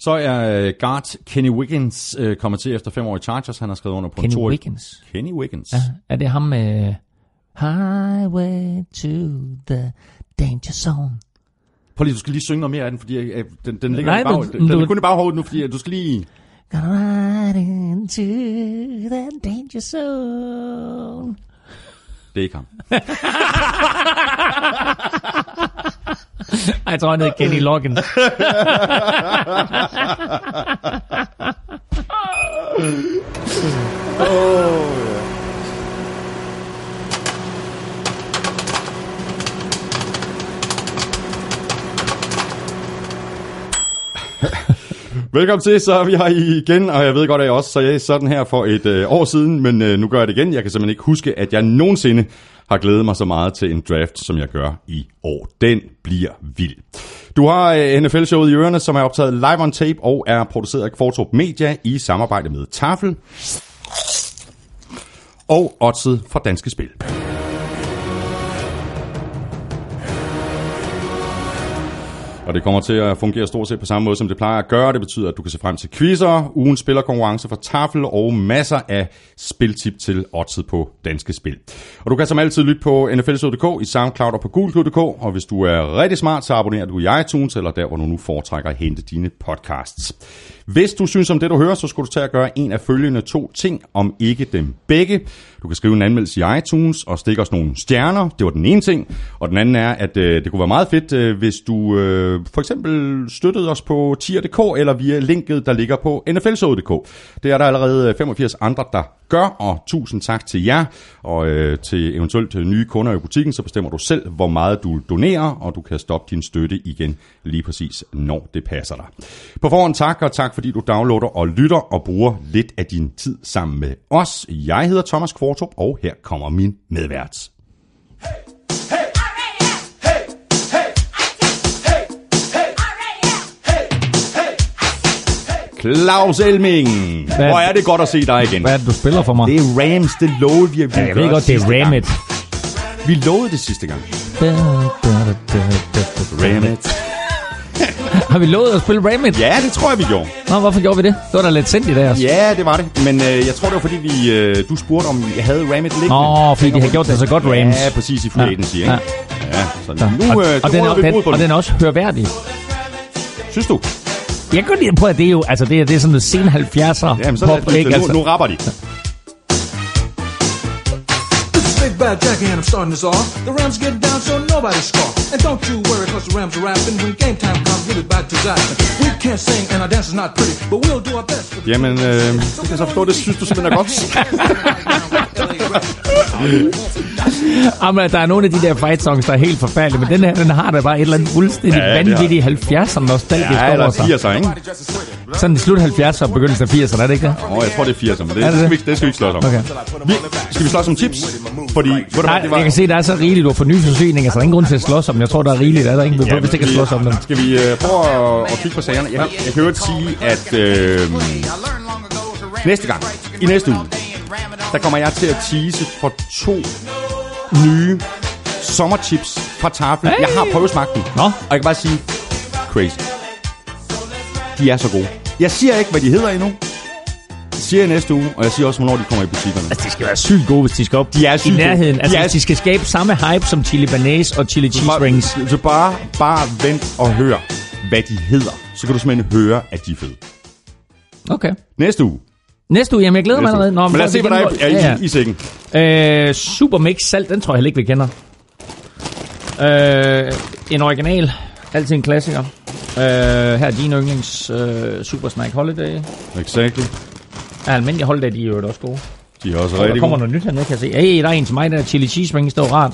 Så er uh, guard Kenny Wiggins uh, kommet til efter fem år i Chargers. Han har skrevet under på Kenny en to Wiggins. Kenny Wiggins. Ja, er det ham med Highway to the Danger Zone? Prøv lige, du skal lige synge noget mere af den, fordi uh, den, den ligger Nej, i bag, men den, den du- er kun i baghovedet nu, fordi uh, du skal lige... Gonna ride into the danger zone. Det er ikke ham. Jeg tror, han hedder Kenny Loggins. Velkommen til, så er vi her igen, og jeg ved godt, at jeg også sagde sådan her for et øh, år siden, men øh, nu gør jeg det igen. Jeg kan simpelthen ikke huske, at jeg nogensinde har glædet mig så meget til en draft, som jeg gør i år. Den bliver vild. Du har øh, NFL-showet i ørerne, som er optaget live on tape og er produceret af Kvartrup Media i samarbejde med Tafel og Otset fra Danske Spil. Og det kommer til at fungere stort set på samme måde, som det plejer at gøre. Det betyder, at du kan se frem til quizzer, ugen spillerkonkurrence for Tafel og masser af spiltip til oddset på Danske Spil. Og du kan som altid lytte på nflsod.dk, i SoundCloud og på Google.dk. Og hvis du er rigtig smart, så abonnerer du i iTunes, eller der, hvor du nu foretrækker at hente dine podcasts. Hvis du synes om det, du hører, så skal du tage at gøre en af følgende to ting, om ikke dem begge. Du kan skrive en anmeldelse i iTunes og stikke os nogle stjerner. Det var den ene ting. Og den anden er, at øh, det kunne være meget fedt, øh, hvis du øh, for eksempel støttede os på tier.dk eller via linket, der ligger på nflsod.dk. Det er der allerede øh, 85 andre, der gør, og tusind tak til jer. Og øh, til eventuelt til nye kunder i butikken, så bestemmer du selv, hvor meget du donerer, og du kan stoppe din støtte igen lige præcis, når det passer dig. På forhånd tak, og tak fordi du downloader og lytter og bruger lidt af din tid sammen med os. Jeg hedder Thomas Kvartrup, og her kommer min medvært. Claus Elming, hvor er det godt at se dig igen. Hvad er det, du spiller for mig? Det er Rams, det lovede vi, at vi Ja, jeg ved godt, det er Ramit. Vi lovede det sidste gang. Ramit. Har vi lovet at spille Ramit? Ja, det tror jeg, vi gjorde. Nå, hvorfor gjorde vi det? Det var da lidt sindigt af os. Ja, det var det. Men øh, jeg tror, det var fordi, vi, øh, du spurgte, om jeg havde Ramit liggende. Nå, fordi de har gjort det så godt, Rams. Ja, præcis i free Ja. agency, ikke? Ja. Ja, så nu, øh, og, og, så den, er, vi den, og den er også hørværdig. Synes du? Jeg kan godt lide på, at det er jo, altså det er, det er sådan noget sen 70'er Jamen, så pop, lad, ikke? nu, Altså, nu rapper de. Bad Jackie and I'm starting this off. The Rams get down so nobody scoff. And don't you worry cause the Rams are rapping. When game time comes, we'll be back to that. We can't sing and our dance is not pretty, but we'll do our best. Jamen, øh, det kan jeg så forstå, det synes du simpelthen er godt. Jamen, der er nogle af de der fight songs, der er helt forfærdelige, men den her, den har da bare et eller andet fuldstændig Ja, ja, vanvittigt 70'erne nostalgisk Ja, over eller sig. 80'er, ikke? Sådan i slut 70'erne og begyndelsen af 80'erne, er det ikke det? Åh, jeg tror, det er 80'er, men det, Er det det, skal, vi, det skal vi ikke slås om. Okay. Vi, skal vi slås om tips? Fordi, du, Nej, jeg kan se, der er så rigeligt, du har nye forsyninger, så der er ingen grund til at slås om dem. Jeg tror, der er rigeligt, er der ingen, ja, hvis ikke at slås om dem. Skal vi øh, prøve at, at kigge på sagerne? Jeg, jeg kan jo sige, at øh, næste gang, i næste uge, der kommer jeg til at tease for to nye sommerchips fra Tafel. Hey! Jeg har prøvesmagt dem. Nå. Og jeg kan bare sige, crazy. De er så gode. Jeg siger ikke, hvad de hedder endnu. Siger jeg næste uge, og jeg siger også, hvornår de kommer i butikkerne. Altså, de skal være sygt gode, hvis de skal op De er i sygt gode. nærheden. De Altså, er- de skal skabe samme hype som chili banase og chili cheese Bare- rings. Så bare, bare vent og hør, hvad de hedder. Så kan du simpelthen høre, at de er fede. Okay. Næste uge. Næste uge, jamen jeg glæder mig Næste allerede. Nå, Men lad os se, hvad der er, er i, ja, i sækken. ja. Øh, Super Mix Salt, den tror jeg heller ikke, vi kender. Øh, en original. Altid en klassiker. Øh, her er din yndlings øh, Super Snack Holiday. Exactly. Ja, almindelige Holiday, de er jo også gode. De er også Og der rigtig kommer gode. noget nyt hernede, kan jeg se. Hey, der er en til mig, der er chili cheese rings, det var rart.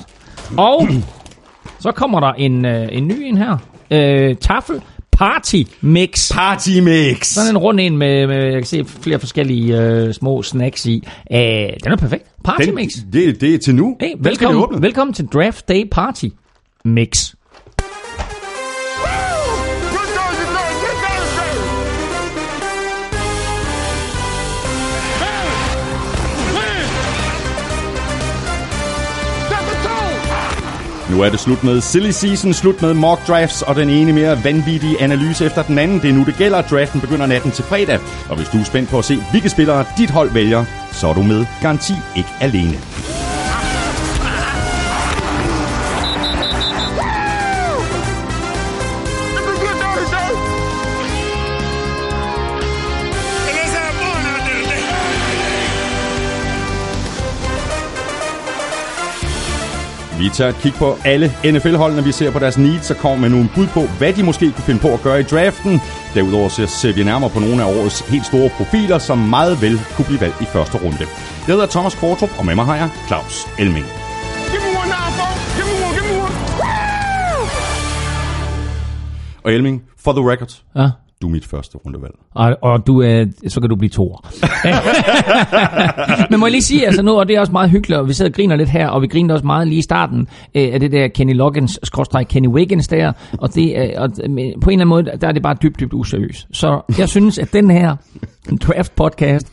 Og så kommer der en, øh, en ny en her. Øh, Tafel Party Mix. Party mix. Sådan en rund en med, med jeg kan se flere forskellige øh, små snacks i. Øh, den er perfekt. Party Den, Mix. det, det er til nu. Hey, velkommen, velkommen til Draft Day Party Mix. Nu er det slut med silly season, slut med mock drafts og den ene mere vanvittige analyse efter den anden. Det er nu det gælder, draften begynder natten til fredag. Og hvis du er spændt på at se, hvilke spillere dit hold vælger, så er du med garanti ikke alene. Vi tager et kig på alle NFL-holdene, vi ser på deres needs og kommer med nogle bud på, hvad de måske kunne finde på at gøre i draften. Derudover ser- vi nærmere på nogle af årets helt store profiler, som meget vel kunne blive valgt i første runde. Jeg hedder Thomas Kvartrup, og med mig har jeg Claus Elming. Og Elming, for the record, Ja. Du er mit første rundevalg. Og, og du, øh, så kan du blive to. Men må jeg lige sige, altså nu, og det er også meget hyggeligt, og vi sidder og griner lidt her, og vi griner også meget lige i starten øh, af det der Kenny Loggins, skråstreg Kenny Wiggins der, og, det, øh, og på en eller anden måde, der er det bare dybt, dybt useriøst. Så jeg synes, at den her draft podcast,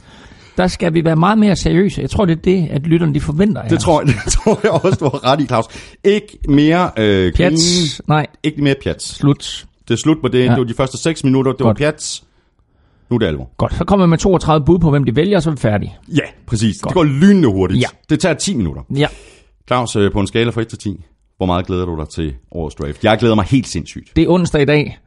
der skal vi være meget mere seriøse. Jeg tror, det er det, at lytterne de forventer af Det tror, jeg, det tror jeg også, du har ret i, Claus. Ikke mere øh, Pjats, nej, ikke mere pjats. slut. Det er slut på det. Ja. Ja. Det var de første 6 minutter, det var Godt. pjats. Nu er det alvor. Godt, så kommer vi med 32 bud på, hvem de vælger, og så er vi færdige. Ja, præcis. Godt. Det går lynende hurtigt. Ja. Det tager 10 minutter. Ja. Claus, øh, på en skala fra 1 til 10, hvor meget glæder du dig til årets draft? Jeg glæder mig helt sindssygt. Det er onsdag i dag.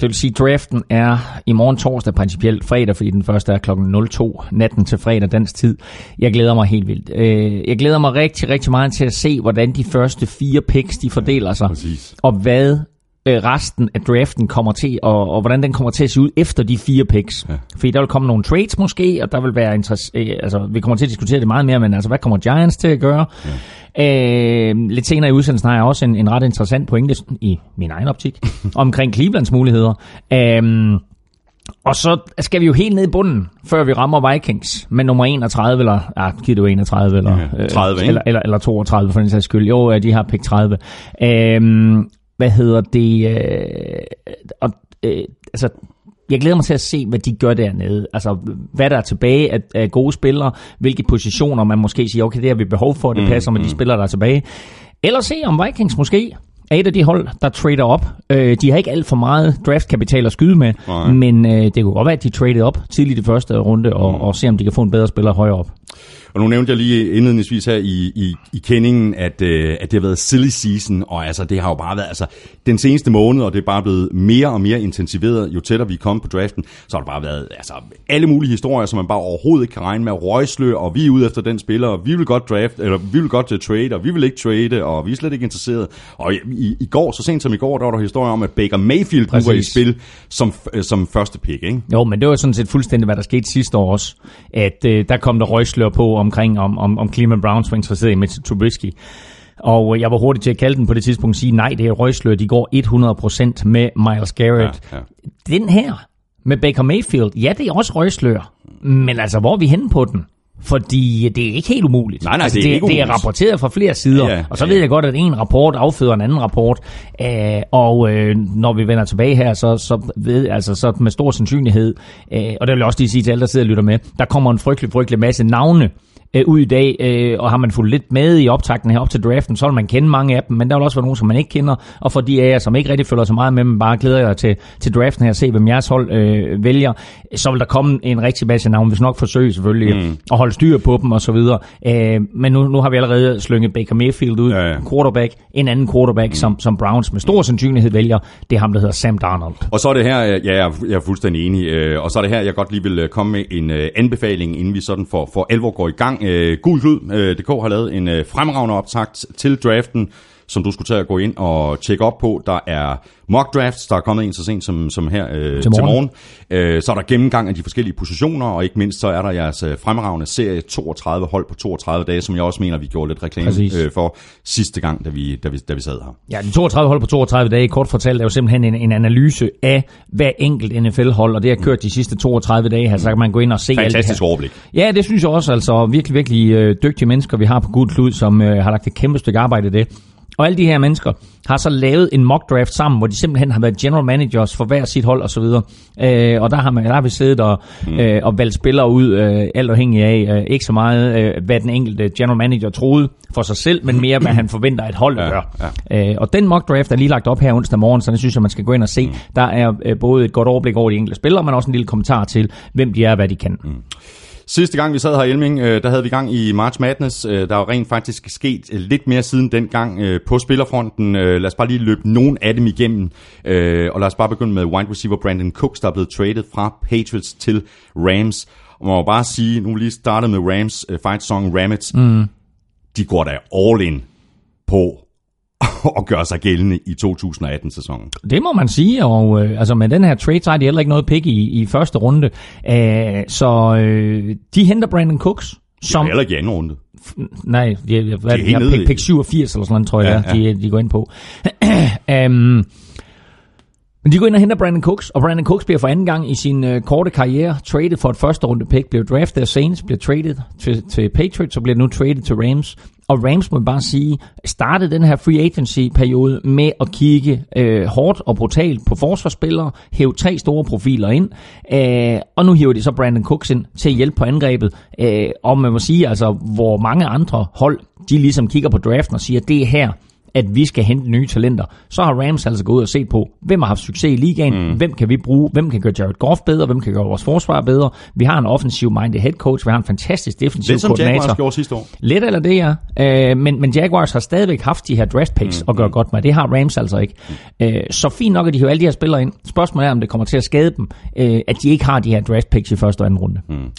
Det vil sige, at draften er i morgen torsdag, principielt fredag, fordi den første er klokken 02 natten til fredag dansk tid. Jeg glæder mig helt vildt. Øh, Jeg glæder mig rigtig, rigtig meget til at se, hvordan de første fire picks, de fordeler sig. præcis. Og hvad øh, resten af draften kommer til, og, og hvordan den kommer til at se ud efter de fire picks. Ja. Fordi der vil komme nogle trades måske, og der vil være interesse, øh, altså vi kommer til at diskutere det meget mere, men altså hvad kommer Giants til at gøre? Ja. Øh, lidt senere i udsendelsen har jeg også en, en ret interessant pointe i min egen optik, omkring Clevelands muligheder. Øh, og så skal vi jo helt ned i bunden, før vi rammer Vikings med nummer 31, eller, ja, giver du 31, eller, Ja, 30, ikke? eller, eller, eller 32 for den sags skyld. Jo, de har pick 30. Øhm, hvad hedder det? Øh, og, øh, altså, jeg glæder mig til at se, hvad de gør dernede. Altså, hvad der er tilbage af, af gode spillere, hvilke positioner man måske siger, okay, det har vi behov for, det Mm, passer med de spillere, der er tilbage. Eller se, om Vikings måske er et af de hold, der trader op. Øh, de har ikke alt for meget draftkapital at skyde med, Nej. men øh, det kunne godt være, at de traded op tidligt i første runde, og, Mm. og se, om de kan få en bedre spiller højere op. Og nu nævnte jeg lige indledningsvis her i, i, i kendingen, at, øh, at det har været silly season, og altså det har jo bare været, altså den seneste måned, og det er bare blevet mere og mere intensiveret, jo tættere vi kommet på draften, så har det bare været altså, alle mulige historier, som man bare overhovedet ikke kan regne med, røgslø, og vi er ude efter den spiller, og vi vil godt draft, eller vi vil godt til trade, og vi vil ikke trade, og vi er slet ikke interesseret. Og i, i, i går, så sent som i går, der var der historier om, at Baker Mayfield nu var i Præcis. spil som, øh, som første pick, ikke? Jo, men det var sådan set fuldstændig, hvad der skete sidste år også. At øh, der kom der røgslør på omkring, om, om, om Cleveland Browns var interesseret i Mitchell Trubisky. Og øh, jeg var hurtig til at kalde den på det tidspunkt og sige, nej, det er røgslør, de går 100% med Miles Garrett. Ja, ja. Den her med Baker Mayfield, ja, det er også røgslør. Men altså, hvor er vi henne på den? Fordi det er ikke helt umuligt. Nej, nej, altså, det er ikke det er rapporteret fra flere sider, Ja, ja, og så ja, ved ja. jeg godt, at en rapport afføder en anden rapport. Øh, og øh, når vi vender tilbage her, så, så ved altså så med stor sandsynlighed, øh, og det vil jeg også lige sige til alle, der sidder og lytter med, der kommer en frygtelig, frygtelig masse navne øh, ud i dag, øh, og har man fulgt lidt med i optakten her op til draften, så vil man kende mange af dem, men der vil også være nogen, som man ikke kender, og for de af jer, som ikke rigtig følger så meget med, men bare glæder jer til, til draften her, se hvem jeres hold øh, vælger, så vil der komme en rigtig masse navne, hvis nok forsøge selvfølgelig mm. at holde styr på dem og så videre. Øh, men nu, nu har vi allerede slynget Baker Mayfield ud, Ja, ja. quarterback, en anden quarterback, mm. som, som Browns med stor sandsynlighed vælger, det er ham, der hedder Sam Darnold. Og så er det her, ja, jeg er, jeg er fuldstændig enig, øh, og så er det her, jeg godt lige vil øh, komme med en øh, anbefaling, inden vi sådan for, for alvor går i gang. Øh, Gul Klud, øh, har lavet en øh, fremragende optakt til draften, som du skulle tage at gå ind og tjekke op på. Der er mock drafts, der er kommet en så sent som, som her øh, til morgen. morgen. Øh, så er der gennemgang af de forskellige positioner, og ikke mindst så er der jeres øh, fremragende serie 32 hold på 32 dage, som jeg også mener, vi gjorde lidt reklame Præcis. øh, for sidste gang, da vi, da vi, da vi sad her. Ja, de 32 hold på 32 dage, kort fortalt, er jo simpelthen en, en analyse af hver enkelt NFL-hold, og det har kørt de sidste 32 dage her, så kan man gå ind og se alt det Fantastisk her. overblik. Ja, det synes jeg også, altså virkelig, virkelig øh, dygtige mennesker, vi har på Gud Klud, som øh, har lagt et kæmpe stykke arbejde i det. Og alle de her mennesker har så lavet en mock draft sammen, hvor de simpelthen har været general managers for hver sit hold osv. Øh, og der har, man, der har vi siddet og, mm. øh, og valgt spillere ud, øh, alt afhængig af, øh, ikke så meget, øh, hvad den enkelte general manager troede for sig selv, men mere, hvad han forventer, at holdet Ja, gør. Ja. Øh, og den mock draft er lige lagt op her onsdag morgen, så den synes jeg, man skal gå ind og se. Der er øh, både et godt overblik over de enkelte spillere, men også en lille kommentar til, hvem de er og hvad de kan. Mm. Sidste gang vi sad her i Elming, øh, der havde vi gang i March Madness. Øh, der er rent faktisk sket øh, lidt mere siden dengang på spillerfronten. Lad os bare lige løbe nogle af dem igennem. Og lad os bare begynde med wide receiver Brandon Cooks, der er blevet traded fra Patriots til Rams. Og man må bare sige, nu vi lige startet med Rams fight song Ramets. Mm. De går da all in på at gøre sig gældende i 2018-sæsonen. Det må man sige, og øh, altså med den her trade, så har de heller ikke noget pick i, i første runde. Æh, så øh, de henter Brandon Cooks, Som... som... Heller ikke i anden runde. Nej, de, hvad er det, helt de har pick, pick 87 eller sådan noget, tror jeg, Ja, ja, ja. De, de går ind på. um, men de går ind og henter Brandon Cooks, og Brandon Cooks bliver for anden gang i sin øh, korte karriere traded for et første runde pick, bliver draftet af Saints, bliver traded til, til Patriots, og bliver nu traded til Rams. Og Rams må bare sige, startede den her free agency-periode med at kigge øh, hårdt og brutalt på forsvarsspillere, hæve tre store profiler ind, øh, og nu hiver de så Brandon Cooks ind til at hjælpe på angrebet. Øh, og man må sige, altså, hvor mange andre hold, de ligesom kigger på draften og siger, det er her, at vi skal hente nye talenter, så har Rams altså gået ud og set på, hvem har haft succes i ligaen, mm. hvem kan vi bruge, hvem kan gøre Jared Goff bedre, hvem kan gøre vores forsvar bedre. Vi har en offensiv-minded head coach, vi har en fantastisk defensiv Det som koordinator. Jaguars gjorde sidste år. Lidt eller det, ja. Øh, men, men Jaguars har stadigvæk haft de her draft picks mm, at gøre godt med. Det har Rams altså ikke. Øh, så fint nok, at de hiver alle de her spillere ind. Spørgsmålet er, om det kommer til at skade dem, øh, at de ikke har de her draft picks i første og anden runde. Mm.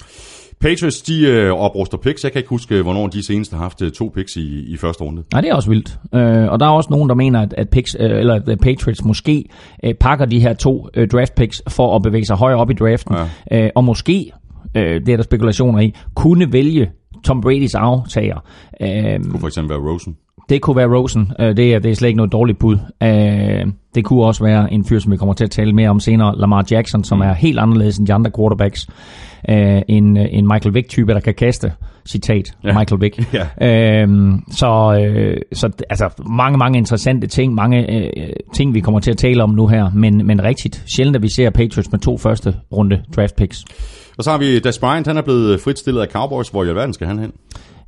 Patriots, de øh, opruster picks. Jeg kan ikke huske, hvornår de senest har haft øh, to picks i, i første runde. Nej, det er også vildt. Øh, og der er også nogen, der mener, at, at, picks, øh, eller at Patriots måske øh, pakker de her to øh, draft picks for at bevæge sig højere op i draften. Ja. Øh, og måske, øh, det er der spekulationer i, kunne vælge Tom Brady's aftager. Øh, Kunne for eksempel være Rosen. Det kunne være Rosen. Øh, det, er, det er slet ikke noget dårligt bud. Øh, det kunne også være en fyr, som vi kommer til at tale mere om senere, Lamar Jackson, som er helt anderledes end de andre quarterbacks. Øh, en, en Michael Vick-type, der kan kaste. Citat. Ja. Michael Vick. Ja. Øhm, så øh, så altså, mange, mange interessante ting, mange øh, ting, vi kommer til at tale om nu her, men, men rigtigt, sjældent at vi ser Patriots med to første runde draft picks. Og så har vi Des Bryant, han er blevet fritstillet af Cowboys. Hvor i alverden skal han hen?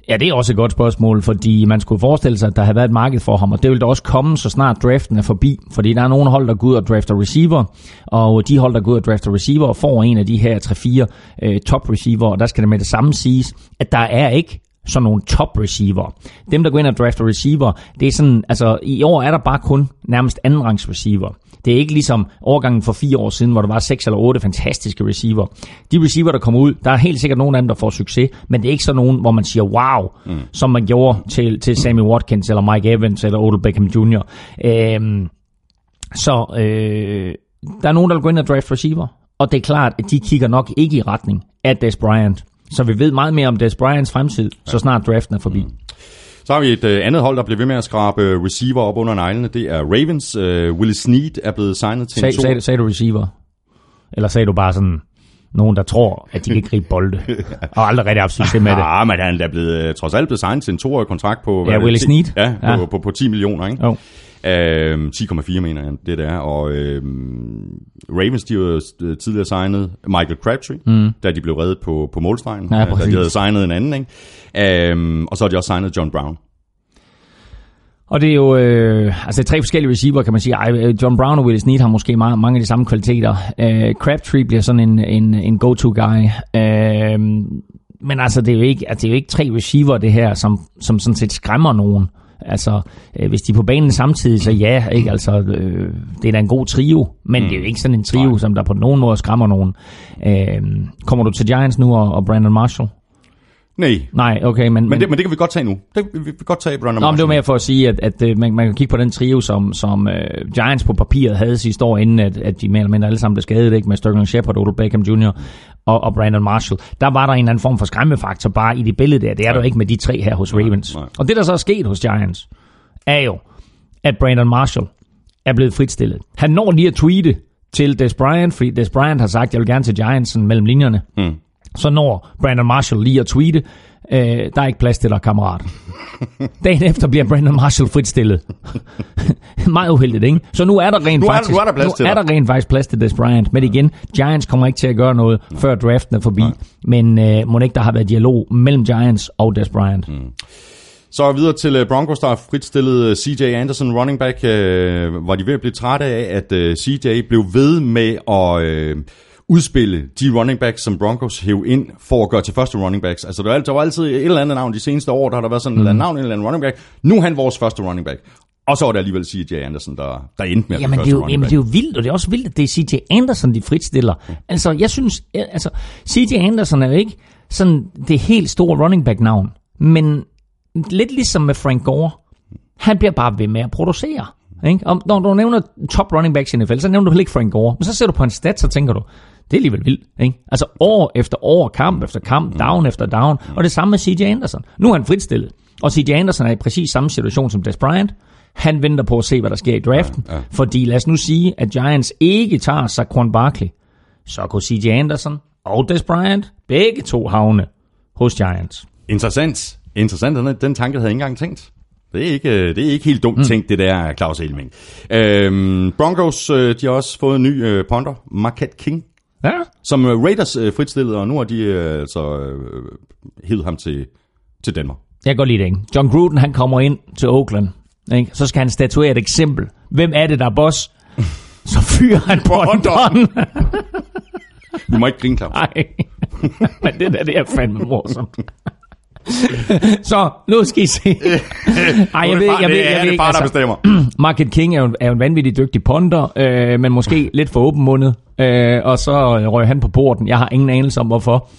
Ja, det er også et godt spørgsmål, fordi man skulle forestille sig, at der havde været et marked for ham, og det vil da også komme, så snart draften er forbi, fordi der er nogle hold, der går ud og drafter receiver, og de hold, der går ud og drafter receiver, får en af de her 3-4 øh, top receiver, og der skal det med det samme siges, at der er ikke sådan nogle top receiver. Dem, der går ind og drafter receiver, det er sådan, altså i år er der bare kun nærmest andenrangs receiver. Det er ikke ligesom årgangen for fire år siden, hvor der var seks eller otte fantastiske receiver. De receiver, der kommer ud, der er helt sikkert nogle af dem, der får succes, men det er ikke sådan nogen, hvor man siger wow, mm. som man gjorde til, til Sammy Watkins, eller Mike Evans, eller Odell Beckham Jr. Øhm, så øh, der er nogen, der vil gå ind og draft receiver, og det er klart, at de kigger nok ikke i retning af Des Bryant. Så vi ved meget mere om Des Bryants fremtid, så snart draften er forbi. Så har vi et øh, andet hold, der bliver ved med at skrabe øh, receiver op under neglene. Det er Ravens. Øh, Willie Snead er blevet signet til Sag, en to... sagde, sagde du receiver? Eller sagde du bare sådan, nogen, der tror, at de kan gribe bolde, og aldrig rigtig haft succes med det? Ja, men han er blevet, øh, trods alt blevet signet til en toårig kontrakt på... Ja, Willie 10 Snead. Ja, på, Ja. På, på, på 10 millioner, ikke? Jo. Øhm, 10,4 mener jeg, det der. Og øhm, Ravens, de jo øh, tidligere signet Michael Crabtree, mm. da de blev reddet på, på målstregen. Ja, øh, da de havde signet en anden, ikke? Øhm, og så har de også signet John Brown. Og det er jo øh, altså tre forskellige receiver, kan man sige. Ej, øh, John Brown og Willis Snead har måske mange, mange af de samme kvaliteter. Øh, Crabtree bliver sådan en, en, en go-to-guy. Øh, men altså, det er, jo ikke, altså, det er jo ikke tre receiver, det her, som, som sådan set skræmmer nogen. Altså, øh, hvis de er på banen samtidig, så ja, ikke? Altså, øh, det er da en god trio, men mm. det er jo ikke sådan en trio, Nej. som der på nogen måde skræmmer nogen. Øh, kommer du til Giants nu og, og Brandon Marshall? Nej, Nej, okay, men... men det, men det kan vi godt tage nu. Det, vi, vi kan godt tage Brandon Nå, men det var Marshall. mere for at sige, at, at øh, man, man kan kigge på den trio, som, som uh, Giants på papiret havde sidste år, inden at, at de mere eller mindre alle sammen blev skadet, ikke? med Sterling Shepard, Odell Beckham Jr. Og, og Brandon Marshall. Der var der en eller anden form for skræmmefaktor bare i det billede der. Det er der jo ikke med de tre her hos Ravens. nej. Og det, der så er sket hos Giants, er jo, at Brandon Marshall er blevet fritstillet. Han når lige at tweete til Des Bryant, fordi Des Bryant har sagt, jeg vil gerne til Giants mellem linjerne. Mm. Så når Brandon Marshall lige at tweete, øh, der er ikke plads til dig, kammerat. Dagen efter bliver Brandon Marshall fritstillet. Meget uheldigt, ikke? Så nu er der rent Nu er- faktisk, nu er der plads til er der rent faktisk plads til Des Bryant. Men igen, Giants kommer ikke til at gøre noget, før draften er forbi. Men øh, må ikke, der har været dialog mellem Giants og Des Bryant. Mm. Så videre til øh, Broncos, der har fritstillet øh, CJ Anderson, running back. Øh, var de ved at blive trætte af, at øh, CJ blev ved med at øh, udspille de running backs, som Broncos hæv ind for at gøre til første running backs. Altså, der var, altid, der var altid et eller andet navn de seneste år, der har der været sådan mm. et eller andet navn, en eller anden running back. Nu er han vores første running back. Og så var det alligevel CJ Anderson, der, der endte med at Jamen det, er første jo, jamen det er jo vildt, og det er også vildt, at det er CJ Anderson, de fritstiller. Altså, jeg synes, altså, CJ Anderson er jo ikke sådan det helt store running back navn, men lidt ligesom med Frank Gore, han bliver bare ved med at producere. Ikke? Og når du nævner top running backs i NFL, så nævner du heller ikke Frank Gore, men så ser du på en stat, så tænker du, det er alligevel vildt. Ikke? Altså år efter år, kamp efter kamp, down efter down, og det samme med CJ Anderson. Nu er han fritstillet, og CJ Anderson er i præcis samme situation som Des Bryant. Han venter på at se, hvad der sker i draften, ja, ja. fordi lad os nu sige, at Giants ikke tager Saquon Barkley. Så kunne CJ Anderson og Des Bryant begge to havne hos Giants. Interessant. Interessant. Den, den tanke havde jeg ikke engang tænkt. Det er ikke, det er ikke helt dumt mm. tænkt, det der, Claus Elming. Øhm, Broncos, øh, de har også fået en ny øh, ponder, Marquette King, Ja, som øh, Raiders øh, fritstillede, og nu har de øh, altså øh, hævet ham til, til Danmark. jeg kan godt lide det, ikke? John Gruden, han kommer ind til Oakland, ikke? så skal han statuere et eksempel. Hvem er det, der er boss? Så fyrer han Bondon. Vi må ikke grine, Claus. Nej, men det der, det er fandme morsomt. Så, nu skal I se. Ej, jeg ved, jeg ved, jeg ved, det far, der altså, bestemmer. Market King er jo, er jo en vanvittig dygtig ponder, øh, men måske lidt for åbenmundet, øh, og så røg han på porten. Jeg har ingen anelse om, hvorfor.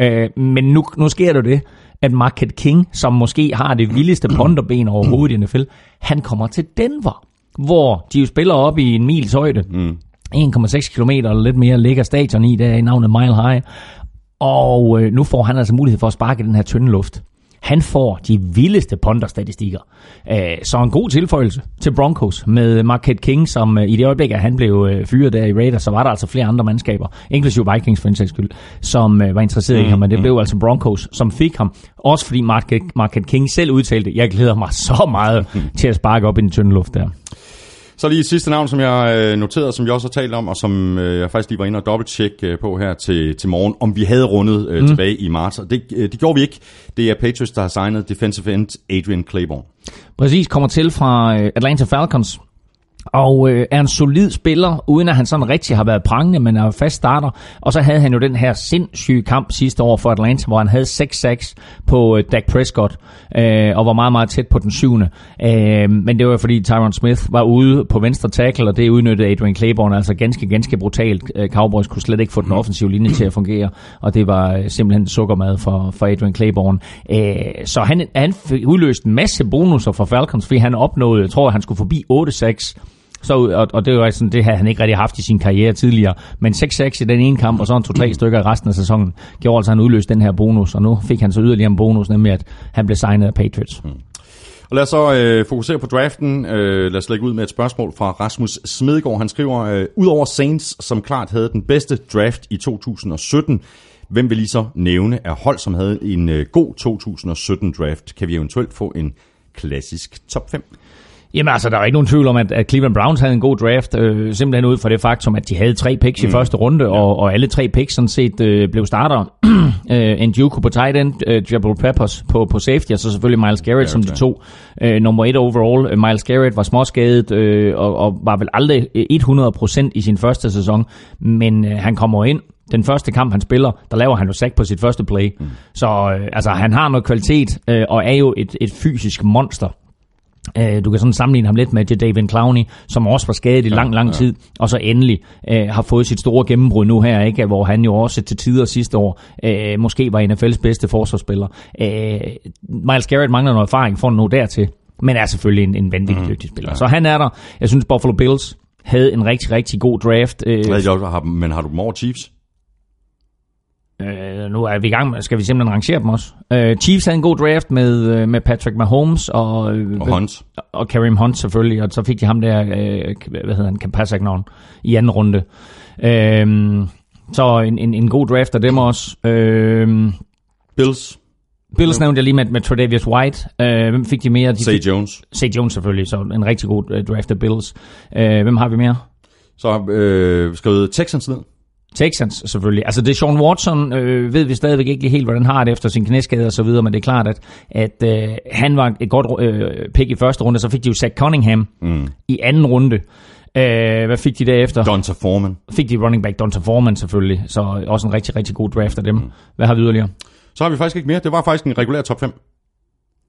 Øh, men nu, nu sker der det, at Market King, som måske har det vildeste ponderben overhovedet i NFL, han kommer til Denver, hvor de jo spiller op i en mils højde. Mm. 1,6 km eller lidt mere ligger stadion i, der er i navnet Mile High. Og øh, nu får han altså mulighed for at sparke den her tynde luft. Han får de vildeste ponderstatistikker. Øh, så en god tilføjelse til Broncos med Marquette King, som øh, i det øjeblik, at han blev øh, fyret der i Raiders, så var der altså flere andre mandskaber, inklusive Vikings for en sags skyld, som var interesseret mm, i ham, men det blev altså Broncos, som fik ham. Også fordi Marquette, Marquette King selv udtalte, jeg glæder mig så meget til at sparke op i den tynde luft der. Så lige sidste navn, som jeg øh, noterede, som vi også har talt om, og som øh, jeg faktisk lige var inde og dobbelttjek øh, på her til, til morgen, om vi havde rundet øh, mm. tilbage i marts. Og det, øh, det gjorde vi ikke. Det er Patriots, der har signet defensive end Adrian Claiborne. Præcis, kommer til fra Atlanta Falcons. Og øh, er en solid spiller, uden at han sådan rigtig har været prangende, men er fast starter. Og så havde han jo den her sindssyge kamp sidste år for Atlanta, hvor han havde 6-6 på øh, Dak Prescott, øh, og var meget, meget tæt på den syvende. Øh, men det var fordi Tyron Smith var ude på venstre tackle, og det udnyttede Adrian Claiborne altså ganske, ganske brutalt. Øh, Cowboys kunne slet ikke få den offensive linje til at fungere, og det var øh, simpelthen sukkermad for, for Adrian Claiborne. Øh, så han, han fik udløst en masse bonusser for Falcons, fordi han opnåede, jeg tror, at han skulle forbi 8-6 så, og, og det var sådan, det havde han ikke rigtig haft i sin karriere tidligere. Men 6-6 i den ene kamp, og så en 2-3 stykker i resten af sæsonen, gjorde altså, at han udløste den her bonus. Og nu fik han så yderligere en bonus, nemlig at han blev signet af Patriots. Og lad os så øh, fokusere på draften. Øh, lad os lægge ud med et spørgsmål fra Rasmus Smedegaard. Han skriver, øh, udover Saints, som klart havde den bedste draft i 2017, hvem vil I så nævne af hold, som havde en øh, god 2017 draft? Kan vi eventuelt få en klassisk top 5? Jamen altså, der er ikke nogen tvivl om, at, at Cleveland Browns havde en god draft, øh, simpelthen ud fra det faktum, at de havde tre picks mm. i første runde, og, og alle tre picks sådan set øh, blev starter. øh, Njoku på tight end, øh, Jabril Peppers på, på safety, og så selvfølgelig Miles Garrett som de to øh, nummer et overall. Øh, Miles Garrett var småskadet øh, og, og var vel aldrig øh, 100% i sin første sæson, men øh, han kommer ind, den første kamp, han spiller, der laver han jo sack på sit første play. Mm. Så øh, altså, han har noget kvalitet, øh, og er jo et, et fysisk monster. Øh, Du kan sådan sammenligne ham lidt med David Clowney, som også var skadet i lang, lang tid, og så endelig øh, har fået sit store gennembrud nu her, ikke? hvor han jo også til tider sidste år øh, måske var NFL's bedste forsvarsspiller. Øh, Miles Garrett mangler noget erfaring for at nå dertil, men er selvfølgelig en, en vanvittig mm, dygtig spiller. Ja. Så han er der. Jeg synes, Buffalo Bills havde en rigtig, rigtig god draft. Øh, det, også men har du dem over Chiefs? Øh, nu er vi i gang med, skal vi simpelthen rangere dem også. Øh, Chiefs havde en god draft med, øh, med Patrick Mahomes og, øh, Og Hunt. og Kareem Hunt selvfølgelig, og så fik de ham der, øh, hvad hedder han, Kapasagnon i anden runde. Øh, Så en, en, en god draft af dem også. Øh, Bills, Bills nævnte jeg lige med, med Tredavious White. Øh, hvem fik de mere? De Say fik, Jones. Say Jones selvfølgelig, så en rigtig god øh, draft af Bills. Øh, hvem har vi mere? Så øh, skrevet Texans ned. Texans selvfølgelig. Altså det er Sean Watson, øh, ved vi stadigvæk ikke helt, hvordan han har det efter sin knæskade og så videre, men det er klart, at, at øh, han var et godt øh, pick i første runde, så fik de jo Zach Cunningham mm. i anden runde. Øh, hvad fik de derefter? Donta Foreman. Fik de running back Donta Foreman selvfølgelig, så også en rigtig, rigtig god draft af dem. Mm. Hvad har vi yderligere? Så har vi faktisk ikke mere. Det var faktisk en regulær top 5.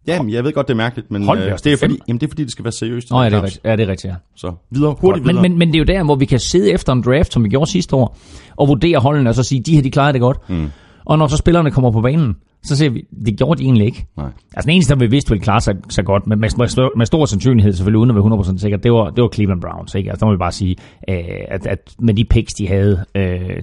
Jamen, jeg ved godt, det er mærkeligt, men øh, det, er fordi, jamen, det er fordi, det skal være seriøst. Nå ja, det er rigtigt, ja, det er rigtigt ja. Så videre, hurtigt Men, videre. men, men det er jo der, hvor vi kan sidde efter en draft, som vi gjorde sidste år, og vurdere holdene, og så sige, de her, de klarede det godt. Mm. Og når så spillerne kommer på banen, så ser vi, det gjorde de egentlig ikke. Nej. Altså den eneste, der vi vidste ville klare sig så godt, men med, med, stor- med stor sandsynlighed selvfølgelig, uden at være 100% sikker, det var, det var Cleveland Browns. Ikke? Altså der må vi bare sige, øh, at, at med de picks, de havde, øh,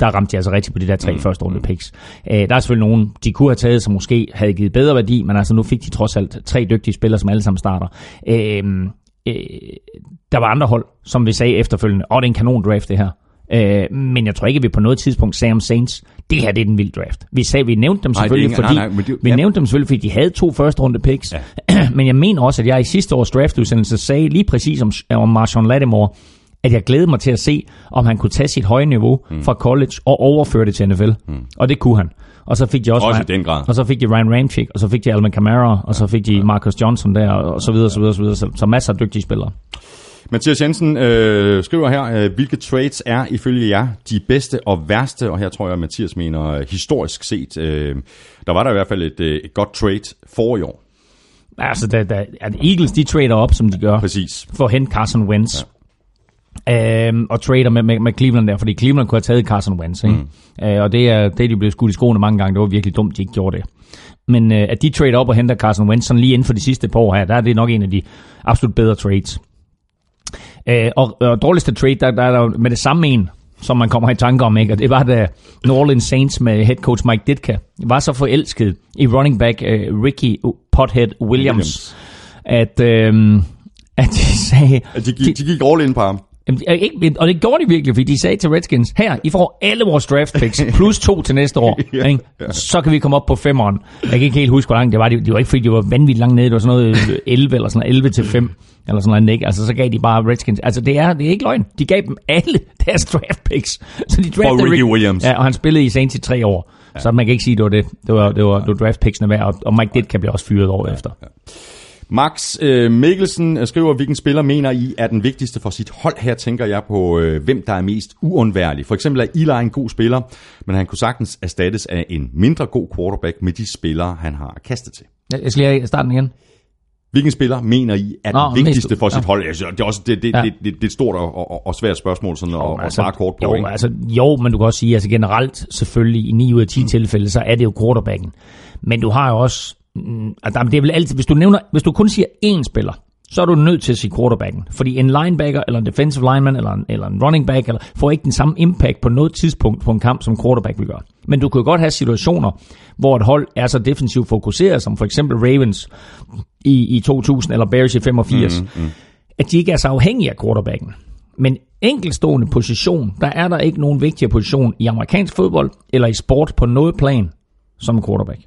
der ramte de altså rigtigt på de der tre mm. første runde picks. Øh, der er selvfølgelig nogen, de kunne have taget, som måske havde givet bedre værdi, men altså nu fik de trods alt tre dygtige spillere, som alle sammen starter. Øh, øh, der var andre hold, som vi sagde efterfølgende, åh, det er en kanon draft det her. Øh, men jeg tror ikke, at vi på noget tidspunkt sagde om Saints, det her det er den vilde draft. Vi, sagde, vi nævnte dem Nej, selvfølgelig, ikke- fordi, nej, nej, det- vi ja. nævnte dem selvfølgelig, fordi de havde to første runde picks. Ja. men jeg mener også, at jeg i sidste års draftudsendelse sagde lige præcis om, om Marshawn Lattimore, at jeg glædede mig til at se, om han kunne tage sit høje niveau mm. fra college og overføre det til NFL. Mm. Og det kunne han. Og så fik de også, Også Ryan- den grad. Og så fik de Ryan Ramchick, og så fik de Alvin Kamara, og så fik de Marcus Johnson der, og så videre, så videre, så videre. Så, så masser af dygtige spillere. Mathias Jensen øh, skriver her, øh, hvilke trades er ifølge jer de bedste og værste, og her tror jeg, at Mathias mener øh, historisk set. Øh, der var der i hvert fald et, øh, et godt trade for i år. Altså, da, da, at Eagles, de trader op, som de gør, Præcis. for at hente Carson Wentz. Ja. Øhm, og trader med, med, med Cleveland der, fordi Cleveland kunne have taget Carson Wentz. Ikke? Mm. Øh, og det er, det de blevet skudt i skoene mange gange. Det var virkelig dumt, de ikke gjorde det. Men øh, at de trader op og henter Carson Wentz sådan lige inden for de sidste par år her, der er det nok en af de absolut bedre trades. Øh, og, og dårligste trade, der, der er der med det samme en, som man kommer i tanke om, ikke? og det var da New Orleans Saints med head coach Mike Ditka var så forelsket i running back uh, Ricky Pothead Williams, Williams. at, øh, at de sagde... At de, gik, de gik all in på ham. Jamen, øh, ikke, og det gjorde de virkelig, fordi de sagde til Redskins, her, I får alle vores draft picks, plus to til næste år, Ja, ikke? så kan vi komme op på femeren. Jeg kan ikke helt huske, hvor langt det var. Det, det var ikke, fordi de var vanvittigt langt nede. Det var sådan noget øh, 11 eller sådan noget, 11 til 5, eller sådan noget, ikke? Altså, så gav de bare Redskins. Altså, det er, det er ikke løgn. De gav dem alle deres draft picks. Så de draftede Ricky Rick- Williams. Ja, og han spillede i Saints i tre år. Ja. Så man kan ikke sige, det var det. Det var, det var, det var draft picksene værd, og, og Mike Ditka blev også fyret år efter. Max øh, Mikkelsen øh, skriver, hvilken spiller mener I er den vigtigste for sit hold. Her tænker jeg på, øh, hvem der er mest uundværlig. For eksempel er Eli en god spiller, men han kunne sagtens erstattes af en mindre god quarterback med de spillere, han har kastet til. Jeg skal lige starte igen. Hvilken spiller mener I er den Nå, vigtigste mest- for sit ja. hold? Altså, det, er også, det, det, Ja. det, det, det er et stort og, og, og svært spørgsmål sådan at, at svare kort på. jo, ikke? altså, jo, men du kan også sige, altså generelt selvfølgelig i 9 ud af 10 mm. tilfælde, så er det jo quarterbacken. Men du har jo også, mm, altså, det er vel altid, hvis du, nævner, hvis du kun siger én spiller, så er du nødt til at sige quarterbacken. Fordi en linebacker, eller en defensive lineman, eller en, eller en running back, eller, får ikke den samme impact på noget tidspunkt på en kamp, som quarterback vil gøre. Men du kan jo godt have situationer, hvor et hold er så defensivt fokuseret, som for eksempel Ravens i, i 2000, eller Bears i 85, mm, mm. at de ikke er så afhængige af quarterbacken. Men enkeltstående position, der er der ikke nogen vigtigere position i amerikansk fodbold eller i sport på noget plan som quarterback.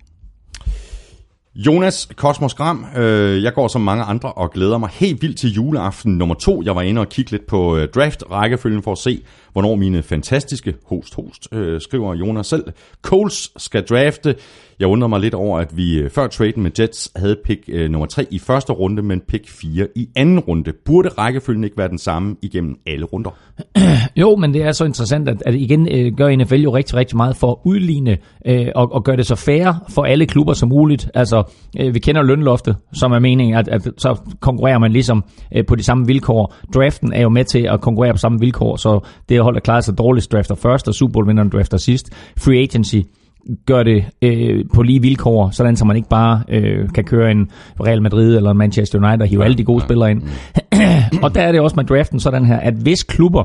Jonas Kosmos Gram, øh, jeg går som mange andre og glæder mig helt vildt til juleaften nummer to. Jeg var inde og kigge lidt på øh, draft-rækkefølgen for at se, hvornår mine fantastiske host host, øh, skriver Jonas selv, Coles skal drafte. Jeg undrer mig lidt over, at vi øh, før traden med Jets havde pick øh, nummer 3 i første runde, men pick 4 i anden runde. Burde rækkefølgen ikke være den samme igennem alle runder? Jo, men det er så interessant, at, at igen øh, gør NFL jo rigtig, rigtig meget for at udligne øh, og, og gøre det så fair for alle klubber som muligt. Altså, øh, vi kender lønloftet, som er meningen, at, at så konkurrerer man ligesom øh, på de samme vilkår. Draften er jo med til at konkurrere på samme vilkår, så det hold, der klarer sig dårligst, drafter først, og Super Bowl-vinderen drafter sidst. Free agency gør det øh, på lige vilkår, sådan så man ikke bare øh, kan køre en Real Madrid eller en Manchester United og hive alle de gode spillere ind. og der er det også med draften sådan her, at hvis klubber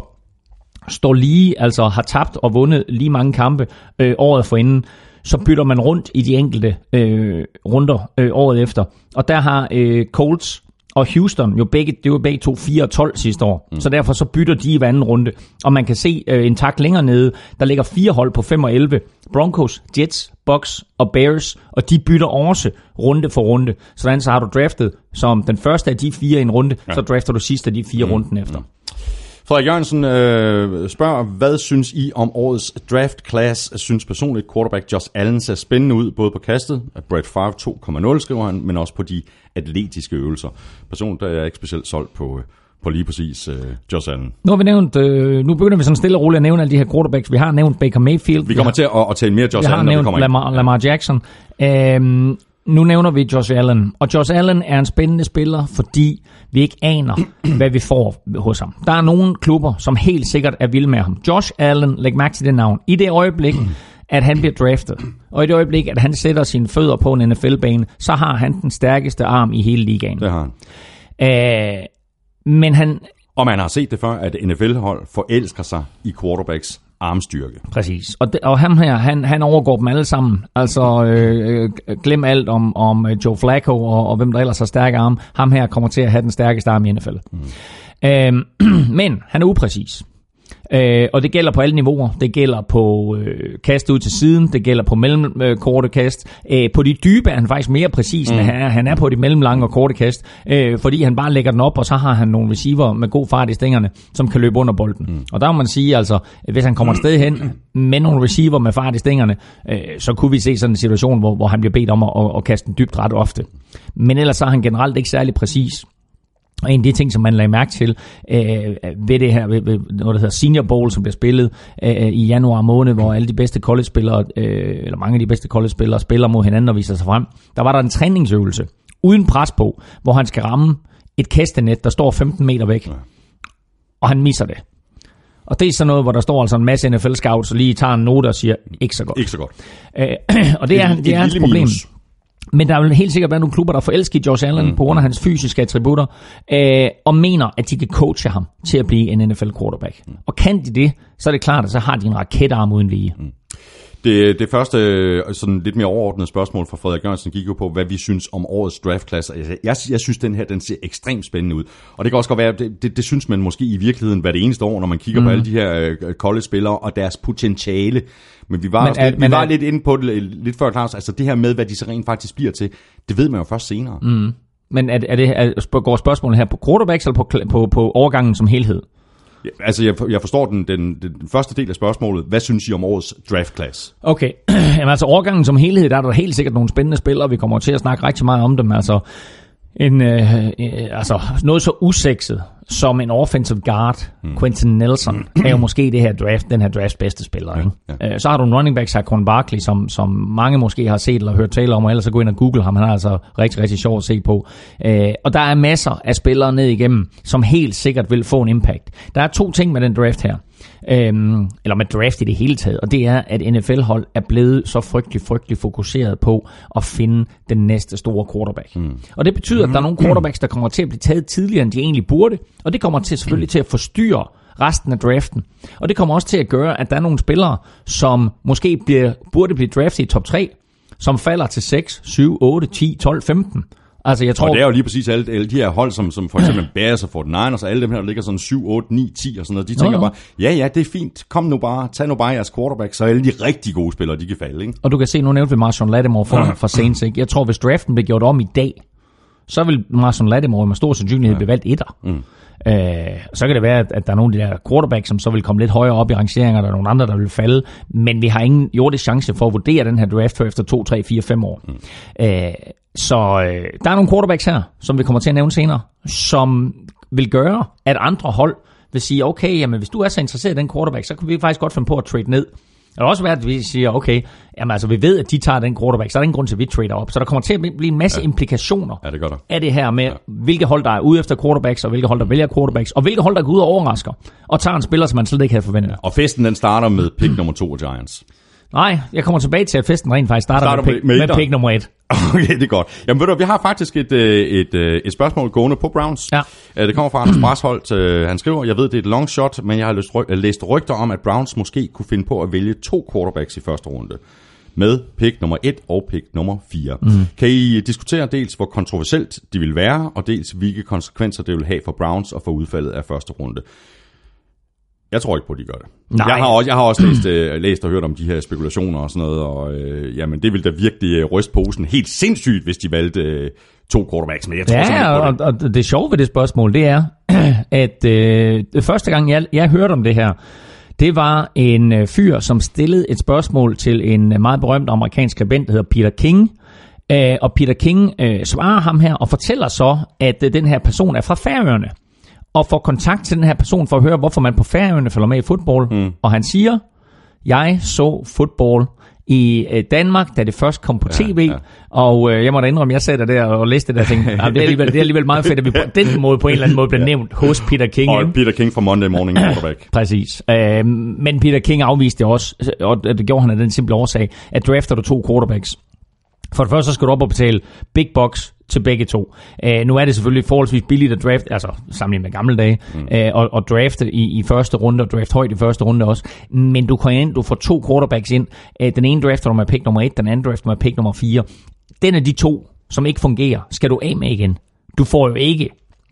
står lige, altså har tabt og vundet lige mange kampe øh, året forinden, så bytter man rundt i de enkelte øh, runder øh, året efter. Og der har øh, Colts og Houston, jo begge, det var begge to 4 og 12 sidste år. Mm. Så derfor så bytter de i hver anden runde. Og man kan se øh, en tak længere nede, der ligger fire hold på 5 og 11. Broncos, Jets, Bucks og Bears, og de bytter også runde for runde. Sådan så har du draftet som den første af de fire i en runde, ja. så drafter du sidste af de fire mm. runden efter. Frederik Jørgensen øh, spørger, hvad synes I om årets draft class? Synes personligt, quarterback Josh Allen ser spændende ud, både på kastet, at Brett Favre 2.0 skriver han, men også på de atletiske øvelser. Personligt er jeg ikke specielt solgt på, øh, på lige præcis øh, Josh Allen. Nu har vi nævnt, øh, nu begynder vi sådan stille og roligt at nævne alle de her quarterbacks. Vi har nævnt Baker Mayfield. Vi kommer har, til at, at tale mere Josh vi Allen, når vi nævnt kommer Lamar, ind. Lamar Jackson. Øhm, nu nævner vi Josh Allen, og Josh Allen er en spændende spiller, fordi vi ikke aner, hvad vi får hos ham. Der er nogle klubber, som helt sikkert er vilde med ham. Josh Allen, læg mærke til det navn. I det øjeblik, at han bliver draftet, og i det øjeblik, at han sætter sine fødder på en NFL-bane, så har han den stærkeste arm i hele ligaen. Det har han. Øh, men han, Og man har set det før, at NFL-hold forelsker sig i quarterbacks armstyrke. Præcis. Og, det, og ham her, han, han overgår dem alle sammen. Altså, øh, øh, glem alt om, om øh, Joe Flacco og, og hvem der ellers har stærke arme. Ham her kommer til at have den stærkeste arm i NFL. Mm. Øh, men han er upræcis. Øh, og det gælder på alle niveauer. Det gælder på øh, kast ud til siden, det gælder på mellemkorte øh, kast. Øh, på de dybe er han faktisk mere præcis, mm. end han er. Han er på de mellemlange og korte kast, øh, fordi han bare lægger den op, og så har han nogle receiver med god fart i stængerne, som kan løbe under bolden. Mm. Og der må man sige, altså, hvis han kommer et sted hen med nogle receiver med fart i stængerne, øh, så kunne vi se sådan en situation, hvor, hvor han bliver bedt om at, at, at kaste den dybt ret ofte. Men ellers så er han generelt ikke særlig præcis. Og en af de ting, som man lagde mærke til øh, ved det her, ved, ved noget der hedder Senior Bowl, som bliver spillet øh, i januar måned, hvor alle de bedste college-spillere, øh, eller mange af de bedste college-spillere, spiller mod hinanden og viser sig frem. Der var der en træningsøvelse, uden pres på, hvor han skal ramme et kastenet, der står 15 meter væk. Og han misser det. Og det er sådan noget, hvor der står altså en masse NFL-scouts og lige tager en note og siger, ikke så godt. Ikke så godt. Øh, og det er, Et- det er et hans lille problem. minus. Men der vil helt sikkert være nogle klubber, der forelsker Josh Allen mm. på grund af hans fysiske attributter, øh, og mener, at de kan coache ham til at blive en NFL quarterback. Mm. Og kan de det, så er det klart, at så har de en raketarm uden lige. Mm. Det, det første øh, sådan lidt mere overordnede spørgsmål fra Frederik Jørgensen gik jo på, hvad vi synes om årets draftklasse. Jeg, jeg, jeg synes, den her den ser ekstremt spændende ud. Og det kan også godt være, det, det, det synes man måske i virkeligheden hver det eneste år, når man kigger mm. på alle de her øh, college-spillere og deres potentiale. Men vi var, Men også lidt, vi men var er- lidt inde på det lidt før, Claus. Altså det her med, hvad de så rent faktisk bliver til, det ved man jo først senere. Mm. Men er, er det, er, går spørgsmålet her på quarterbacks eller på, på, på overgangen som helhed? Altså jeg, jeg forstår den, den, den første del af spørgsmålet. Hvad synes I om årets draftklasse? Okay, Jamen, altså overgangen som helhed, der er der helt sikkert nogle spændende spillere, vi kommer til at snakke rigtig meget om dem. Altså, en, øh, øh, altså noget så usekset som en offensive guard, mm. Quentin Nelson, er jo måske det her draft, den her draft bedste spiller. Ikke? ja. Øh, så har du en running back, Saquon Barkley, som, som mange måske har set eller hørt tale om, og ellers så gå ind og google ham. Han er altså rigtig, rigtig sjov at se på. Øh, og der er masser af spillere ned igennem, som helt sikkert vil få en impact. Der er to ting med den draft her. Øhm, eller med draft i det hele taget, og det er, at NFL-hold er blevet så frygtelig, frygtelig fokuseret på at finde den næste store quarterback. Mm. Og det betyder, at der er nogle quarterbacks, der kommer til at blive taget tidligere, end de egentlig burde, og det kommer til selvfølgelig til at forstyrre resten af draften. Og det kommer også til at gøre, at der er nogle spillere, som måske bliver, burde blive draftet i top 3, som falder til 6, 7, 8, 10, 12, 15. Altså jeg tror, Og det er jo lige præcis alle, alle de her hold, som, som for eksempel Bears og 49ers, og alle dem her, der ligger sådan 7, 8, 9, 10 og sådan noget, de tænker jo. bare, ja ja, det er fint, kom nu bare, tag nu bare jeres quarterback, så alle de rigtig gode spillere, de kan falde, ikke? Og du kan se, nu nævnte vi Marshawn Lattimore fra, fra Saints. Ikke? Jeg tror, hvis draften blev gjort om i dag, så vil Marshawn Lattimore med stor sandsynlighed ja. blive valgt etter. Mm. Øh, så kan det være, at, der er nogle af de der quarterbacks, som så vil komme lidt højere op i rangeringer, der er nogle andre, der vil falde, men vi har ingen jordisk chance for at vurdere den her draft før efter 2, 3, 4, 5 år. Mm. Øh, så øh, der er nogle quarterbacks her, som vi kommer til at nævne senere, som vil gøre, at andre hold vil sige, okay, jamen hvis du er så interesseret i den quarterback, så kan vi faktisk godt finde på at trade ned. Det kan også være, at vi siger, okay, jamen altså, vi ved, at de tager den quarterback, så er der ingen grund til, at vi trader op. Så der kommer til at blive en masse ja. implikationer Ja, det gør der. af det her med, ja. hvilke hold, der er ude efter quarterbacks, og hvilke hold, der vælger quarterbacks, og hvilke hold, der går ud og overrasker, og tager en spiller, som man slet ikke havde forventet. Ja. Og festen den starter med pick nummer 2 af Giants. Nej, jeg kommer tilbage til, at festen rent faktisk starter, Starter med, pick, med- med pick nummer et. Okay, det er godt. Jamen ved du, vi har faktisk et, øh, et, øh, et spørgsmål gående på Browns. Ja. Øh, Det kommer fra Anders Brasholdt. Øh, Han skriver, jeg ved, det er et long shot, men jeg har læst rygter om, at Browns måske kunne finde på at vælge to quarterbacks i første runde. med pick nummer 1 og pick nummer 4. Mm. Kan I diskutere dels, hvor kontroversielt de vil være, og dels, hvilke konsekvenser det vil have for Browns og for udfaldet af første runde? Jeg tror ikke på, at de gør det. Nej. Jeg har også, jeg har også læst, øh, læst og hørt om de her spekulationer og sådan noget, og øh, jamen, det vil da virkelig øh, ryste posen helt sindssygt, hvis de valgte øh, to quarterbacks, men jeg tror Ja, på det. og, og det sjove ved det spørgsmål, det er, at øh, første gang, jeg, jeg hørte om det her, det var en øh, fyr, som stillede et spørgsmål til en øh, meget berømt amerikansk skribent, der hedder Peter King. Øh, og Peter King øh, svarer ham her og fortæller så, at øh, den her person er fra Færøerne. Og får kontakt til den her person for at høre, hvorfor man på Færøerne følger med i fodbold. Mm. Og han siger, jeg så fodbold i øh, Danmark, da det først kom på tv, ja. og øh, jeg må da indrømme, jeg sad der og læste det der og tænkte, "Ah, det, er alligevel, det er alligevel meget fedt, at vi på den måde på en eller anden måde bliver nævnt hos Peter King. Og Peter King fra Monday Morning Quarterback. Præcis. Øh, men Peter King afviste det også, og det gjorde han af den simple årsag, at drafter du to quarterbacks, for det første så skal du op og betale big bucks til begge to. Uh, nu er det selvfølgelig forholdsvis billigt at draft, altså sammenlignet med gamle dage, mm. uh, og, og drafte i, i første runde, og draft højt i første runde også. Men du kan ind, du får to quarterbacks ind. Uh, den ene drafter du med pick nummer et, den anden drafter med pick nummer fire. Den af de to, som ikke fungerer, skal du af med igen. Du får jo ikke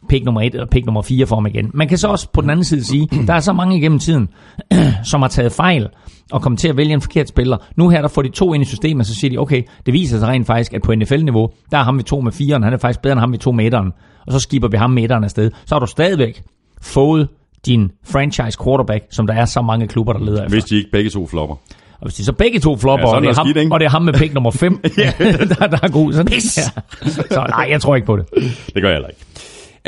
pick nummer 1 eller pick nummer 4 for ham igen. Man kan så også på den anden side sige, der er så mange igennem tiden, som har taget fejl og kommet til at vælge en forkert spiller. Nu her, der får de to ind i systemet, så siger de, okay, det viser sig rent faktisk, at på NFL-niveau, der er ham ved to med 4'eren, han er faktisk bedre end ham ved to med 1'eren, og så skipper vi ham med 1'eren afsted. Så har du stadigvæk fået din franchise quarterback, som der er så mange klubber, der leder efter. Hvis de ikke begge to flopper. Og hvis de så begge to flopper, Ja, og, det er ham, skidt, og det er ham med pick nummer 5, der, der er god. Så, ja. så nej, jeg tror ikke på det. Det gør jeg heller ikke.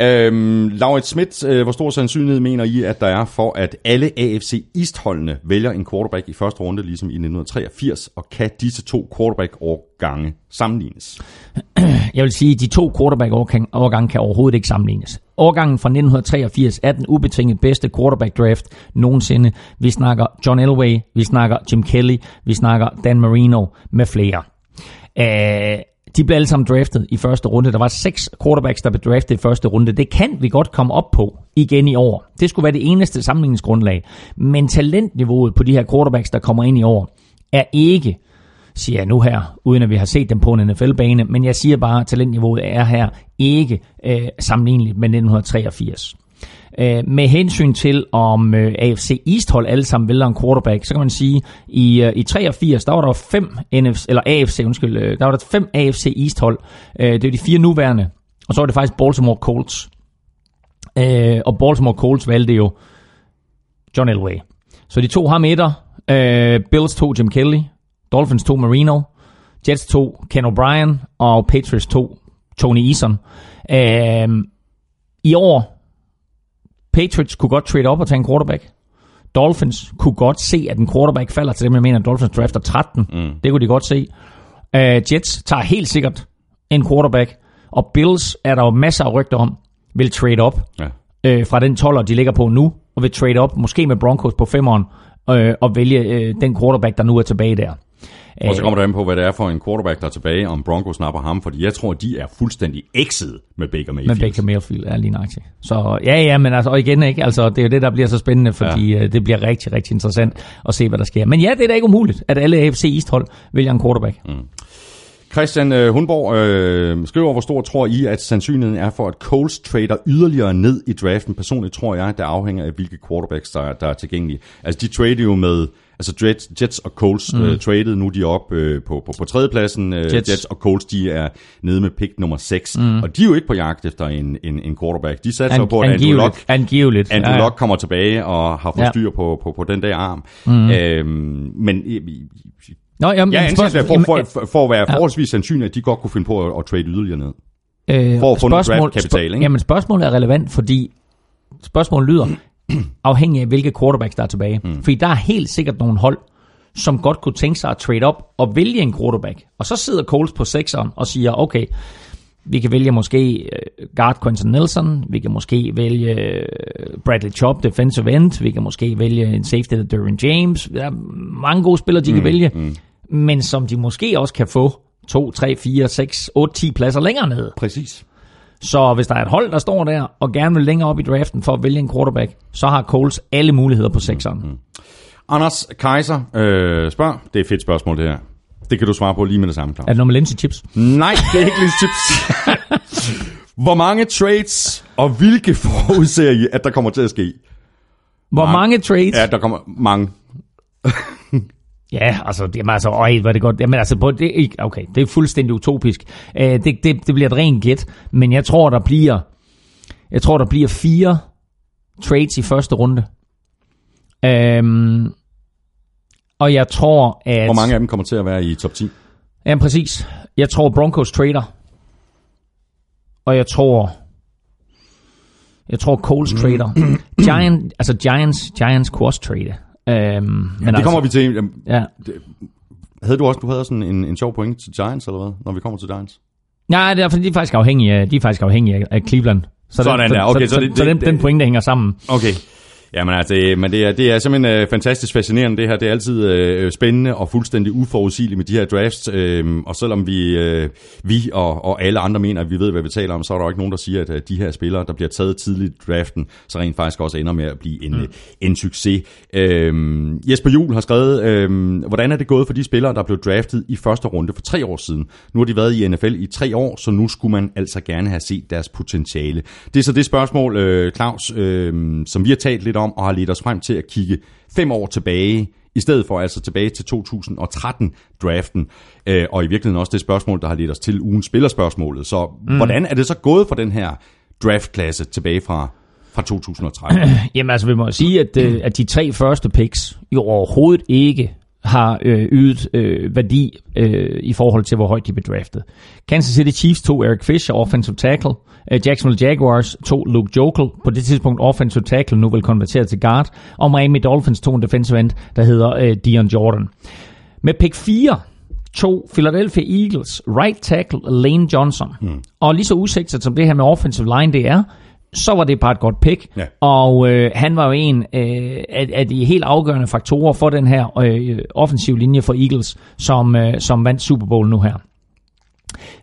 Øhm, Laurits Schmidt, øh, hvor stor sandsynlighed mener I, at der er for, at alle AFC East-holdene vælger en quarterback i første runde, ligesom i 1983, og kan disse to quarterback-årgange sammenlignes? Jeg vil sige, at de to quarterback-årgange kan overhovedet ikke sammenlignes. Årgangen fra 1983 er den ubetinget bedste quarterback-draft nogensinde. Vi snakker John Elway, vi snakker Jim Kelly, vi snakker Dan Marino med flere. Øh, de blev alle sammen draftet i første runde. Der var seks quarterbacks, der blev draftet i første runde. Det kan vi godt komme op på igen i år. Det skulle være det eneste sammenligningsgrundlag. Men talentniveauet på de her quarterbacks, der kommer ind i år, er ikke siger jeg nu her, uden at vi har set dem på en NFL-bane, men jeg siger bare, at talentniveauet er her ikke øh, sammenligneligt med 1983. Øh, med hensyn til, om øh, AFC East-hold alle sammen vælger en quarterback, så kan man sige, i, øh, i 83, der var der fem NFC, eller AFC, undskyld, øh, der var der fem AFC East-hold. Øh, det er de fire nuværende, og så var det faktisk Baltimore Colts. Øh, og Baltimore Colts valgte jo John Elway. Så de to har etter. Øh, Bills to Jim Kelly. Dolphins to Marino. Jets to Ken O'Brien. Og Patriots to Tony Eason. Øh, I år, Patriots kunne godt trade op og tage en quarterback. Dolphins kunne godt se, at en quarterback falder til dem, jeg mener, at Dolphins drafter 13. Mm. Det kunne de godt se. Uh, Jets tager helt sikkert en quarterback. Og Bills er der jo masser af rygter om, vil trade op Ja. øh, fra den 12'er, de ligger på nu, og vil trade op, måske med Broncos på femeren, øh, og vælge øh, den quarterback, der nu er tilbage der. Og så kommer der an på, hvad det er for en quarterback, der er tilbage, om Broncos snapper ham, fordi jeg tror, de er fuldstændig ekset med Baker Mayfield. med Baker Mayfield er lige nøjagtigt. Så ja, ja, men altså, og igen, ikke? Altså, det er jo det, der bliver så spændende, fordi ja. det bliver rigtig, rigtig interessant at se, hvad der sker. Men ja, det er da ikke umuligt, at alle AFC East-hold vælger en quarterback. Mm. Christian øh, Hundborg øh, skriver, hvor stor tror I, at sandsynligheden er for, at Coles trader yderligere ned i draften? Personligt tror jeg, at det afhænger af, hvilke quarterbacks, der, der er tilgængelige. Altså, de trader jo med... Altså Jets, Jets og Colts mm. øh, traded, nu er de op øh, på, på, på tredjepladsen. Øh, Jets. Jets. Og Colts, de er nede med pick nummer 6. Mm. Og de er jo ikke på jagt efter en, en, en quarterback. De satser jo på, at Andrew. Luck, Angiveligt. Andrew ja, ja. Luck kommer tilbage og har fået Ja. ja. på, på, på den der arm. Mm. Øhm, men Nå, jamen, jeg anser det for, for, for, for at være forholdsvis sandsynligt, at de godt kunne finde på at, at trade yderligere ned. øh, for at få noget draftkapital, ikke? Jamen, spørgsmålet er relevant, fordi spørgsmålet lyder, afhængig af hvilke quarterbacks der er tilbage. Mm. Fordi der er helt sikkert nogle hold, som godt kunne tænke sig at trade op og vælge en quarterback. Og så sidder Coles på sekseren og siger, okay, vi kan vælge måske øh, guard Quentin Nelson, vi kan måske vælge øh, Bradley Chubb, defensive end, vi kan måske vælge en safety, der Derwin James. Der er mange gode spillere, de mm, kan vælge, mm. men som de måske også kan få 2, 3, 4, 6, 8, 10 pladser længere nede. Præcis. Så hvis der er et hold, der står der og gerne vil længere op i draften for at vælge en quarterback, så har Coles alle muligheder på sekseren. Mm. Anders Kaiser øh, spørger, det er et fedt spørgsmål det her. Det kan du svare på lige med det samme, Claus. Er det noget med Lindsay Chips? Nej, det er ikke lige chips. Hvor mange trades og hvilke forudser I, at der kommer til at ske? Hvor Mange. mange trades? Ja, der kommer mange. Ja, altså, det, altså, øj, var det godt. Jamen, altså, på, det, er okay, det er fuldstændig utopisk. Uh, det, det, det bliver et rent gæt, men jeg tror, der bliver, jeg tror, der bliver fire trades i første runde. Um, og jeg tror, at... Hvor mange af dem kommer til at være i top 10? Ja, præcis. Jeg tror, Broncos trader. Og jeg tror... Jeg tror, Coles trader. Giant, altså Giants, Giants kunne også trade. Um, men Men det kommer vi til. Jamen, Ja. Havde du også du havde sådan en, en sjov point til Giants, eller hvad? Når vi kommer til Giants? Nej, det er, fordi de er faktisk afhængige af, de er faktisk afhængige af, Cleveland. Så, Sådan den, der. Okay, så, så så, det- så, det- den, den point, der hænger sammen. Okay. Jamen altså, det, men det er, det er simpelthen øh, fantastisk fascinerende det her. Det er altid øh, spændende og fuldstændig uforudsigeligt med de her drafts. Øh, og selvom vi, øh, vi og, og alle andre mener, at vi ved, hvad vi taler om, så er der jo ikke nogen, der siger, at øh, de her spillere, der bliver taget tidligt i draften, så rent faktisk også ender med at blive en, mm. en succes. Øh, Jesper Juhl har skrevet, øh, hvordan er det gået for de spillere, der blev draftet i første runde for tre år siden? Nu har de været i NFL i tre år, så nu skulle man altså gerne have set deres potentiale. Det er så det spørgsmål, øh, Claus, øh, som vi har talt lidt om, og har ledt os frem til at kigge fem år tilbage, i stedet for altså tilbage til 2013-draften, øh, og i virkeligheden også det spørgsmål, der har ledt os til ugens spillerspørgsmålet. Så mm. hvordan er det så gået for den her draftklasse tilbage fra, fra 2013? Jamen altså, vi må sige, at, øh, at de tre første picks jo overhovedet ikke har øh, ydet øh, værdi øh, i forhold til, hvor højt de blev draftet. Kansas City Chiefs tog Eric Fisher, offensive tackle. Øh, Jacksonville Jaguars tog Luke Jokel, på det tidspunkt offensive tackle, nu vel konverteret til guard. Og Miami Dolphins tog en defensive end, der hedder øh, Dion Jordan. Med pick 4 tog Philadelphia Eagles right tackle Lane Johnson. Mm. Og lige så usigtet som det her med offensive line det er, så var det bare et godt pick. Ja. Og øh, han var jo en øh, af, af de helt afgørende faktorer for den her øh, offensiv linje for Eagles, som, øh, som vandt Super Bowl nu her.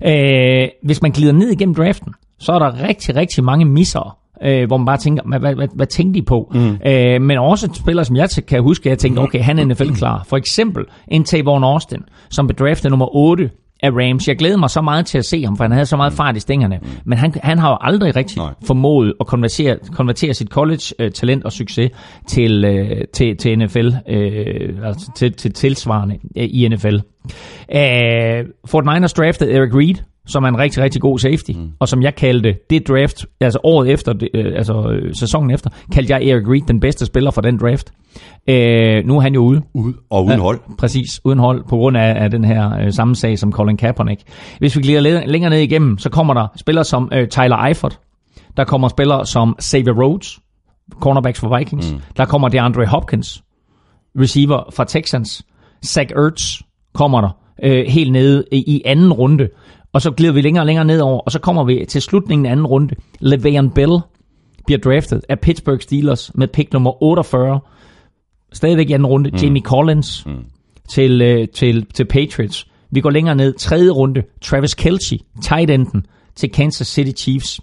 Øh, hvis man glider ned igennem draften, så er der rigtig, rigtig mange misser, øh, hvor man bare tænker, hvad, hvad, hvad, hvad tænkte de på? Mm. Øh, men også spillere, som jeg kan huske, jeg tænkte, okay, han er NFL-klar. For eksempel en Tavon Austin, som blev draftet nummer 8 af Rams. Jeg glæder mig så meget til at se ham, for han havde så meget fart i stængerne. Men han, han har jo aldrig rigtig Nej. formået at konvertere, konvertere sit college-talent og succes til, øh, til, til NFL, øh, altså til, til tilsvarende øh, i NFL. Øh, Fort Niners draftede Eric Reed, som er en rigtig, rigtig god safety, mm. og som jeg kaldte det draft, altså året efter, det, øh, altså øh, sæsonen efter, kaldte jeg Eric Reed den bedste spiller for den draft. Øh, nu er han jo ude. Ud og uden hold. Præcis, uden hold, på grund af, af den her øh, samme sag som Colin Kaepernick. Hvis vi glider læ- længere ned igennem, så kommer der spillere som øh, Tyler Eifert, der kommer spillere som Xavier Rhodes, cornerbacks for Vikings, mm. der kommer DeAndre Hopkins, receiver fra Texans, Zach Ertz kommer der øh, helt nede i anden runde, og så glider vi længere og længere nedover, og så kommer vi til slutningen af anden runde. Le'Veon Bell bliver draftet af Pittsburgh Steelers med pick nummer 48, stadigvæk i anden runde, mm. Jamie Collins mm. til, øh, til, til Patriots. Vi går længere ned, tredje runde, Travis Kelce, tight enden til Kansas City Chiefs.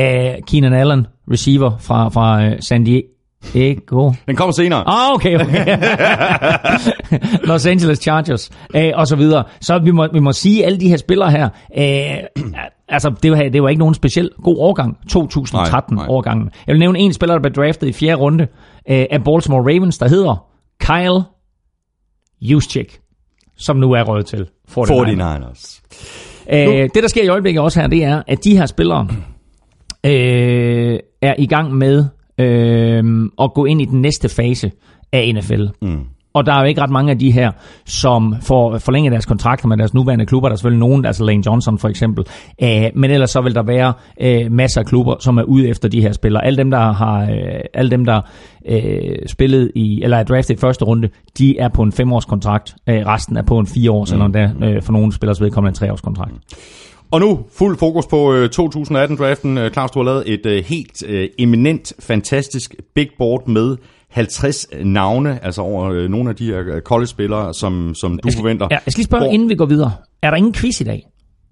Uh, Keenan Allen, receiver fra, fra uh, San Diego. Den kommer senere. Ah, okay, okay. Los Angeles Chargers, øh, og så videre. Så vi må, vi må sige, at alle de her spillere her, øh, altså det var, det var ikke nogen speciel god årgang, 2013-årgangen. Jeg vil nævne en spiller, der blev draftet i fjerde runde øh, af Baltimore Ravens, der hedder Kyle Juszczyk, som nu er røget til 49ers. 49ers. Øh, det, der sker i øjeblikket også her, det er, at de her spillere øh, er i gang med øh, at gå ind i den næste fase af NFL. Mm. Og der er jo ikke ret mange af de her, som får forlænget deres kontrakter med deres nuværende klubber. Der er selvfølgelig nogen, altså Lane Johnson for eksempel. Øh, men ellers så vil der være øh, masser af klubber, som er ude efter de her spillere. Alle dem, der har øh, alle dem, der øh, spillet i, eller er draftet i første runde, de er på en femårs kontrakt. Øh, resten er på en fire års, mm. eller endda øh, for nogle spillers vedkommende en treårs kontrakt. Og nu fuld fokus på øh, 2018-draften. Øh, Claus, du har lavet et øh, helt øh, eminent, fantastisk big board med 50 navne, altså over øh, nogle af de her øh, college-spillere, som, som du forventer. Ja, jeg skal lige spørge, Hvor- inden vi går videre. Er der ingen quiz i dag?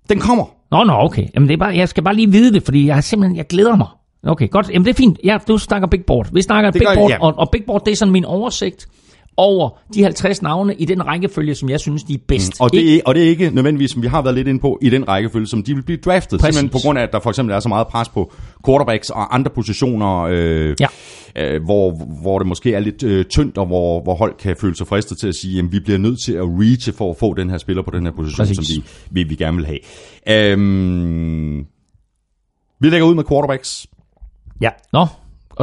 Den kommer. Nå, nå, okay. Jamen, det er bare, jeg skal bare lige vide det, fordi jeg simpelthen, jeg glæder mig. Okay, godt. Jamen, det er fint. Ja, du snakker big board. Vi snakker Det big board, ja. og, og big board, det er sådan min oversigt over de 50 navne i den rækkefølge, som jeg synes, de er bedst. Og det, er, og det er ikke nødvendigvis, som vi har været lidt inde på, i den rækkefølge, som de vil blive draftet. Præcis. Simpelthen på grund af, at der for eksempel er så meget pres på quarterbacks og andre positioner, øh, Ja. øh, hvor, hvor det måske er lidt øh, tyndt, og hvor, hvor hold kan føle sig fristet til at sige, at vi bliver nødt til at reache for at få den her spiller på den her position, Præcis. som vi, vi, vi gerne vil have. Øhm, vi lægger ud med quarterbacks. Ja. Nå,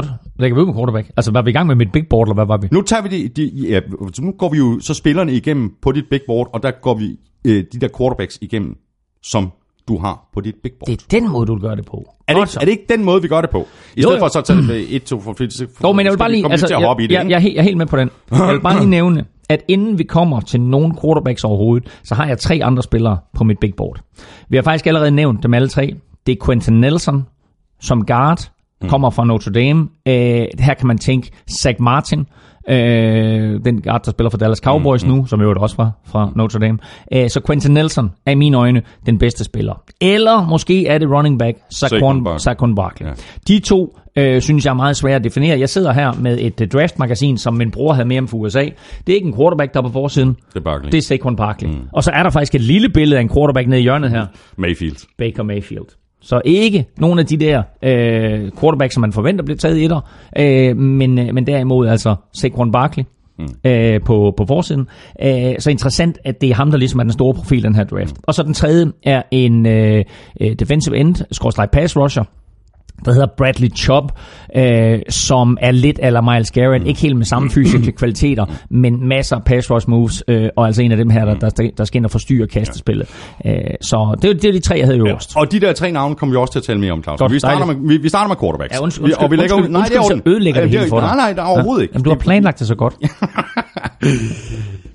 godt. Lægger vi ud med quarterback. Altså, var vi i gang med mit big board, eller hvad var vi? Nu tager vi de, de ja, så nu går vi jo så spillerne igennem på dit big board, og der går vi øh, de der quarterbacks igennem, som du har på dit big board. Det er den måde, du gøre det på. Er det, ikke, så. er det ikke den måde, vi gør det på? I Jo, stedet jo. for så at tage det med 1, 2, for, for, Jo, men jeg vil bare lige, altså, til at jeg, hoppe i det, jeg, jeg, helt- jeg er helt med på den. Jeg vil bare lige nævne, at inden vi kommer til nogen quarterbacks overhovedet, så har jeg tre andre spillere på mit big board. Vi har faktisk allerede nævnt dem alle tre. Det er Quentin Nelson som guard, kommer fra Notre Dame. Øh, her kan man tænke Zach Martin, øh, den guard, der spiller for Dallas Cowboys nu, som jo også fra, fra Notre Dame. Øh, så Quentin Nelson er i mine øjne den bedste spiller. Eller måske er det running back Saquon Saquon, Barkley. Saquon Barkley. Ja. Ja. De to øh, synes jeg er meget svære at definere. Jeg sidder her med et uh, draft-magasin, som min bror havde med om fra USA. Det er ikke en quarterback, der er på forsiden. Det er Barkley. Det er Saquon Barkley. Mm. Og så er der faktisk et lille billede af en quarterback nede i hjørnet her. Mayfield. Baker Mayfield. Så ikke nogen af de der øh, quarterbacks, som man forventer bliver taget i etter, øh, men, øh, men derimod altså Saquon Barkley mm. øh, på, på forsiden. Øh, så interessant, at det er ham, der ligesom er den store profil i den her draft. Og så den tredje er en øh, øh, defensive end, skråstreg pass rusher, der hedder Bradley Chubb, øh, som er lidt eller Miles Garrett, ikke helt med samme fysiske kvaliteter, men masser af pass rush moves, øh, og altså en af dem her, der, der, der skal ind og forstyrre kastespillet. Øh, så det, er- det er de tre, jeg havde øverst. Og de der tre navne kommer vi også til at tale mere om, Claus. Godt, vi, starter dejligt. med, vi, vi starter med quarterbacks. Ja, undskyld, vi, og vi undskyld, lægger ud, undskyld, nej, det er undskyld, orden. så ødelægger Ja, det hele for dig. Nej, nej, der er overhovedet ikke. Jamen, du har planlagt det så godt.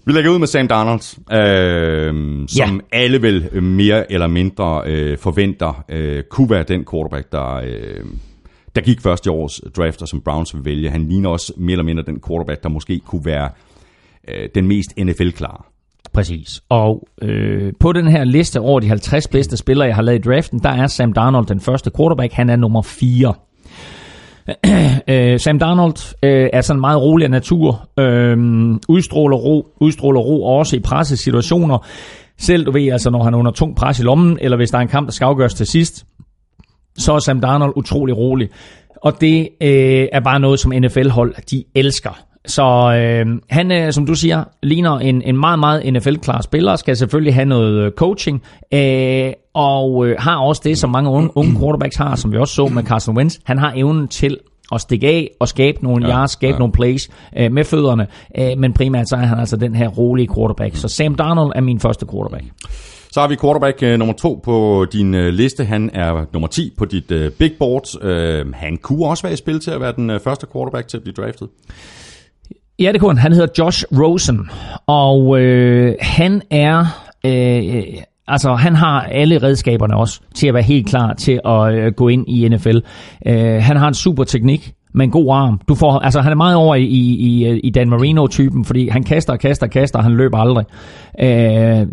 Vi lægger ud med Sam Darnold, øh, som ja. alle vel mere eller mindre øh, forventer øh, kunne være den quarterback, der, øh, der gik først i års draft, og som Browns vil vælge. Han ligner også mere eller mindre den quarterback, der måske kunne være øh, den mest NFL-klare. Præcis. Og øh, på den her liste over de 50 bedste spillere, jeg har lavet i draften, der er Sam Darnold den første quarterback. Han er nummer 4. Øh, Sam Darnold øh, er sådan meget rolig af natur, øh, udstråler ro, udstråler ro også i pressesituationer. Selv du ved, altså når han er under tung pres i lommen, eller hvis der er en kamp, der skal afgøres til sidst, så er Sam Darnold utrolig rolig. Og det øh, er bare noget, som NFL-hold de elsker. Så øh, han, øh, som du siger, ligner en, en meget, meget NFL-klar spiller, skal selvfølgelig have noget øh, coaching, øh, og øh, har også det, som mange unge, unge quarterbacks har, som vi også så med Carson Wentz. Han har evnen til at stikke af og skabe nogle Ja, yards, skabe ja. nogle plays øh, med fødderne, øh, men primært så er han altså den her rolige quarterback. Så Sam Darnold er min første quarterback. Så har vi quarterback øh, nummer to på din øh, liste. Han er nummer 10 på dit øh, big board. Øh, han kunne også være i spil til at være den øh, første quarterback til at blive draftet. Ja, det kunne han. Han hedder Josh Rosen, og øh, han er... Øh, altså, han har alle redskaberne også til at være helt klar til at øh, gå ind i NFL. Øh, han har en super teknik med en god arm. Du får, altså, han er meget over i, i, i, Dan Marino-typen, fordi han kaster og kaster og kaster, og han løber aldrig. Øh,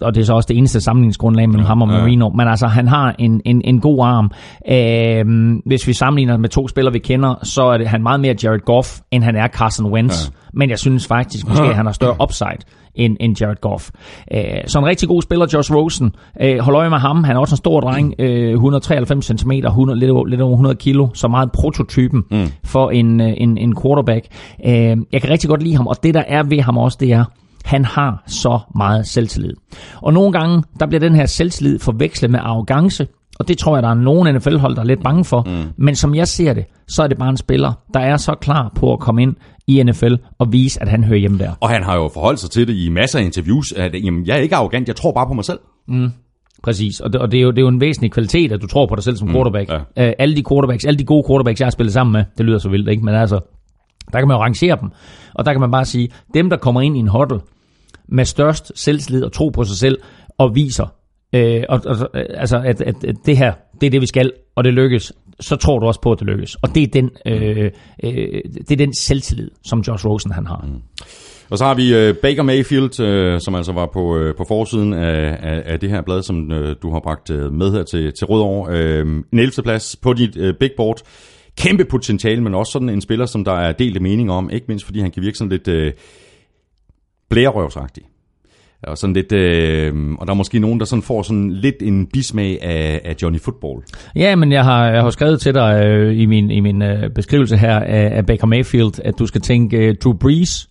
og det er så også det eneste sammenligningsgrundlag mellem ham og ja. Marino. Men altså, han har en, en, en god arm. Øh, hvis vi sammenligner med to spillere, vi kender, så er det, han meget mere Jared Goff, end han er Carson Wentz. Ja. Men jeg synes faktisk, måske at han har større upside end, end Jared Goff. Øh, så en rigtig god spiller, Josh Rosen. Øh, hold øje med ham. Han er også en stor dreng. Øh, 193 cm, 100, lidt, over, lidt over 100 kilo. Så meget prototypen mm. for en, øh, en, en quarterback. Øh, jeg kan rigtig godt lide ham, og det der er ved ham også, det er, han har så meget selvtillid. Og nogle gange, der bliver den her selvtillid forvekslet med arrogance, og det tror jeg, der er nogen NFL-hold, der er lidt bange for. Mm. Men som jeg ser det, så er det bare en spiller, der er så klar på at komme ind i NFL og vise, at han hører hjemme der. Og han har jo forholdt sig til det i masser af interviews, at jamen, jeg er ikke arrogant, jeg tror bare på mig selv. Præcis, og det, og det, er, jo, det er jo en væsentlig kvalitet, at du tror på dig selv som quarterback. ja. Øh, alle de quarterbacks, alle de gode quarterbacks, jeg har spillet sammen med, det lyder så vildt, ikke? Men altså, der kan man jo rangere dem. Og der kan man bare sige, dem der kommer ind i en huddle med størst selvtillid og tro på sig selv, og viser, øh, og, og, øh, altså, at, at, at det her, det er det vi skal, og det lykkes, så tror du også på, at det lykkes. Og det er den, øh, øh, det er den selvtillid, som Josh Rosen han har. Og så har vi øh, Baker Mayfield, øh, som altså var på, øh, på forsiden af, af, af det her blad, som øh, du har bragt øh, med her til, til Rødovre. Øh, en 11. plads på dit øh, big board. Kæmpe potentiale, men også sådan en spiller, som der er delte mening om. Ikke mindst fordi han kan virke sådan lidt... Øh, blærerøvsagtig. Og, sådan lidt, øh, og der er måske nogen, der sådan får sådan lidt en bismag af, af Johnny Football. Ja, men jeg har, jeg har skrevet til dig øh, i min, i min øh, beskrivelse her af, af Baker Mayfield, at du skal tænke øh, Drew Brees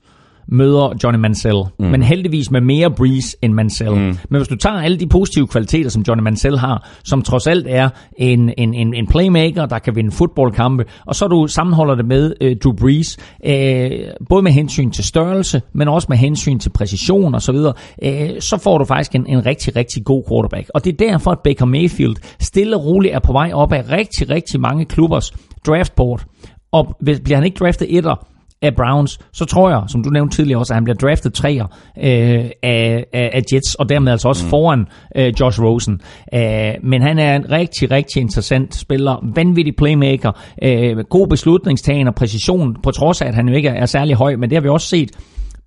møder Johnny Mansell. Mm. Men heldigvis med mere Breeze end Mansell. Mm. Men hvis du tager alle de positive kvaliteter, som Johnny Mansell har, som trods alt er en, en, en, en playmaker, der kan vinde fodboldkampe, og så du sammenholder det med øh, Drew Brees, øh, både med hensyn til størrelse, men også med hensyn til præcision og så videre, øh, så får du faktisk en, en rigtig, rigtig god quarterback. Og det er derfor, at Baker Mayfield stille og roligt er på vej op af rigtig, rigtig mange klubbers draftboard. Og hvis, bliver han ikke draftet etter, af Browns, så tror jeg, som du nævnte tidligere også, at han bliver draftet træer øh, af, af, af Jets, og dermed altså også mm. foran øh, Josh Rosen. Øh, men han er en rigtig, rigtig interessant spiller, vanvittig playmaker, øh, god beslutningstagen og præcision, på trods af, at han jo ikke er særlig høj, men det har vi også set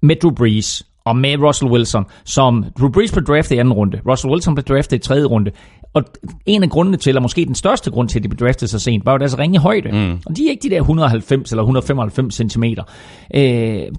med Drew Brees og med Russell Wilson, som Drew Brees blev draftet i anden runde, Russell Wilson blev draftet i tredje runde. Og en af grundene til, eller måske den største grund til, at de blev draftet så sent, var jo deres ringe højde. Mm. Og de er ikke de der 190 eller 195 cm. Øh,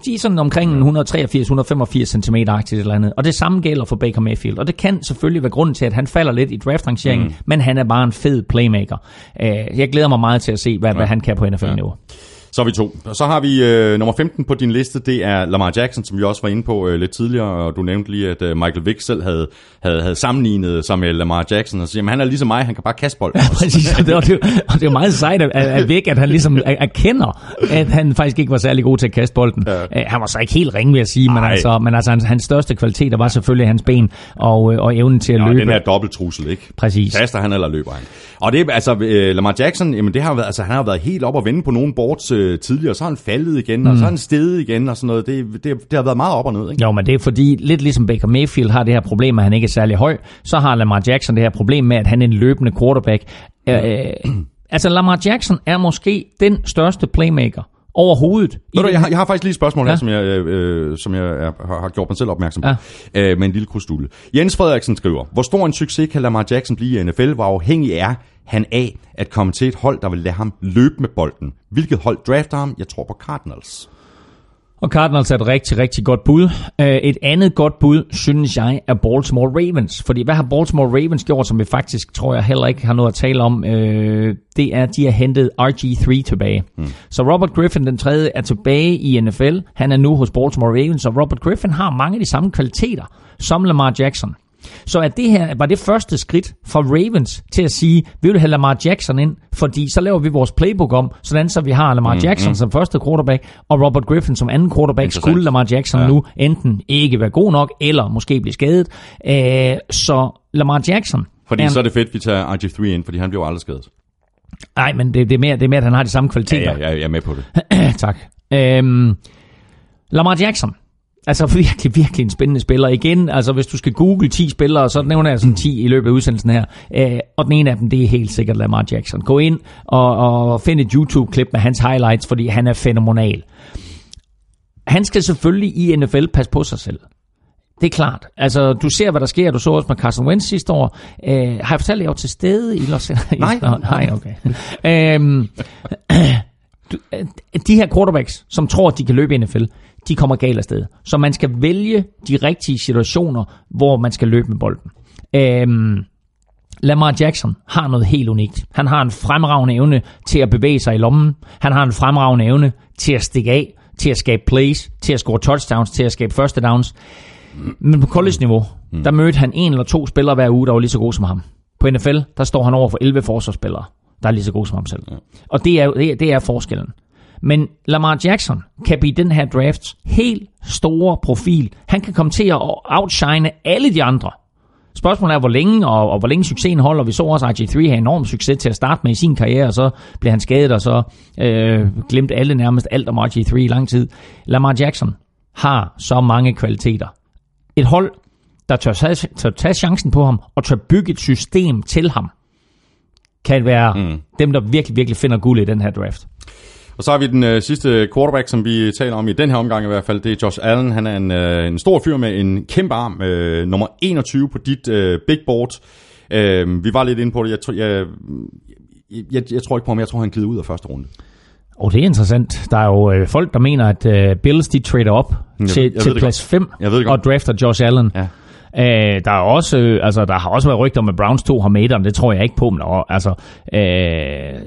de er sådan omkring 183-185 cm eller andet. Og det samme gælder for Baker Mayfield. Og det kan selvfølgelig være grunden til, at han falder lidt i draftrangeringen, mm. men han er bare en fed playmaker. Øh, jeg glæder mig meget til at se, hvad, ja. hvad han kan på NFL-niveau. Ja. Så er vi to. Så har vi øh, nummer 15 på din liste, det er Lamar Jackson, som vi også var inde på øh, lidt tidligere, og du nævnte lige, at øh, Michael Vick selv havde, havde, havde sammenlignet sig med Lamar Jackson, og siger, at han er ligesom mig, han kan bare kaste bolden. Ja, præcis, og det, og, det, og det er meget sejt af, af Vick, at han ligesom erkender, at han faktisk ikke var særlig god til at kaste bolden. Ja. Uh, han var så ikke helt ring, vil jeg sige, men altså, men altså hans, hans største kvaliteter var selvfølgelig hans ben og, øh, og evnen til at ja, løbe. den her dobbelttrussel, ikke? Præcis. Kaster han eller løber han? Og det altså, øh, Lamar Jackson, jamen det har været, altså han har været helt op og vende på nogle boards øh, tidligere, så har han faldet igen, mm. og så har han steget igen og sådan noget. Det, det, det har været meget op og ned, ikke? Jo, men det er fordi, lidt ligesom Baker Mayfield har det her problem, at han ikke er særlig høj, så har Lamar Jackson det her problem med, at han er en løbende quarterback. Øh, altså Lamar Jackson er måske den største playmaker overhovedet. Ved du, jeg, har, jeg har faktisk lige et spørgsmål ja. her, som jeg, øh, som jeg er, har, har gjort mig selv opmærksom på, ja. øh, med en lille krusdulle. Jens Frederiksen skriver, hvor stor en succes kan Lamar Jackson blive i NFL, hvor afhængig er han af at komme til et hold, der vil lade ham løbe med bolden. Hvilket hold drafter ham? Jeg tror på Cardinals. Og Cardinals er et rigtig, rigtig godt bud. Øh, et andet godt bud, synes jeg, er Baltimore Ravens. Fordi hvad har Baltimore Ravens gjort, som vi faktisk, tror jeg, heller ikke har noget at tale om? Øh, det er, at de har hentet RG3 tilbage. Hmm. Så Robert Griffin, den tredje, er tilbage i NFL. Han er nu hos Baltimore Ravens, og Robert Griffin har mange af de samme kvaliteter som Lamar Jackson. Så at det her var det første skridt for Ravens til at sige, vi vil have Lamar Jackson ind, fordi så laver vi vores playbook om, sådan så vi har Lamar mm, Jackson mm. som første quarterback, og Robert Griffin som anden quarterback. Skulle Lamar Jackson ja. nu enten ikke være god nok, eller måske blive skadet. Æh, så Lamar Jackson... Fordi er, så er det fedt, at vi tager RG3 ind, fordi han bliver aldrig skadet. Nej, men det, det, er mere, det er mere, at han har de samme kvaliteter. Ja, ja, ja jeg er med på det. tak. Øhm, Lamar Jackson Altså virkelig, virkelig en spændende spiller. Igen, altså hvis du skal google 10 spillere, så nævner jeg sådan 10 i løbet af udsendelsen her. Øh, og den ene af dem, det er helt sikkert Lamar Jackson. Gå ind og, og find et YouTube-klip med hans highlights, fordi han er fænomenal. Han skal selvfølgelig i NFL passe på sig selv. Det er klart. Altså, du ser, hvad der sker. Du så også med Carson Wentz sidste år. Øh, har jeg fortalt, at jeg var til stede i Los Angeles? Nej. Nej, okay. øhm, de her quarterbacks, som tror, at de kan løbe i NFL, de kommer galt afsted. Så man skal vælge de rigtige situationer, hvor man skal løbe med bolden. Øhm, Lamar Jackson har noget helt unikt. Han har en fremragende evne til at bevæge sig i lommen. Han har en fremragende evne til at stikke af, til at skabe plays, til at score touchdowns, til at skabe første downs. Men på college-niveau, der mødte han en eller to spillere hver uge, der var lige så gode som ham. På NFL, der står han over for 11 forsvarsspillere, der er lige så gode som ham selv. Og det er, det er, det er forskellen. Men Lamar Jackson kan blive den her drafts helt store profil. Han kan komme til at outshine alle de andre. Spørgsmålet er, hvor længe, og, og hvor længe succesen holder. Vi så også, at RG3 har enorm succes til at starte med i sin karriere, og så blev han skadet, og så øh, glemte alle nærmest alt om RG3 i lang tid. Lamar Jackson har så mange kvaliteter. Et hold, der tør tage, tør tage chancen på ham, og tør bygge et system til ham, kan være mm. dem, der virkelig, virkelig finder guld i den her draft. Og så har vi den øh, sidste quarterback, som vi taler om i den her omgang i hvert fald. Det er Josh Allen. Han er en, øh, en stor fyr med en kæmpe arm. Øh, nummer 21 på dit øh, big board. Øh, vi var lidt inde på det. Jeg, jeg, jeg, jeg, jeg tror ikke på ham. Jeg tror, han glider ud af første runde. Og det er interessant. Der er jo øh, folk, der mener, at øh, Bills de trader op Jeg- til, jeg til plads 5 Jeg ved det godt. og drafter Josh Allen. Ja. Øh, der, er også, øh, altså, der har også været rygter om, at Browns 2 har Mader, det tror jeg ikke på. Men der, altså, øh,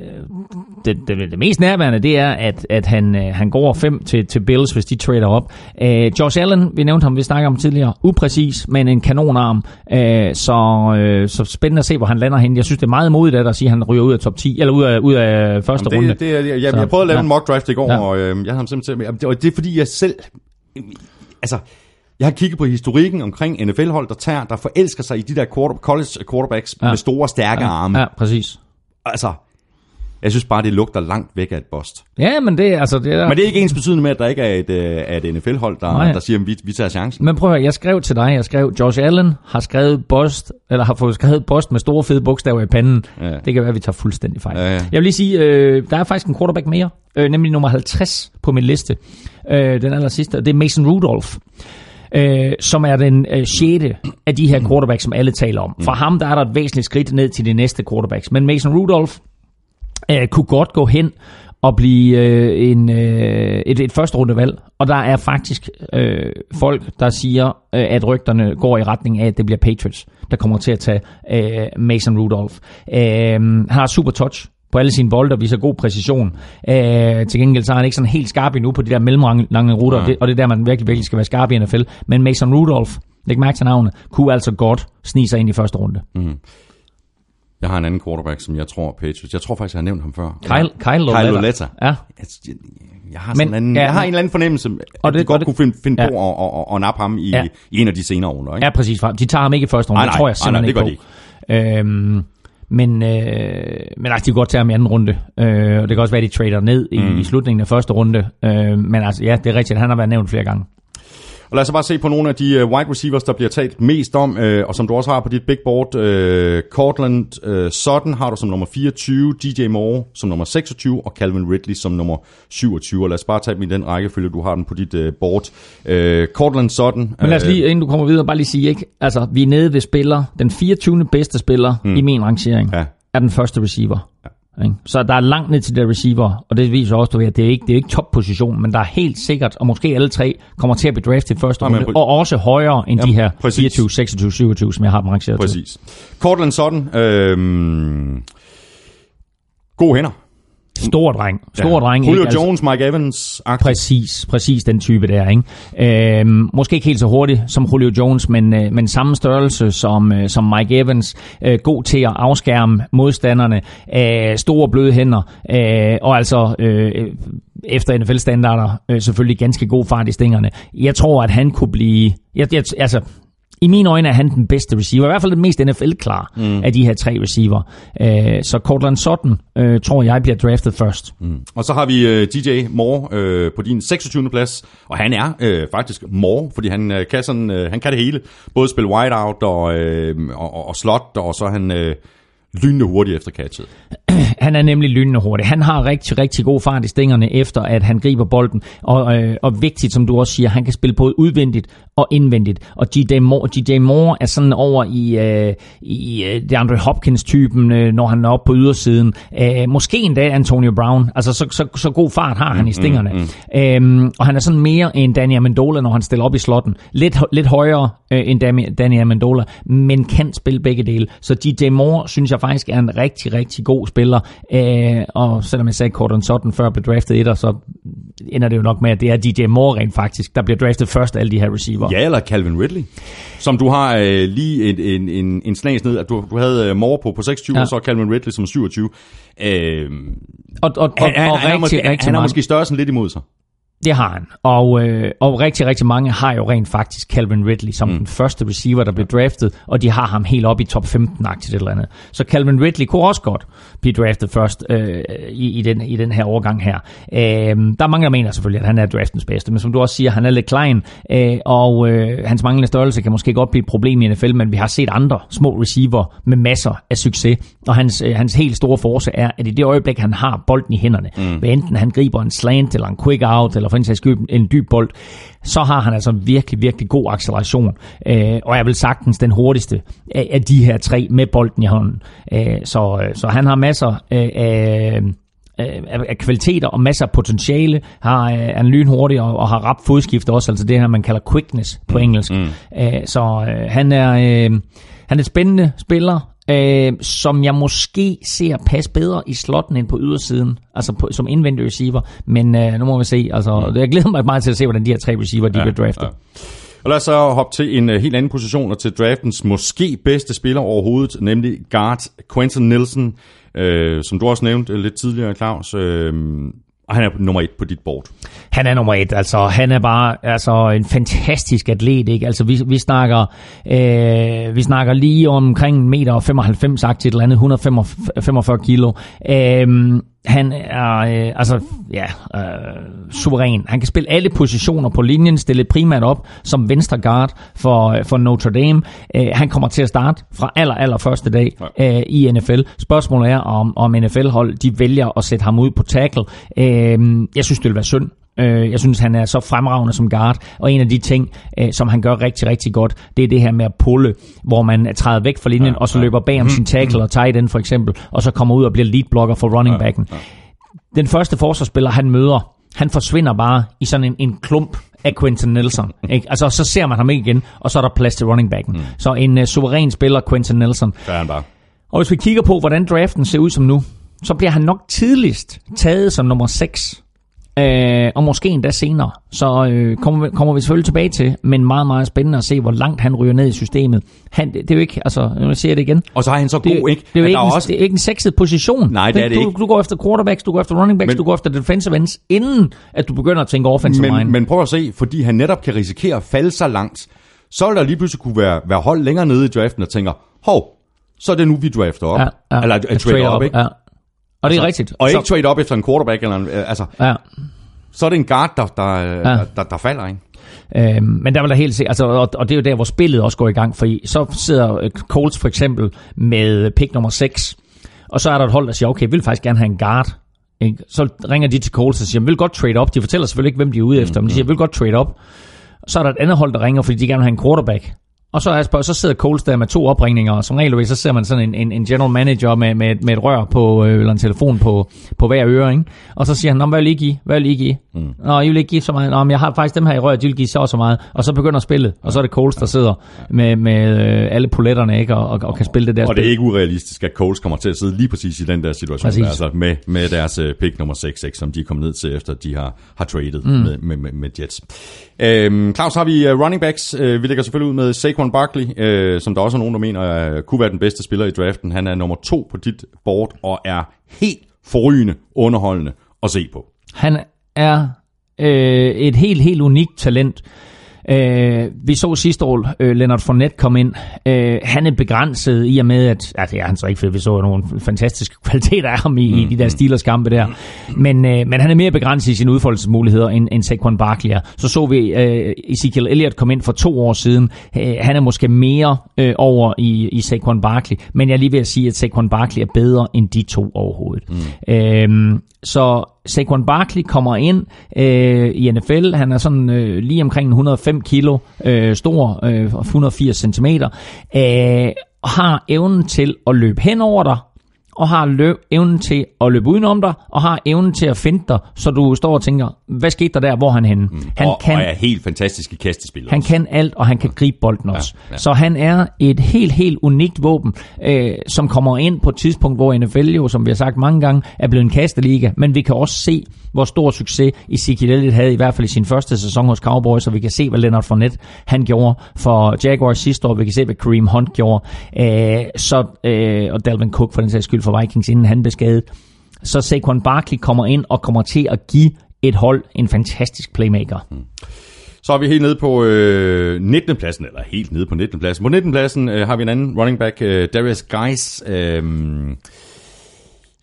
det, det, det mest nærværende, det er, at, at han, øh, han går 5 til, til Bills, hvis de trader op. Øh, Josh Allen, vi nævnte ham, vi snakker om tidligere, upræcis, men en kanonarm. Øh, så, øh, så spændende at se, hvor han lander hen. Jeg synes, det er meget modigt dig at sige, at han ryger ud af top 10, eller ud af, ud af første Jamen, runde. det, det, er- jeg, jeg, Så, jeg prøvede at lave ja. en mock draft i går, Ja. og øh, jeg havde ham simpelthen... Jamen, det, og det er fordi, jeg selv... Altså, jeg har kigget på historikken omkring NFL-hold, der tager, der forelsker sig i de der quarter, college quarterbacks ja. Med store, stærke ja. arme. Ja, præcis. Altså, jeg synes bare, det lugter langt væk af et bust. Ja, men det, er- altså, det er... Men det er ikke ens betydende med, at der ikke er et, øh, er et NFL-hold, der, Nej. der siger, at vi, vi tager chancen. Men prøv at høre, jeg skrev til dig, jeg skrev, Josh Allen har skrevet Bost, eller har fået skrevet Bost med store fede bogstaver i panden. Ja. Det kan være, at vi tager fuldstændig fejl. Ja, ja. Jeg vil lige sige, øh, der er faktisk en quarterback mere, øh, nemlig nummer 50 på min liste. Øh, den aller sidste, og det er Mason Rudolph. Øh, som er den øh, sjette af de her quarterbacks, som alle taler om. For ham der er der et væsentligt skridt ned til de næste quarterbacks. Men Mason Rudolph øh, kunne godt gå hen og blive øh, en, øh, et, et første rundevalg. Og der er faktisk øh, folk, der siger, øh, at rygterne går i retning af, at det bliver Patriots, der kommer til at tage øh, Mason Rudolph. Øh, han har super touch på alle sine bolde og viser god præcision. Øh, til gengæld så er han ikke sådan helt skarp endnu på de der mellemlange ruter, og det, og det er der, man virkelig, virkelig skal være skarp i NFL. Men Mason Rudolph, læg mærke til navnet, kunne altså godt snige sig ind i første runde. Jeg har en anden quarterback, som jeg tror Patriots. Jeg tror faktisk, jeg har nævnt ham før. Kyle, Kyle, Kyle Loletta. Loletta. Ja, Jeg, jeg, har sådan en anden, ja, jeg har en eller anden fornemmelse, at og de det- godt det- kunne finde, finde ja. på at, at, at, at nappe ham i, Ja. i en af de senere runder. Ikke? Ja, præcis. De tager ham ikke i første runde, Nej, det nej. tror jeg Nej, nej, simpelthen det ikke på. Øhm, men, øh, men altså, de kan godt tage ham i anden runde. Øh, og det kan også være, at de trader ned i, Mm. i slutningen af første runde. Øh, men altså, ja, det er rigtigt. Han har været nævnt flere gange. Og lad os bare se på nogle af de uh, wide receivers, der bliver talt mest om, uh, og som du også har på dit big board. Uh, Cortland uh, Sutton har du som nummer 24, DJ Moore som nummer 26, og Calvin Ridley som nummer 27. Og lad os bare tage dem i den rækkefølge, du har dem på dit uh, board. Uh, Cortland Sutton. Men lad os lige, inden du kommer videre, bare lige sige, ikke? Altså, vi er nede ved spiller. Den 24. bedste spiller mm. i min rangering Ja. er den første receiver. Ikke? Så der er langt ned til der receiver, og det viser også, at det er ikke, det er ikke topposition, men der er helt sikkert, og måske alle tre, kommer til at blive draftet første runde, og også højere end Jamen, de her præcis. 24, 26, 27, som jeg har dem rangeret til. Præcis. Cortland Sutton. Øh, gode hænder. Stor dreng. Stor ja. dreng. Julio ikke? Altså, Jones, Mike Evans. Præcis, præcis den type der, ikke? Øhm, måske ikke helt så hurtigt som Julio Jones, men, øh, men samme størrelse som, øh, som Mike Evans. Øh, god til at afskærme modstanderne. Øh, store bløde hænder. Øh, og altså øh, efter NFL-standarder øh, selvfølgelig ganske god fart i stængerne. Jeg tror, at han kunne blive... Jeg, jeg, altså, i mine øjne er han den bedste receiver, i hvert fald den mest NFL-klar mm. af de her tre receiver. Øh, så Cortland Sutton øh, tror jeg bliver draftet først. Mm. Og så har vi øh, DJ Moore øh, på din 26. plads, og han er øh, faktisk Moore, fordi han øh, kan sådan, øh, han kan det hele. Både spille wideout og, øh, og, og, slot, og så han øh, lynende hurtigt efter catchet. Han er nemlig lynende hurtig. Han har rigtig, rigtig god fart i stængerne, efter at han griber bolden. Og, øh, og vigtigt, som du også siger, han kan spille både udvendigt og indvendigt. Og DJ Moore, DJ Moore er sådan over i, øh, i øh, det Andre Hopkins-typen, øh, når han er oppe på ydersiden. Øh, måske endda Antonio Brown. Altså, så, så, så god fart har han i stængerne. Mm, mm. Øhm, og han er sådan mere end Danny Amendola, når han stiller op i slotten. Lidt, lidt højere øh, end Danny Amendola, men kan spille begge dele. Så DJ Moore, synes jeg faktisk, er en rigtig, rigtig god spiller. Øh, og selvom jeg sagde Cortland Sutton før blev draftet etter, så ender det jo nok med, at det er DJ Moore rent faktisk, der bliver draftet først af alle de her receiver. Ja, eller Calvin Ridley, som du har øh, lige en, en, en, en snas ned, at du, du havde øh, Moore på, på 26, ja. Og så Calvin Ridley som 27. Øh, Og, og, og, han, han, og han, er rigtig, måske, rigtig han er måske størrelsen lidt imod sig. Det har han. Og, øh, og rigtig, rigtig mange har jo rent faktisk Calvin Ridley som mm. den første receiver, der blev draftet, og de har ham helt op i top 15-agtigt eller andet. Så Calvin Ridley kunne også godt blive draftet først øh, i, i, den, i den her årgang her. Øh, der er mange, der mener selvfølgelig, at han er draftens bedste, men som du også siger, han er lidt klein, øh, og øh, hans manglende størrelse kan måske godt blive et problem i NFL, men vi har set andre små receiver med masser af succes, og hans, øh, hans helt store force er, at i det øjeblik, han har bolden i hænderne, mm. hvad enten han griber en slant, eller en quick out, eller for en sags skyld en dyb bold, så har han altså virkelig, virkelig god acceleration. Øh, og er vel sagtens den hurtigste af, af de her tre med bolden i hånden. Øh, så, øh, så han har masser øh, af, af, af kvaliteter og masser af potentiale, har, øh, er en lynhurtig og, og har rap fodskift også, altså det her, man kalder quickness på engelsk. Mm. Øh, så øh, han er øh, han er et spændende spiller, øh, som jeg måske ser passe bedre i slotten end på ydersiden, altså på, som indvendig receiver, men øh, nu må vi se, altså jeg glæder mig meget til at se, hvordan de her tre receiver, de ja, bliver draftet. Ja. Og lad os så hoppe til en uh, helt anden position, og til draftens måske bedste spiller overhovedet, nemlig guard Quentin Nielsen, øh, som du også nævnte lidt tidligere, Claus. Øh, og han er nummer et på dit board. Han er nummer et, altså han er bare altså, en fantastisk atlet, ikke? Altså vi, vi snakker øh, vi snakker lige omkring meter 95 til et eller andet, 145 kilo. Øh, han er øh, altså ja, øh, suveræn. Han kan spille alle positioner på linjen, stille primært op som venstre guard for, for Notre Dame. Øh, han kommer til at starte fra aller, aller første dag øh, i NFL. Spørgsmålet er, om, om NFL-hold de vælger at sætte ham ud på tackle. Øh, jeg synes, det vil være synd. Øh, jeg synes, han er så fremragende som guard, og en af de ting, øh, som han gør rigtig, rigtig godt, det er det her med at pulle, hvor man træder væk fra linjen, ja, og så løber bag om sin tackle og tight end for eksempel, og så kommer ud og bliver lead blocker for running backen. Den første forsvarsspiller, han møder, han forsvinder bare i sådan en, en klump af Quentin Nelson. Ikke? Altså, så ser man ham ikke igen, og så er der plads til running backen. Mm. Så en uh, suveræn spiller, Quentin Nelson. Der er han bare. Og hvis vi kigger på, hvordan draften ser ud som nu, så bliver han nok tidligst taget som nummer 6 Øh, og måske endda senere. Så øh, kommer, vi, kommer vi selvfølgelig tilbage til, men meget, meget spændende at se, hvor langt han ryger ned i systemet. Han, det, det er jo ikke, altså, nu siger jeg det igen. Og så er han så det, god, ikke? Det er jo ikke, er en, også... det er ikke en sexet position. Nej, det er det du, ikke. Du går efter quarterbacks, du går efter running backs, men, du går efter defensive ends, inden at du begynder at tænke offensive men, line. Men prøv at se, fordi han netop kan risikere at falde så langt, så vil der lige pludselig kunne være, være hold længere nede i draften, og tænker, hov, så er det nu, vi drafter op. Ja, ja. Eller trade, trade op, ikke? Ja. Og det er rigtigt. Og så, ikke trade op efter en quarterback, eller en, altså, ja. så er det en guard, der, der, ja. der, der, der falder, ikke? Øhm, men der vil der helt se, altså, og, og det er jo der, hvor spillet også går i gang, for så sidder øh, Colts for eksempel med pick nummer 6, og så er der et hold, der siger, okay, vi vil faktisk gerne have en guard. Ikke? Så ringer de til Colts og siger, vi vil godt trade op. De fortæller selvfølgelig ikke, hvem de er ude efter, men de siger, vi vil godt trade op. Så er der et andet hold, der ringer, fordi de gerne vil have en quarterback. Og så, er så sidder Coles der med to opringninger, og som regel så ser man sådan en, en, en general manager med, med, med et rør på, øh, eller en telefon på, på hver øre, ikke? Og så siger han, hvad vil I give? Hvad vil I give? Mm. Nå, I vil ikke give så meget. Nå, men jeg har faktisk dem her i rør, de vil give så og så meget. Og så begynder spillet, og så er det Coles, der sidder med, med øh, alle poletterne, ikke? Og, og, og kan spille det der Og spil. det er ikke urealistisk, at Coles kommer til at sidde lige præcis i den der situation, Præcis. altså med, med deres øh, pick nummer 6, 6, som de er kommet ned til, efter de har, har traded mm. med, med, med, med Jets. Øhm, Claus, har vi running backs. Vi lægger selvfølgelig ud med Saquon Barkley, øh, som der også er nogen, der mener øh, kunne være den bedste spiller i draften. Han er nummer to på dit board, og er helt forrygende underholdende at se på. Han er øh, et helt, helt unikt talent. Øh, vi så sidste år øh, Leonard Fournette komme ind. Øh, han er begrænset i og med, at... Ja, det er han så ikke, for vi så nogle fantastiske kvaliteter af ham i, mm, i de der Steelers kampe der. Men, øh, men han er mere begrænset i sine udfoldelsesmuligheder, end, end Saquon Barkley er. Så så vi øh, Ezekiel Elliott komme ind for to år siden. Øh, han er måske mere øh, over i, i Saquon Barkley. Men jeg er lige ved at sige, at Saquon Barkley er bedre end de to overhovedet. Mm. Øh, så Saquon Barkley kommer ind øh, i NFL. Han er sådan øh, lige omkring 105 kilo øh, stor, øh, 180 centimeter, øh, har evnen til at løbe hen over dig, og har løb, evnen til at løbe udenom dig, og har evnen til at finde dig, så du står og tænker, hvad skete der der, hvor han henne? Mm. Han og, kan, og er helt fantastisk i kastespil Han også. kan alt, og han kan gribe bolden også. Ja, ja. Så han er et helt, helt unikt våben, øh, som kommer ind på et tidspunkt, hvor NFL jo, som vi har sagt mange gange, er blevet en kasteliga, men vi kan også se, hvor stor succes Ezekiel Elliott havde, i hvert fald i sin første sæson hos Cowboys, og vi kan se, hvad Leonard Fournette han gjorde for Jaguars sidste år, vi kan se, hvad Kareem Hunt gjorde, øh, så, øh, og Dalvin Cook for den sags skyld for Vikings, inden han blev skadet. Så Saquon Barkley kommer ind og kommer til at give et hold en fantastisk playmaker. Mm. Så er vi helt nede på øh, 19. pladsen, eller helt nede på 19. pladsen. På 19. pladsen øh, har vi en anden running back, øh, Darius Geis. Øh,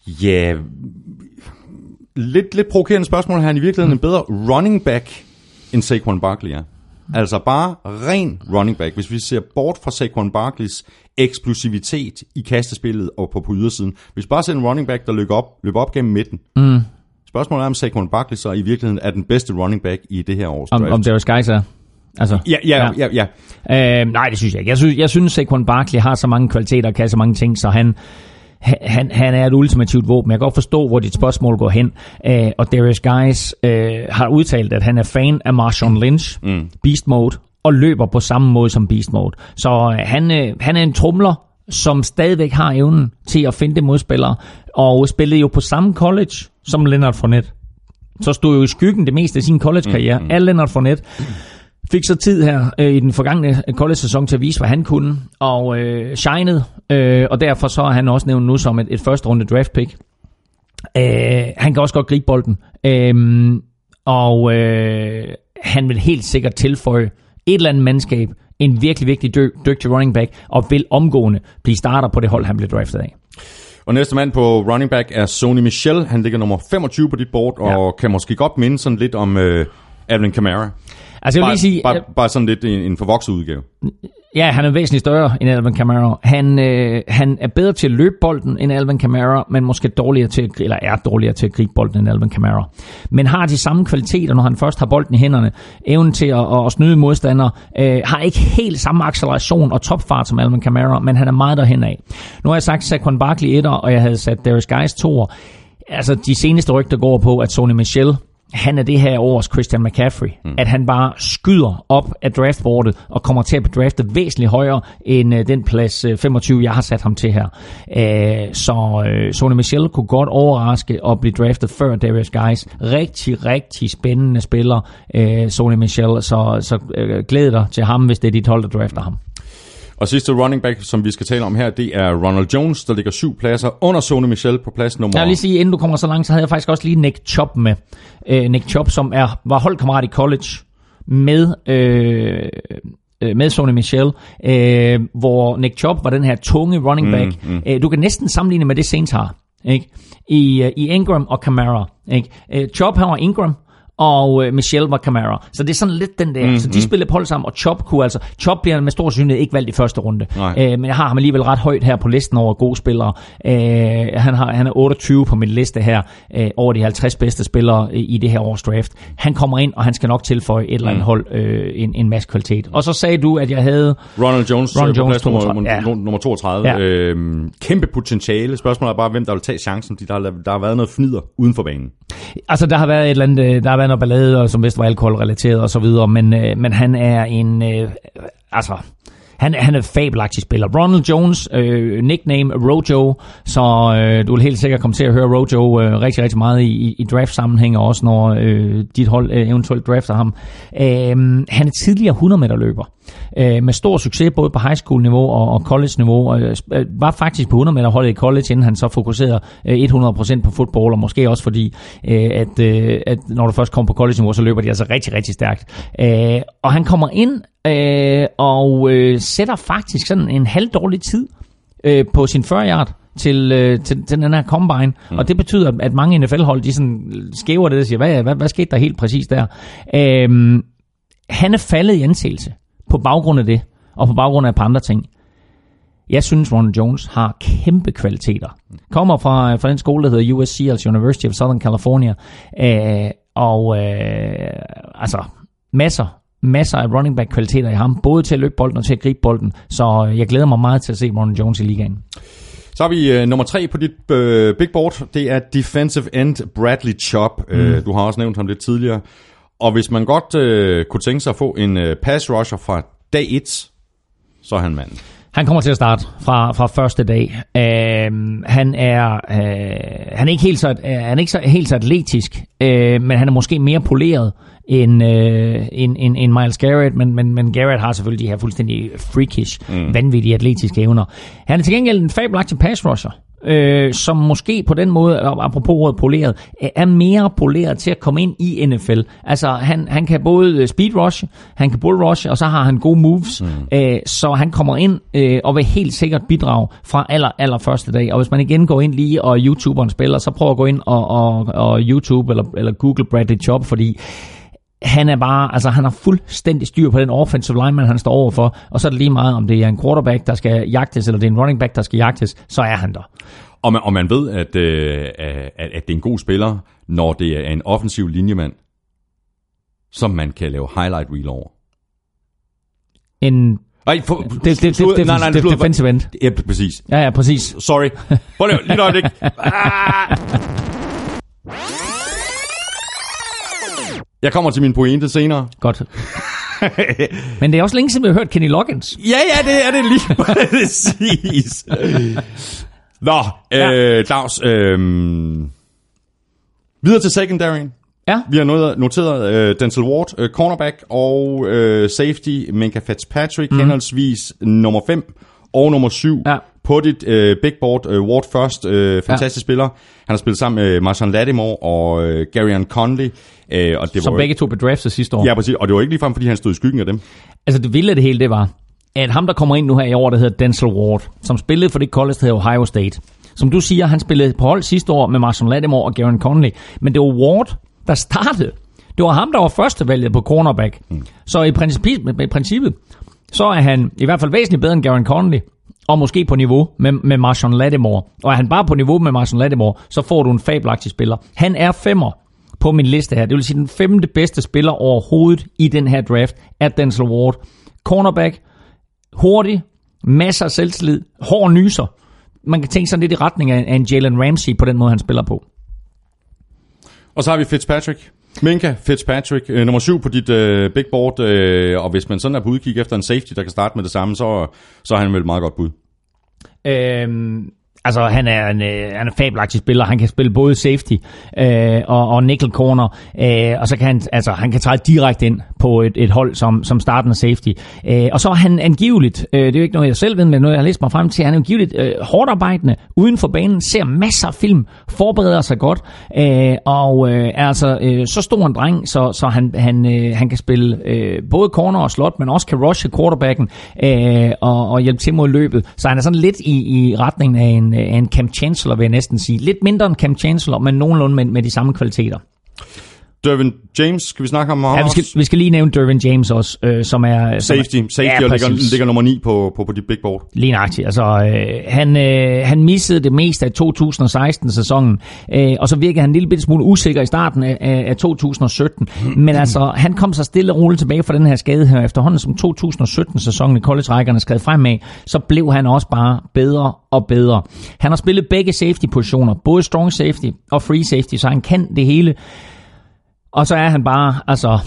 ja, lidt, lidt provokerende spørgsmål. Han i virkeligheden en bedre running back, end Saquon Barkley er? Altså bare ren running back. Hvis vi ser bort fra Saquon Barkleys eksplosivitet i kastespillet og på, på ydersiden. Hvis vi bare ser en running back, der løber op, løber op gennem midten. Mm. Spørgsmålet er, om Saquon Barkley så i virkeligheden er den bedste running back i det her års Om, draft. om Darius Geis er. Altså, Ja, ja, ja. ja, ja. Øh, nej, det synes jeg ikke. Jeg synes, jeg synes Saquon Barkley har så mange kvaliteter og kan så mange ting, så han, han, han er et ultimativt våben. Jeg kan godt forstå, hvor dit spørgsmål går hen. Øh, og Darius Guys øh, har udtalt, at han er fan af Marshawn Lynch, mm. Beast Mode, og løber på samme måde som Beast Mode. Så øh, han, øh, han er en trumler, som stadigvæk har evnen til at finde modspillere, og spillede jo på samme college som Leonard Fournette. Så stod jo i skyggen det meste af sin college-karriere mm, mm. af Leonard Fournette. Fik så tid her øh, i den forgangne college-sæson til at vise, hvad han kunne, og øh, shinede, øh, og derfor så er han også nævnt nu som et, et første runde draft pick. Øh, han kan også godt gribe bolden, øh, og øh, han vil helt sikkert tilføje et eller andet mandskab, en virkelig, virkelig dy- dygtig running back, og vil omgående blive starter på det hold, han blev draftet af. Og næste mand på running back er Sony Michel. Han ligger nummer 25 på dit board, og Ja. kan måske godt minde sådan lidt om øh, Alvin Kamara. Altså jeg vil Bare, lige sige, bare, bare sådan lidt en, en forvokset udgave. Ja, han er væsentligt større end Alvin Kamara. Han, øh, han er bedre til at løbe bolden end Alvin Kamara, men måske dårligere til, at- eller er dårligere til at gribe bolden end Alvin Kamara. Men har de samme kvaliteter, når han først har bolden i hænderne. Evnen til at, at snyde modstandere. Øh, har ikke helt samme acceleration og topfart som Alvin Kamara, men han er meget derhen af. Nu har jeg sagt Saquon Barkley 1, og jeg havde sat Darius Guys 2. Altså, de seneste rygter går på, at Sony Michel han er det her års Christian McCaffrey. Mm. At han bare skyder op af draftboardet og kommer til at blive draftet væsentligt højere end øh, den plads øh, 25, jeg har sat ham til her. Æh, så øh, Sony Michel kunne godt overraske og blive draftet før Darius Guys. Rigtig, rigtig spændende spiller, øh, Sony Michel. Så, så øh, glæd dig til ham, hvis det er dit hold, der drafter ham. Og sidste running back, som vi skal tale om her, det er Ronald Jones, der ligger syv pladser under Sony Michel på plads nummer... Jeg vil lige sige, inden du kommer så langt, så havde jeg faktisk også lige Nick Chubb med. Øh, Nick Chubb, som er, var holdkammerat i college med, øh, øh, med Sony Michel, øh, hvor Nick Chubb var den her tunge running back. Mm, mm. Øh, du kan næsten sammenligne med det Saints har. Ikke? I, øh, I Ingram og Kamara. Ikke? Øh, Chubb han var Ingram, og øh, Michelle var Camara. Så det er sådan lidt den der. Mm, så de spillede på hold sammen, og Chop kunne altså... Chop bliver med stor synlighed ikke valgt i første runde. Nej. Øh, men jeg har ham alligevel ret højt her på listen over gode spillere. Øh, han, har, han er 28 på min liste her, øh, over de 50 bedste spillere i, i det her års draft. Han kommer ind, og han skal nok tilføje et eller andet hold øh, en, en masse kvalitet. Og så sagde du, at jeg havde... Ronald Jones, Ronald Ronald Jones på plads nummer, 32, ja. nummer 32. Ja. Øhm, kæmpe potentiale. Spørgsmålet er bare, hvem der vil tage chancen, fordi der, har- der har været noget fnider uden for banen. Altså, der har været et eller andet, øh, der har været noget ballade, og som vist var alkoholrelateret og så videre, men, øh, men han er en, øh, altså, han, han er fabelagtig spiller. Ronald Jones, øh, nickname Rojo, så øh, du vil helt sikkert komme til at høre Rojo øh, rigtig, rigtig meget i, i, i draft-sammenhæng, og også når øh, dit hold øh, eventuelt drafter ham. Øh, han er tidligere 100 meter løber, øh, med stor succes både på high school niveau og, og college niveau, og øh, var faktisk på 100 meter holdet i college, inden han så fokuserede øh, 100% på fodbold, og måske også fordi, øh, at, øh, at når du først kommer på college niveau, så løber de altså rigtig, rigtig stærkt. Øh, og han kommer ind øh, og øh, sætter faktisk sådan en halvdårlig tid øh, på sin 40 yard til, øh, til, til den her combine, mm. og det betyder, at mange NFL-hold, de sådan skæver det og siger, hvad, hvad, hvad skete der helt præcis der? Øh, han er faldet i anseelse på baggrund af det, og på baggrund af et par andre ting. Jeg synes, Ronald Jones har kæmpe kvaliteter. Kommer fra, fra den skole, der hedder USC, altså University of Southern California, øh, og øh, altså masser, masser af running back kvaliteter i ham, både til at løbe bolden og til at gribe bolden, så jeg glæder mig meget til at se Ronald Jones i ligaen. Så har vi øh, nummer tre på dit øh, big board. Det er defensive end Bradley Chubb. Mm. Øh, du har også nævnt ham lidt tidligere. Og hvis man godt øh, kunne tænke sig at få en øh, pass rusher fra dag 1, så er han manden. Han kommer til at starte fra, fra første dag. Uh, han er uh, han er ikke helt så uh, han er ikke så helt så atletisk, uh, men han er måske mere poleret end, uh, end, end, end Miles Garrett, men, men, men Garrett har selvfølgelig de her fuldstændig freakish, mm. vanvittige atletiske evner. Han er til gengæld en fabelagtig pass rusher øh, som måske på den måde, apropos ordet poleret, øh, er mere poleret til at komme ind i NFL. Altså, han, han kan både speed rush, han kan bull rush, og så har han gode moves, mm. øh, så han kommer ind øh, og vil helt sikkert bidrage fra aller, aller første dag. Og hvis man igen går ind lige og YouTuberen spiller, så prøv at gå ind og, og, og YouTube eller, eller Google Bradley Chubb, fordi han er bare, altså han har fuldstændig styr på den offensive lineman, han står overfor, og så er det lige meget, om det er en quarterback, der skal jagtes, eller det er en running back, der skal jagtes, så er han der. Og man, og man ved, at, øh, at, at det er en god spiller, når det er en offensiv linjemand, som man kan lave highlight reel over. En Ej, for, Det, det, det, det, nej, nej, det, defensive end. Ja, præcis. Ja, ja, præcis. Sorry. Prøv lige et øjeblik. Ah! Jeg kommer til min pointe senere. Godt. Men det er også længe siden, vi har hørt Kenny Loggins. Ja, ja, det er det lige præcis. Nå, øh, Claus. Øh, videre til secondaryen. Ja, Vi har noteret, noteret øh, Denzel Ward, øh, cornerback, og øh, safety Minka Fitzpatrick, mm. henholdsvis nummer 5 og nummer 7 Ja. På dit øh, big board. Øh, Ward først, øh, fantastisk ja. spiller. Han har spillet sammen med Marshawn Lattimore og øh, Gary Conley. Øh, og det som var, begge to blev draftet sidste år. Ja, præcis. Og det var ikke ligefrem, fordi han stod i skyggen af dem. Altså det vilde af det hele, det var, at ham, der kommer ind nu her i år, der hedder Denzel Ward, som spillede for det college, der hedder Ohio State. Som du siger, han spillede på hold sidste år med Marshawn Lattimore og Garen Conley. Men det var Ward, der startede. Det var ham, der var førstevalget på cornerback. Mm. Så i princippet, i princippet, så er han i hvert fald væsentligt bedre end Garen Conley. Og måske på niveau med, med Marshawn Lattimore. Og er han bare på niveau med Marshawn Lattimore, så får du en fabelagtig spiller. Han er femmer på min liste her. Det vil sige den femte bedste spiller overhovedet i den her draft er Denzel Ward. Cornerback, hurtig, masser af selvtillid, hård nyser. Man kan tænke sig lidt i retning af, af en Jalen Ramsey på den måde, han spiller på. Og så har vi Fitzpatrick. Minka Fitzpatrick, øh, nummer 7 på dit øh, big board. Øh, og hvis man sådan er på udkig efter en safety, der kan starte med det samme, så, så er han vel et meget godt bud. Øhm, altså, han er en, øh, han er en fabelagtig spiller. Han kan spille både safety øh, og, og nickel corner, øh, og så kan han, altså, han kan træde direkte ind på et, et hold som, som startende safety. Øh, og så er han angiveligt, øh, det er jo ikke noget, jeg selv ved, men noget, jeg har læst mig frem til, han er angiveligt øh, hårdt arbejdende uden for banen, ser masser af film, forbereder sig godt, øh, og øh, er altså øh, så stor en dreng, så, så han, han, øh, han kan spille øh, både corner og slot, men også kan rushe quarterbacken øh, og, og hjælpe til mod løbet. Så han er sådan lidt i, i retningen af en, af en Cam Chancellor, vil jeg næsten sige. Lidt mindre end Cam Chancellor, men nogenlunde med, med de samme kvaliteter. Dervin James, skal vi snakke om ham Ja, vi skal, vi skal lige nævne Dervin James også, øh, som er... som er- Safety, safety Ja, og ligger, ligger nummer 9 på, på, på dit big board. Lige nøjagtigt. Altså, øh, han, øh, han missede det meste af 2016-sæsonen, øh, og så virkede han en lille bitte smule usikker i starten af, af, af 2017. Men altså, han kom så stille og roligt tilbage fra den her skade her. Efterhånden som 2017-sæsonen i college-rækkerne skred fremad, så blev han også bare bedre og bedre. Han har spillet begge safety-positioner, både strong safety og free safety, så han kan det hele. Og så er han bare, altså,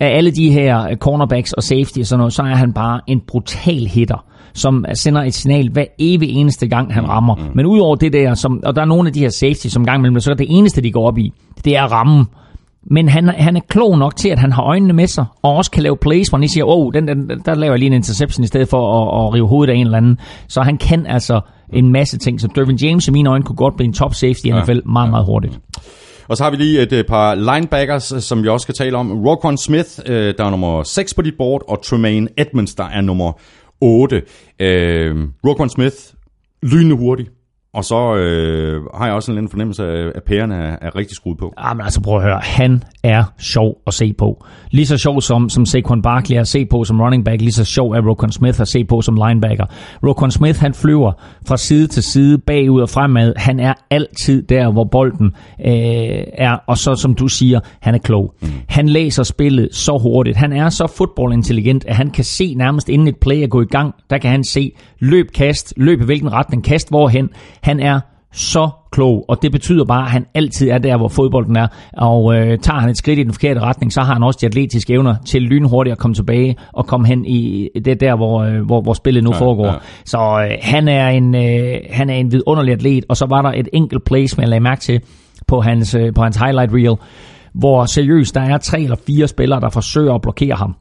af alle de her øh, cornerbacks og safety og sådan noget, så er han bare en brutal hitter, som sender et signal hver evig eneste gang, han rammer. Mm. Men udover det der, som, og der er nogle af de her safety, som gang imellem, så er det eneste, de går op i, det er at ramme. Men han, han er klog nok til, at han har øjnene med sig, og også kan lave plays, hvor han lige siger, åh, oh, den, den, der laver jeg lige en interception, i stedet for at, at rive hovedet af en eller anden. Så han kan altså en masse ting. Så Dervin James i mine øjne kunne godt blive en top safety i NFL meget, meget hurtigt. Og så har vi lige et, et par linebackers, øh, som vi også skal tale om. Roquan Smith, øh, der er nummer 6 på dit board, og Tremaine Edmonds, der er nummer 8. Øh, Roquan Smith, lynende hurtig. Og så øh, har jeg også en lille fornemmelse af, at pærerne er, er rigtig skruet på. Jamen altså prøv at høre, han er sjov at se på. Lige så sjov som, som Saquon Barkley er at se på som running back, lige så sjov er Roquan Smith at se på som linebacker. Roquan Smith han flyver fra side til side, bagud og fremad. Han er altid der, hvor bolden øh, er, og så som du siger, han er klog. Mm. Han læser spillet så hurtigt. Han er så fodboldintelligent, at han kan se nærmest inden et play er gået i gang, der kan han se løb, kast, løb i hvilken retning, kast hvorhen. Han er så klog, og det betyder bare, at han altid er der, hvor fodbolden er, og øh, tager han et skridt i den forkerte retning, så har han også de atletiske evner til lynhurtigt at komme tilbage og komme hen i det der, hvor, øh, hvor, hvor spillet nu ja, foregår. ja. Så øh, han, er en, øh, han er en vidunderlig atlet, og så var der et enkelt play, som jeg lagde mærke til på hans, øh, på hans highlight reel, hvor seriøst, der er tre eller fire spillere, der forsøger at blokere ham.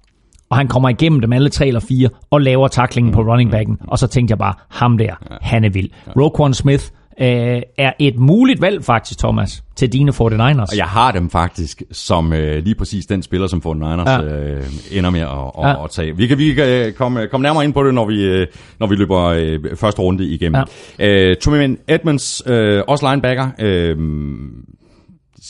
Og han kommer igennem dem alle tre eller fire, og laver taklingen på running backen. Og så tænkte jeg bare, ham der, han er vild. Roquan Smith øh, er et muligt valg faktisk, Thomas, til dine 49ers. Og jeg har dem faktisk som øh, lige præcis den spiller, som 49ers Ja. øh, ender med at, at, Ja. at tage. Vi kan, vi kan øh, komme, komme nærmere ind på det, når vi, øh, når vi løber øh, første runde igennem. Ja. Øh, Truman Edmonds, øh, også linebacker. Øh,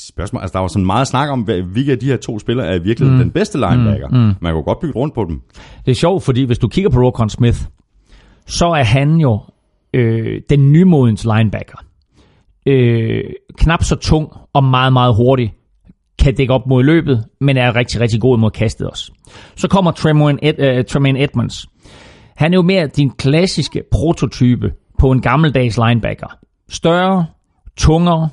spørgsmål, altså der var sådan meget snak om, hvilke af de her to spillere er virkelig mm. den bedste linebacker. Mm. Man kunne godt bygge rundt på dem. Det er sjovt, fordi hvis du kigger på Roquan Smith, så er han jo øh, den nymodens linebacker. Øh, knap så tung og meget, meget hurtig. Kan dække op mod løbet, men er rigtig, rigtig god mod kastet også. Så kommer Tremaine, Ed, øh, Tremaine Edmonds. Han er jo mere din klassiske prototype på en gammeldags linebacker. Større, tungere,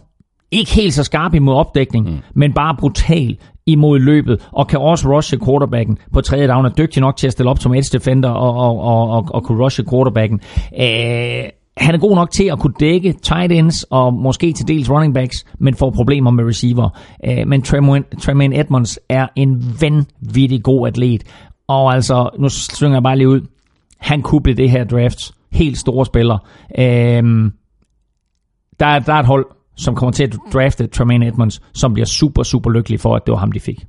ikke helt så skarp imod opdækning, mm. men bare brutal imod løbet, og kan også rushe quarterbacken på tredje down, er dygtig nok til at stille op som edge defender og, og, og, og, og kunne rushe quarterbacken. Øh, han er god nok til at kunne dække tight ends og måske til dels running backs, men får problemer med receiver. Øh, men Tremaine, Edmonds er en vanvittig god atlet. Og altså, nu synger jeg bare lige ud, han kunne blive det her draft. Helt store spiller. Øh, der, er, der er et hold, som kommer til at drafte Tremaine Edmonds, som bliver super, super lykkelig for, at det var ham, de fik.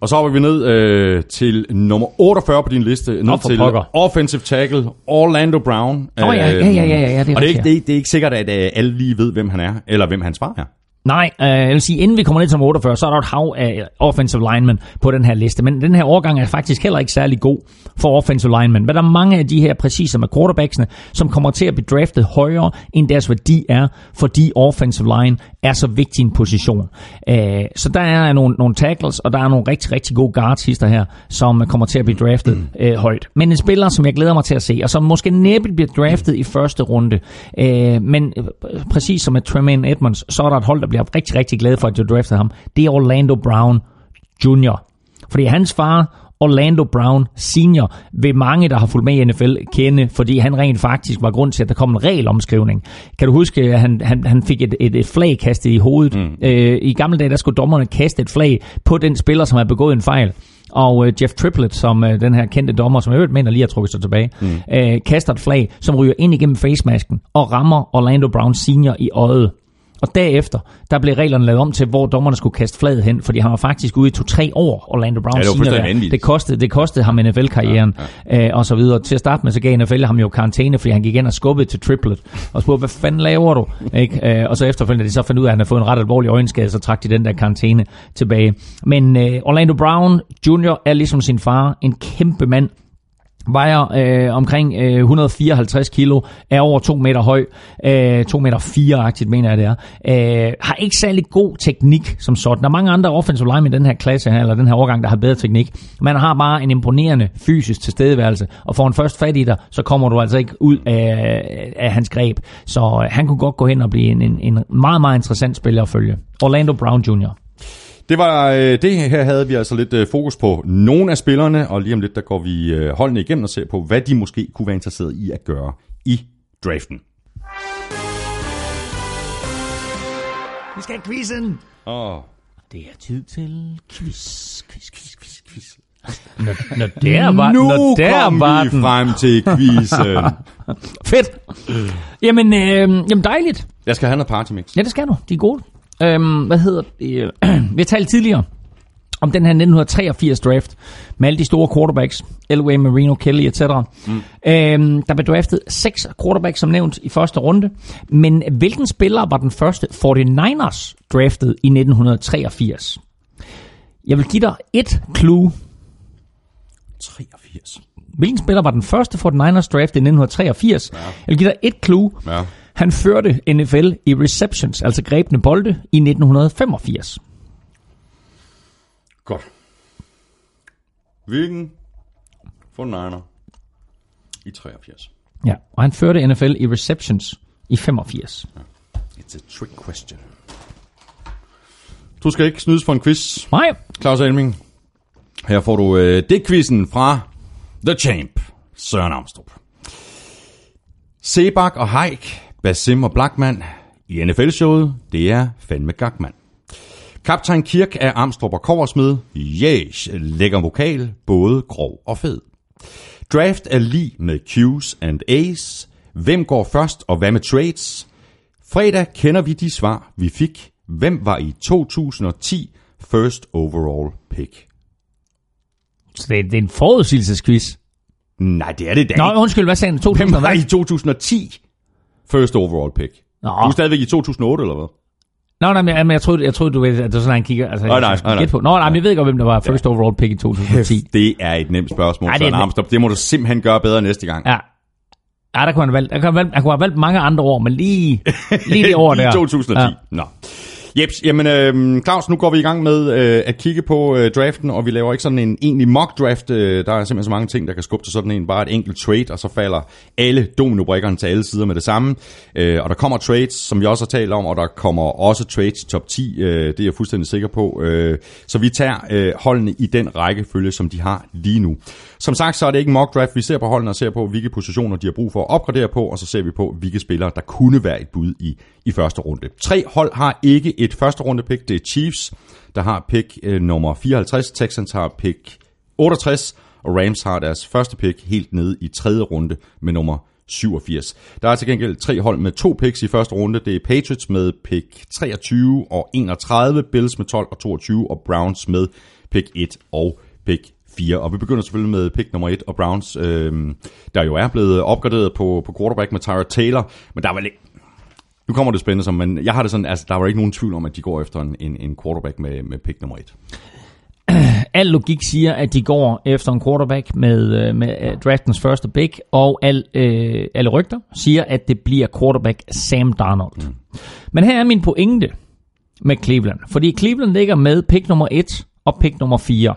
Og så hopper vi ned øh, til nummer 48 på din liste. Ned Nå, for til pokker. offensive tackle Orlando Brown. Åh, ja, ja, ja, ja, ja, ja, det er og det er, ikke, det, er, det er ikke sikkert, at øh, alle lige ved, hvem han er, eller hvem hans far er. Nej, øh, jeg vil sige, inden vi kommer ned til nummer 48, så er der et hav af offensive linemen på den her liste. Men den her årgang er faktisk heller ikke særlig god for offensive linemen. Men der er mange af de her præciser med quarterbacksene, som kommer til at blive draftet højere, end deres værdi er, fordi offensive line er så vigtig en position. Øh, så der er nogle, nogle tackles, og der er nogle rigtig, rigtig gode guards her, som kommer til at blive draftet øh, højt. Men en spiller, som jeg glæder mig til at se, og som måske næppe bliver draftet i første runde. Øh, men øh, præcis som med Tremaine Edmonds, så er der et hold, der bliver rigtig, rigtig glade for, at du draftede ham. Det er Orlando Brown Jr. Fordi hans far, Orlando Brown Senior, vil mange, der har fulgt med i NFL, kende, fordi han rent faktisk var grund til, at der kom en regelomskrivning. Kan du huske, at han, han, han fik et, et, et flag kastet i hovedet? Mm. Øh, I gamle dage, der skulle dommerne kaste et flag på den spiller, som havde begået en fejl. Og øh, Jeff Triplett, som øh, den her kendte dommer, som jeg øvrigt mener lige har trukket sig tilbage, mm. øh, kaster et flag, som ryger ind igennem facemasken og rammer Orlando Brown Senior i øjet. Og derefter, der blev reglerne lavet om til, hvor dommerne skulle kaste flaget hen, fordi han var faktisk ude i to-tre år, Orlando Brown Ja, det var. Det kostede, det kostede ham NFL-karrieren, ja, ja. Øh, og så videre. Til at starte med, så gav NFL ham jo karantæne, fordi han gik ind og skubbede til triplet, og spurgte, hvad fanden laver du? Ikke? Øh, og så efterfølgende, de så fandt ud af, at han havde fået en ret alvorlig øjenskade, så trak de den der karantæne tilbage. Men øh, Orlando Brown Jr. er ligesom sin far, en kæmpe mand, vejer øh, omkring øh, 154 kilo, er over 2 meter høj, øh, 2 meter 4-agtigt mener jeg det er, øh, har ikke særlig god teknik som sådan. Der er mange andre offensive linemen i den her klasse her, eller den her årgang, der har bedre teknik. Man har bare en imponerende fysisk tilstedeværelse, og får en først fat i dig, så kommer du altså ikke ud af, af hans greb. Så øh, han kunne godt gå hen og blive en, en, en meget, meget interessant spiller at følge. Orlando Brown Jr. Det var øh, det her havde vi altså lidt øh, fokus på nogle af spillerne, og lige om lidt der går vi øh, holdene igennem og ser på, hvad de måske kunne være interesseret i at gøre i draften. Vi skal have quizzen! Åh, Det er tid til quiz, quiz, quiz, quiz, quiz. Når, når der var, nu når der kom var vi den. frem til quizzen. Fedt. Jamen, øh, jamen dejligt. Jeg skal have noget partymix. Ja, det skal du. De er gode. Øhm, hvad hedder det? Vi har talt tidligere om den her 1983 draft med alle de store quarterbacks, Elway, Marino, Kelly etc. Mm. Øhm, der blev draftet seks quarterbacks som nævnt i første runde. Men hvilken spiller var den første 49ers draftet i 1983? Jeg vil give dig et clue. 83. Hvilken spiller var den første 49ers draft i 1983? Ja. Jeg vil give dig et clue. Ja. Han førte NFL i receptions, altså grebne bolde, i 1985. Godt. Hvilken for niner i 83? Ja, og han førte NFL i receptions i 85. It's a trick question. Du skal ikke snydes for en quiz, Nej, Claus Elming. Her får du øh, det quizzen fra The Champ, Søren Amstrup. Sebak og Haik, Basim og Blackman i NFL-showet, det er fandme gagmand. Kaptajn Kirk er Amstrup og Koversmed. Yes, lækker vokal, både grov og fed. Draft er lige med Q's and A's. Hvem går først, og hvad med trades? Fredag kender vi de svar, vi fik. Hvem var i 2010 first overall pick? så det, er- det er en forudsigelsesquiz. Nej, det er det da Nå, ikke. undskyld, hvad sagde han? Hvem 2000 var i 2010 first overall pick? Nå. Du er stadigvæk i 2008, eller hvad? Nå, nej, men jeg, men jeg troede, jeg troede, du ved, at det var sådan, han kigger. Altså, Nej, jeg nej, På. Nå, nej, men jeg ved godt, hvem der var first overall pick i 2010. Det er et nemt spørgsmål, Ej, det Søren. Amstrup. Det må du simpelthen gøre bedre næste gang. Ja. Ja, der kunne han, valgt, der kunne han, valgt, han kunne have valgt mange andre år, men lige, lige det år der. 2010. Ja. Ja. Nå. Jeps, jamen øh, Claus, nu går vi i gang med øh, at kigge på øh, draften, og vi laver ikke sådan en egentlig mock draft. Øh, der er simpelthen så mange ting, der kan skubbe til sådan en. Bare et enkelt trade, og så falder alle dominobrikkerne til alle sider med det samme. Øh, og der kommer trades, som vi også har talt om, og der kommer også trades top 10. Øh, det er jeg fuldstændig sikker på. Øh, så vi tager øh, holdene i den rækkefølge, som de har lige nu. Som sagt, så er det ikke mock draft. Vi ser på holdene og ser på, hvilke positioner de har brug for at opgradere på, og så ser vi på, hvilke spillere, der kunne være et bud i, i første runde. Tre hold har ikke et første runde pick. Det er Chiefs, der har pick øh, nummer 54. Texans har pick 68. Og Rams har deres første pick helt nede i tredje runde med nummer 87. Der er til gengæld tre hold med to picks i første runde. Det er Patriots med pick 23 og 31, Bills med 12 og 22 og Browns med pick 1 og pick 4. Og vi begynder selvfølgelig med pick nummer 1 og Browns, øh, der jo er blevet opgraderet på, på quarterback med Tyra Taylor. Men der er vel ikke, nu kommer det spændende, som, men jeg har det sådan, altså der var ikke nogen tvivl om, at de går efter en, en, en quarterback med, med pick nummer 1. Al logik siger, at de går efter en quarterback med, øh, med øh, draftens første pick, og al, øh, alle rygter siger, at det bliver quarterback Sam Darnold. Mm. Men her er min pointe med Cleveland, fordi Cleveland ligger med pick nummer 1 og pick nummer 4.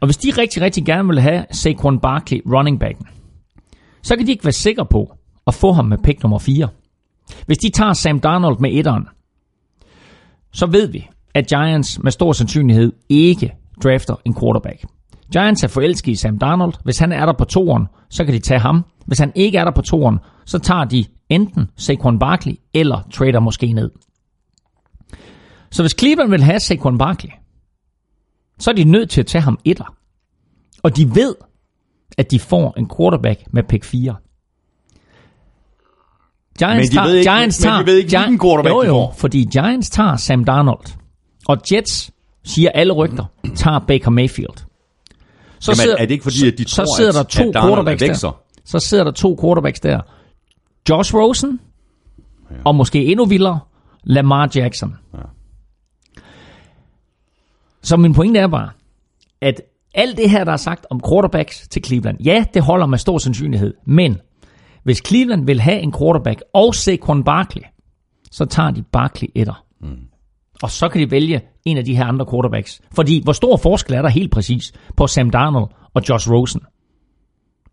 Og hvis de rigtig, rigtig gerne vil have Saquon Barkley running backen, så kan de ikke være sikre på at få ham med pick nummer 4. Hvis de tager Sam Darnold med etteren, så ved vi, at Giants med stor sandsynlighed ikke drafter en quarterback. Giants er forelsket i Sam Darnold. Hvis han er der på toeren, så kan de tage ham. Hvis han ikke er der på toeren, så tager de enten Saquon Barkley eller trader måske ned. Så hvis Cleveland vil have Saquon Barkley, så er de nødt til at tage ham etter. Og de ved, at de får en quarterback med pick 4. Giants Men de ved ikke- Giants men de tager, ved ikke, hvilken quarterback jo, de jo, får. fordi Giants tager Sam Darnold. Og Jets, siger alle rygter, tager Baker Mayfield. Så Jamen, er det ikke fordi, at de så tror, sidder at- der to at quarterbacks er der. Så sidder der to quarterbacks der. Josh Rosen, ja. og måske endnu vildere, Lamar Jackson. Ja. Så min pointe er bare, at alt det her, der er sagt om quarterbacks til Cleveland, ja, det holder med stor sandsynlighed, men hvis Cleveland vil have en quarterback og Saquon Barkley, så tager de Barkley etter. Mm. Og så kan de vælge en af de her andre quarterbacks. Fordi hvor stor forskel er der helt præcis på Sam Darnold og Josh Rosen?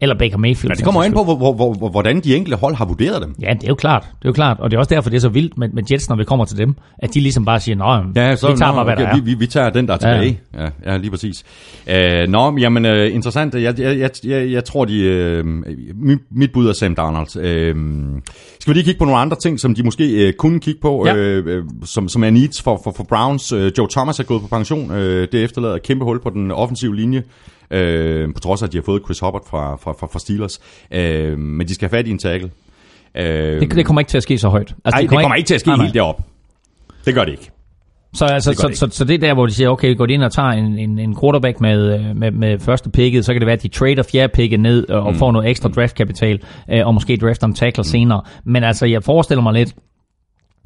Eller Baker Mayfield. Men det kommer an på, hvor, hvor, hvor, hvor, hvordan de enkelte hold har vurderet dem. Ja, det er jo klart. Det er jo klart. Og det er også derfor, det er så vildt med, med Jets, når vi kommer til dem. At de ligesom bare siger, nej, Ja, så, vi tager nå, bare, hvad okay, der er. vi, vi, vi tager den, der er tilbage. Ja, ja, ja lige præcis. Uh, nå, men jamen, uh, interessant. Jeg, jeg, jeg, jeg, jeg tror, de, uh, mit, bud er Sam Darnold. Uh, skal vi lige kigge på nogle andre ting, som de måske uh, kunne kigge på, Ja. uh, som, som er needs for, for, for Browns. Uh, Joe Thomas er gået på pension. Uh, det efterlader et kæmpe hul på den offensive linje. Uh, på trods af, at de har fået Chris Hubbard fra, fra, fra, fra Steelers. Uh, men de skal have fat i en tackle. Uh, Det, det kommer ikke til at ske så højt. Altså, Nej, det kommer ikke til at ske Nej, nej. helt derop. Det gør det ikke. Så, altså, Det så, det så, så, det er der, hvor de siger, okay, går de ind og tager en, en, en quarterback med, øh, med, med første picket, så kan det være, at de trader fjerde picket ned og mm. får noget ekstra draftkapital, øh, og måske drafter en tackle mm. senere. Men altså, jeg forestiller mig lidt,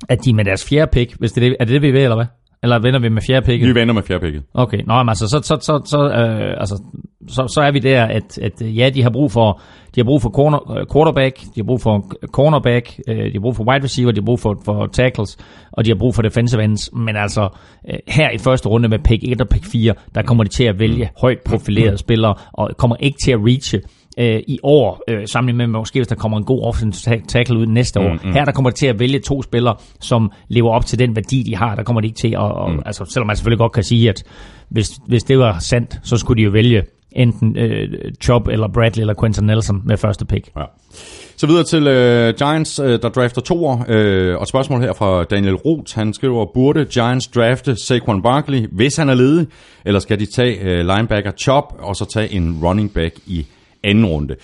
at de med deres fjerde pick, hvis det er det, er det, det vi ved, eller hvad? Eller vender vi med fjerde picket? Vi venter med fjerdepikket. Okay, nå, men altså, så, så, så, så, øh, altså, så, så er vi der, at, at øh, ja, de har brug for, de har brug for corner, øh, quarterback, de har brug for cornerback, øh, de har brug for wide receiver, de har brug for, for tackles, og de har brug for defensive ends. Men altså, øh, her i første runde med pick 1 og pick 4, der kommer de til at vælge højt profilerede spillere, og kommer ikke til at reache øh, i år, øh, sammenlignet med måske hvis der kommer en god offensive ta- tackle ud næste år. Mm, Her der kommer de til at vælge to spillere, som lever op til den værdi, de har. Der kommer de ikke til at, og, mm. altså selvom man selvfølgelig godt kan sige, at hvis, hvis det var sandt, så skulle de jo vælge enten øh, Chubb eller Bradley eller Quentin Nelson med første pick. Ja. Så videre til øh, Giants, øh, der drafter toer. Øh, og et spørgsmål her fra Daniel Roth. Han skriver, burde Giants drafte Saquon Barkley, hvis han er ledig? Eller skal de tage øh, linebacker Chop, og så tage en running back i anden runde?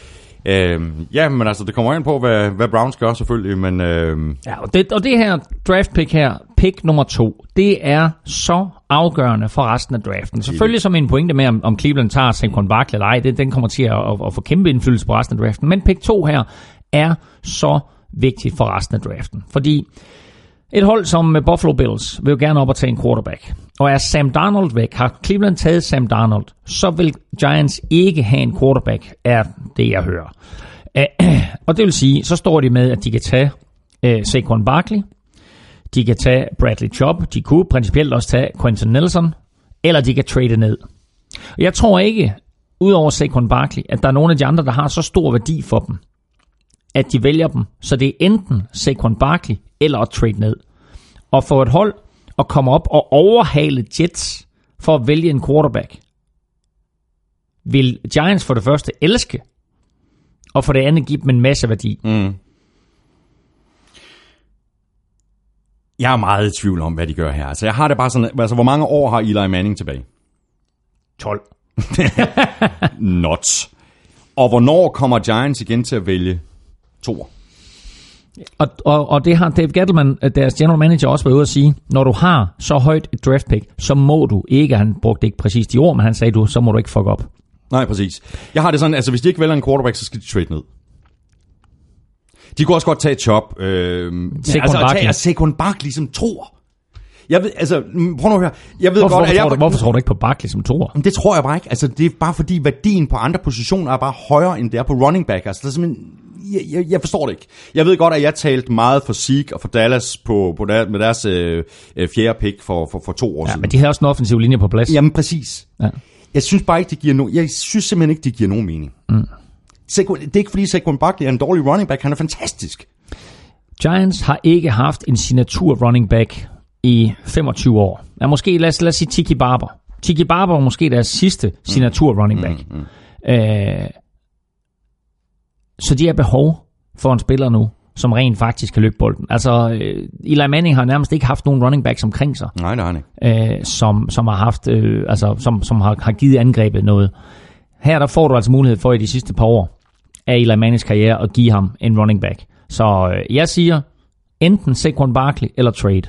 Øh, ja, men altså, det kommer an på, hvad, hvad Browns gør selvfølgelig, men... Øh, Ja, og det, og det her draft pick her, pick nummer to, det er så afgørende for resten af draften. Selvfølgelig som en pointe med, om, om Cleveland tager Saquon Barkley eller ej, det, den kommer til at, at, at få kæmpe indflydelse på resten af draften. Men pick 2 her er så vigtigt for resten af draften. Fordi et hold som eh, Buffalo Bills vil jo gerne op og tage en quarterback. Og er Sam Darnold væk, har Cleveland taget Sam Darnold, så vil Giants ikke have en quarterback, er det jeg hører. Og det vil sige, så står de med, at de kan tage uh, Saquon Barkley, de kan tage Bradley Chubb, de kunne principielt også tage Quentin Nelson, eller de kan trade ned. Og Jeg tror ikke, udover Saquon Barkley, at der er nogen af de andre, der har så stor værdi for dem, at de vælger dem. Så det er enten Saquon Barkley eller at trade ned. Og få et hold at komme op og overhale Jets for at vælge en quarterback, vil Giants for det første elske, og for det andet give dem en masse værdi. Mm. Jeg er meget i tvivl om, hvad de gør her. Altså, jeg har det bare sådan, altså, hvor mange år har Eli Manning tilbage? 12. Not. Og hvornår kommer Giants igen til at vælge to? Og, og, og det har Dave Gettleman, deres general manager, også været ude at sige. Når du har så højt et draft pick, så må du ikke, han brugte ikke præcis de ord, men han sagde du, så må du ikke fuck op. Nej, præcis. Jeg har det sådan, altså hvis de ikke vælger en quarterback, så skal de trade ned. De kunne også godt tage et chop. Øh, Saquon altså, Barkley. tage Saquon Barkley som tror. Jeg ved, altså, mm, prøv nu at høre. Jeg ved Hvorfor, godt, hvorfor, at jeg, tror du, hvorfor tror du ikke på Barkley som toer? Det tror jeg bare ikke. Altså, det er bare fordi værdien på andre positioner er bare højere, end det er på running back. Altså, det er simpelthen... Jeg, jeg, jeg forstår det ikke. Jeg ved godt, at jeg talte meget for Zeke og for Dallas på, på der, med deres øh, øh, fjerde pick for, for, for to år Ja, siden. men de havde også en offensiv linje på plads. Jamen, præcis. Ja. Jeg synes bare ikke, det giver no- Jeg synes simpelthen ikke, det giver nogen mening. Mm. Saquon, det er ikke fordi Saquon Barkley er en dårlig running back. Han er fantastisk. Giants har ikke haft en signatur running back i 25 år. Ja, måske, lad os, lad os sige Tiki Barber. Tiki Barber var måske deres sidste signatur running back. Mm, mm. Øh, så de har behov for en spiller nu, som rent faktisk kan løbe bolden. Altså, øh, Eli Manning har nærmest ikke haft nogen running backs omkring sig, Nej, han ikke. øh, som, som har haft, øh, altså, som, som har, har givet angrebet noget. Her der får du altså mulighed for i de sidste par år af Eli Mannings karriere at give ham en running back. Så øh, jeg siger enten Saquon Barkley eller trade.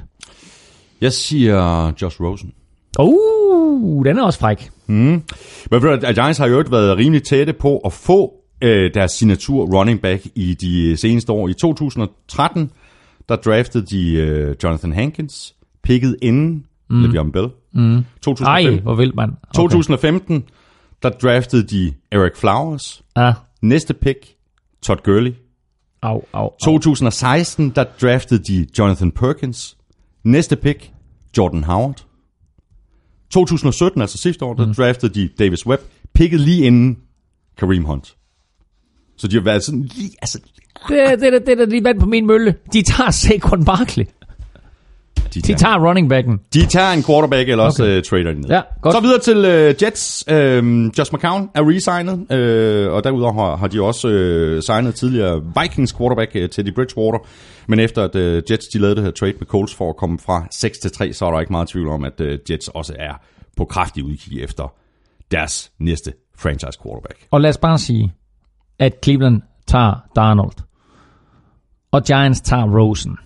Jeg siger Josh Rosen. Uh, den er også fræk. Men ved du, at Giants har jo ikke været rimelig tætte på at få øh, deres signatur running back i de seneste år. I 2013, der draftede de øh, Jonathan Hankins, picket inden mm. Le'Veon Bell. Mm. Ej, 2015, hvor vildt man. Okay. 2015, der draftede de Eric Flowers. Ja. Næste pick, Todd Gurley. Au, au, au. 2016, der draftede de Jonathan Perkins. Næste pick, Jordan Howard. 2017, altså sidste år, der mm. draftede de Davis Webb. Picket lige inden Kareem Hunt. Så de har været sådan lige, altså... Det, er- det, det er da lige vand på min mølle. De tager Saquon Barkley. De, De tager, tager running backen. de tager en quarterback, eller også okay. uh, trader de ned. Ja, godt. Så videre til uh, Jets. Uh, Josh McCown er resignet, uh, og derudover har, har de også uh, signet tidligere Vikings quarterback uh, Teddy Bridgewater. Men efter at uh, Jets de lavede det her trade med Colts for at komme fra 6 til 3, så er der ikke meget tvivl om, at uh, Jets også er på kraftig udkig efter deres næste franchise quarterback. Og lad os bare sige, at Cleveland tager Darnold, og Giants tager Rosen.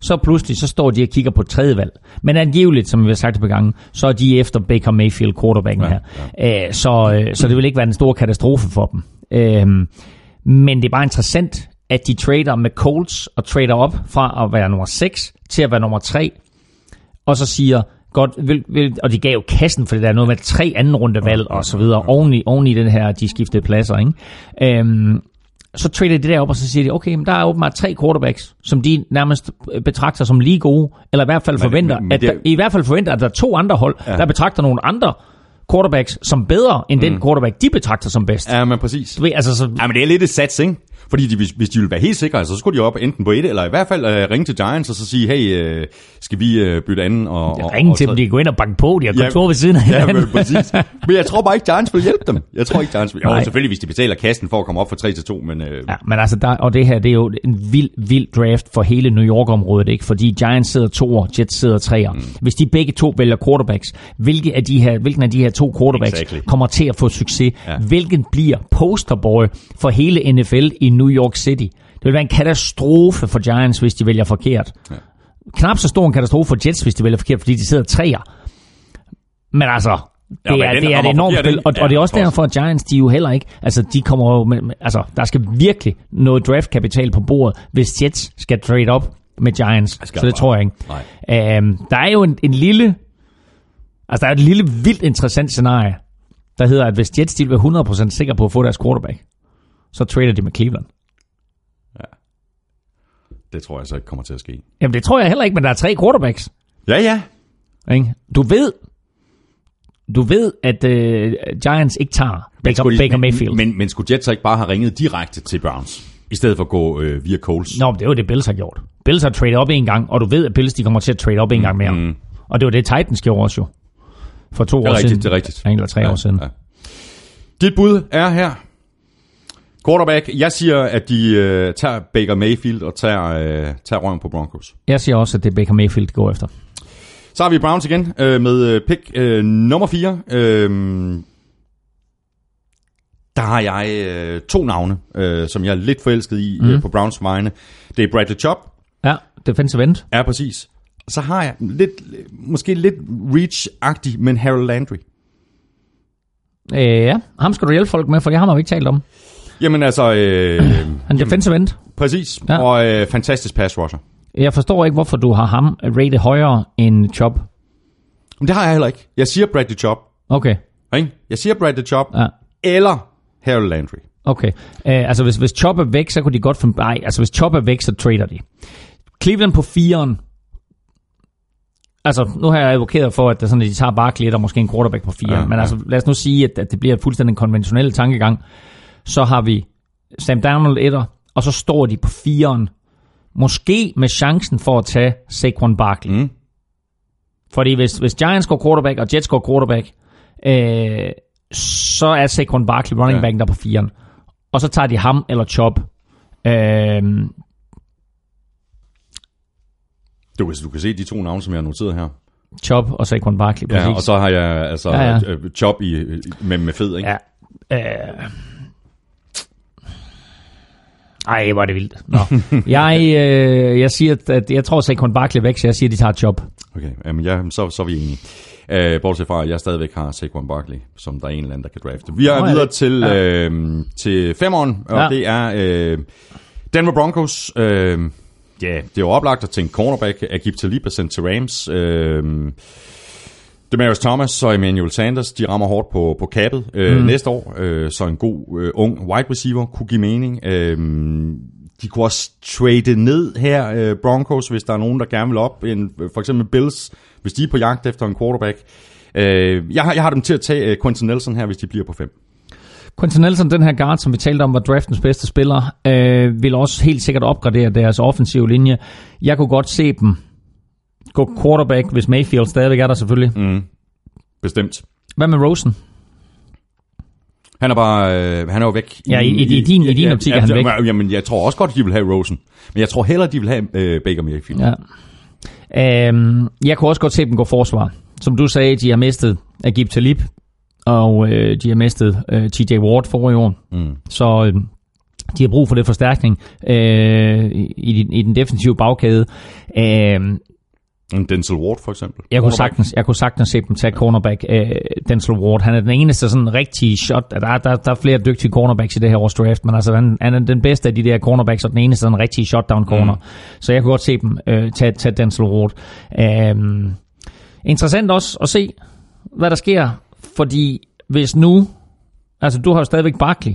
Så pludselig så står de og kigger på tredje valg. Men angiveligt, som vi har sagt et par gange, så er de efter Baker Mayfield, quarterbacken ja, her. Ja. Så, øh, så det vil ikke være en stor katastrofe for dem. Øhm, Men det er bare interessant, at de trader med Colts og trader op fra at være nummer 6 til at være nummer 3. Og så siger, godt, vil, vil, og de gav jo kassen for det der, noget med tre anden runde valg og så videre, oven i, oven i den her, de skiftede pladser, ikke? Øhm, så trader de det op, og så siger de, okay, men der er åbenbart tre quarterbacks, som de nærmest betragter som lige gode, eller i hvert fald forventer, men at det der, er- i hvert fald forventer, at der er to andre hold, ja. der betragter nogle andre quarterbacks som bedre, end mm. den quarterback, de betragter som bedst. Ja, men præcis. Du ved, altså, så, Ja, men det er lidt et sats, ikke? Fordi de, hvis, hvis de ville være helt sikre, så skulle de op enten på et, eller i hvert fald øh, ringe til Giants og så sige, hey, øh, skal vi øh, bytte anden? Og, og, ringe og, til dem, de kan gå ind og banke på, de har kontor ved siden af Ja, men, præcis. Men jeg tror bare ikke, Giants vil hjælpe dem. Jeg tror ikke, Giants vil. Jo, selvfølgelig, hvis de betaler kassen for at komme op fra 3 til 2, men... Øh, Ja, men altså, der, og det her, det er jo en vild, vild draft for hele New York-området, ikke? Fordi Giants sidder to Jets sidder treer. Mm. Hvis de begge to vælger quarterbacks, hvilke af de her, hvilken af de her to quarterbacks Exactly. kommer til at få succes? Ja. Ja. Hvilken bliver posterboy for hele NFL i New York City? Det vil være en katastrofe for Giants, hvis de vælger forkert. Ja. Knap så stor en katastrofe for Jets, hvis de vælger forkert, fordi de sidder treer. Men altså, det, Ja, er, det er et enormt spil, og, Ja, og det er også derfor, at Giants, de jo heller ikke, altså de kommer jo, med, altså der skal virkelig noget draftkapital på bordet, hvis Jets skal trade op med Giants, så det bare. tror jeg ikke. Øhm, der er jo en, en lille, altså der er et lille vildt interessant scenarie, der hedder, at hvis Jets de vil være 100% sikre på at få deres quarterback, så trader de med Cleveland. det tror jeg så ikke kommer til at ske. Jamen det tror jeg heller ikke, men der er tre quarterbacks. Ja, ja. Ikke? Du ved, du ved, at øh, Giants ikke tager Baker, skulle Baker Mayfield. Men, men, men skulle Jets ikke bare have ringet direkte til Browns, i stedet for at gå øh, via Coles? Nå, men det er jo det, Bills har gjort. Bills har tradet op en gang, og du ved, at Bills de kommer til at trade op en gang mere. Mm. Og det var det, Titans gjorde også jo. For to Det er år rigtigt, siden. det er rigtigt. Ja, Eller tre år siden. Ja. Dit bud er her. Quarterback. Jeg siger, at de øh, tager Baker Mayfield og tager, øh, tager røven på Broncos. Jeg siger også, at det er Baker Mayfield, går efter. Så har vi Browns igen øh, med øh, pick øh, nummer 4. Øh, der har jeg øh, to navne, øh, som jeg er lidt forelsket i mm. øh, på Browns vegne. Det er Bradley Chubb, Ja, defensive end. er præcis. Så har jeg lidt, måske lidt reach-agtig, men Harold Landry. Øh, ja, ham skal du hjælpe folk med, for det har man jo ikke talt om. Jamen altså, øh, Han defensive end. præcis. Ja. Og øh, fantastisk pass rusher. Jeg forstår ikke, hvorfor du har ham rated højere end Chubb. Men det har jeg heller ikke. Jeg siger Bradley Chubb. Okay, Ikke? Jeg siger Bradley Chubb. ja. Eller Harold Landry. Okay. Uh, altså, hvis, hvis Chop er væk, så kunne de godt finde... Nej, altså, hvis Chop er væk, så trader de. Cleveland på firen. Altså, nu har jeg advokeret for, at, det sådan, at de tager Barkley og måske en quarterback på fire. Ja, men ja. altså, lad os nu sige, at, at det bliver et fuldstændig konventionel tankegang. Så har vi Sam Darnold etter, og så står de på firen. Måske med chancen for at tage Saquon Barkley. Mm. Fordi hvis, hvis Giants går quarterback, og Jets går quarterback, øh, så er Saquon Barkley running Ja. back der på firen. Og så tager de ham eller Chop. Øh, Du, kan- du kan se de to navne, som jeg har noteret her. Chop og Saquon Barkley, præcis. Ja, og så har jeg altså Ja, ja, ja. ja. Chop i, med, med fed, ikke? Ja. Øh. Ej, hvor er det vildt. Nå. jeg, øh, jeg siger, at- jeg tror, at Saquon Barkley er væk, så jeg siger, at de tager Chop. Okay, jamen, ja, så, så er vi enige. Uh, bortset fra, at jeg stadigvæk har Saquon Barkley, som der er en eller anden, der kan drafte. Vi er Nå, videre til, ja. øh, til femeren, og Ja. ja. det er øh, Denver Broncos. Øh, ja, det er jo oplagt at tænke cornerback. Agib Talib er sendt til Rams. Øh, Demarius Thomas og Emmanuel Sanders, de rammer hårdt på, på kappet øh, mm. næste år, øh, så en god øh, ung wide receiver kunne give mening. Øh, de kunne også trade ned her, øh, Broncos, hvis der er nogen, der gerne vil op. En, for eksempel Bills, hvis de er på jagt efter en quarterback. Øh, jeg, har, jeg har dem til at tage øh, Quentin Nelson her, hvis de bliver på fem. Quentin Nelson, den her guard, som vi talte om, var draftens bedste spiller, øh, vil også helt sikkert opgradere deres offensive linje. Jeg kunne godt se dem gå quarterback, hvis Mayfield stadigvæk er der selvfølgelig. Mm. Bestemt. Hvad med Rosen? Han er bare, øh, han er jo væk. Ja, i- i- i din- i din optik er han væk. Jamen, jeg tror også godt, de vil have Rosen. Men jeg tror hellere, de vil have øh, Baker Mayfield. Ja. Øhm, jeg kunne også godt se dem gå forsvar. Som du sagde, de har mistet Agib Talib, og øh, de har mistet øh, TJ Ward forrige år. Mm. Så øh, de har brug for lidt forstærkning øh, i, i, i den defensive bagkæde. Øh, En Denzel Ward for eksempel. jeg, kunne sagtens, jeg kunne sagtens se dem tage cornerback øh, Denzel Ward. Han er den eneste sådan rigtige shot. Der, er- der, der er flere dygtige cornerbacks i det her års draft, men altså, han, han er den bedste af de der cornerbacks, og den eneste sådan rigtige shutdown corner. Mm. Så jeg kunne godt se dem øh, tage, tage Denzel Ward. Øh, interessant også at se, hvad der sker, fordi hvis nu, altså du har jo stadigvæk Barkley.